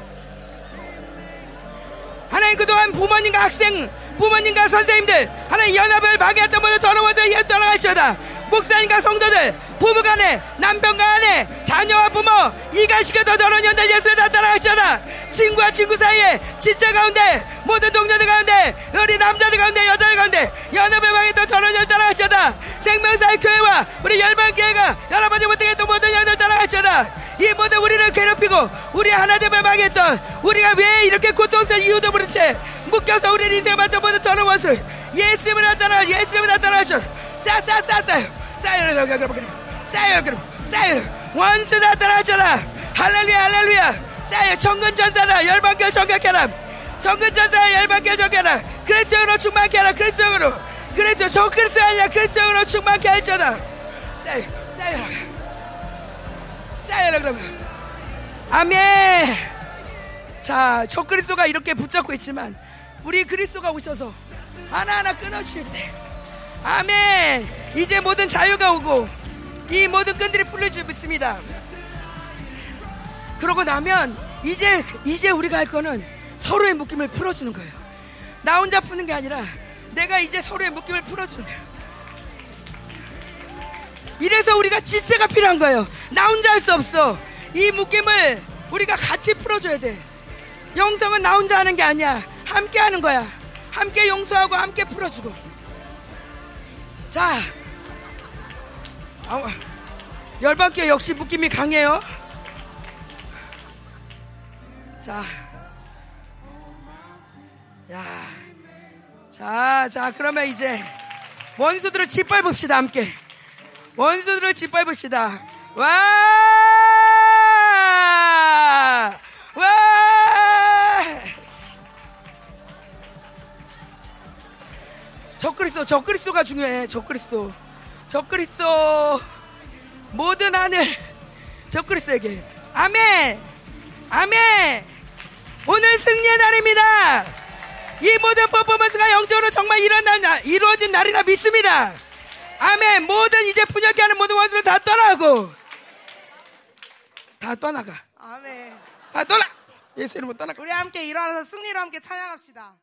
하나님, 그동안 부모님과 학생, 부모님과 선생님들, 하나님, 연합을 방해했던 모든 더러운 예 떠나갈지어다. 목사님과 성도들, 부부간에, 남편간에, 자녀와 부모, 이가시켜도 더러운 연들 예수를 다 따라갈지어다. 친구와 친구 사이에, 지체 가운데, 모든 동료들 가운데, 우리 남자들 가운데, 여자들 가운데, 연합을 방해했던 더러운 연 따라갈지어다. 생명사의 교회와 우리 열방교회가 연합하지 못하겠던 모든 연들 따라갈지어다. 이 모든 우리를 괴롭히고, 우리 하나됨을 방해했던, 우리가 왜 이렇게 고통스러운 이유도 모른 채, 묶여서 우리 인생을 만든 모든 더러운 원수, 예수님을 다 따라가, 예수님을 다 따라가셔. 싸싸싸싸 쌓여 여러분 쌓여 여러분 쌓여 원수 다 따라하잖아 할렐루야 할렐루야. 정근 전사라 열방교 정격해라 정근 전사 열방교 정격해라 그리스도로 충만케 하라. 그리스도로. 그리스도 저 그리스도 아니라 그리스도로 충만케 할잖아 쌓여 쌓여 쌓여 여러분 아멘. 자, 저 그리스도가 이렇게 붙잡고 있지만 우리 그리스도가 오셔서 하나하나 끊어주실 때 아멘. 이제 모든 자유가 오고 이 모든 끈들이 풀려줄 믿습니다. 그러고 나면 이제 이제 우리가 할 거는 서로의 묶임을 풀어주는 거예요. 나 혼자 푸는 게 아니라 내가 이제 서로의 묶임을 풀어주는 거예요. 이래서 우리가 지체가 필요한 거예요. 나 혼자 할 수 없어. 이 묶임을 우리가 같이 풀어줘야 돼. 영성은 나 혼자 하는 게 아니야. 함께 하는 거야. 함께 용서하고 함께 풀어주고. 자, 아, 열반께 역시 묶임이 강해요. 자, 야, 자, 자, 그러면 이제 원수들을 짓밟읍시다, 함께. 원수들을 짓밟읍시다. 와! 와! 적그리스도, 적그리스도가 중요해. 적그리스도. 적그리스도. 모든 하늘 적그리스도에게. 아멘. 아멘. 오늘 승리의 날입니다. 이 모든 퍼포먼스가 영적으로 정말 일어난 날, 이루어진 날이라 믿습니다. 아멘. 모든 이제 분열케 하는 모든 원수를 다 떠나고 다 떠나가. 아멘. 다 떠나. 예수 이름으로 떠나가. 우리 함께 일어나서 승리로 함께 찬양합시다.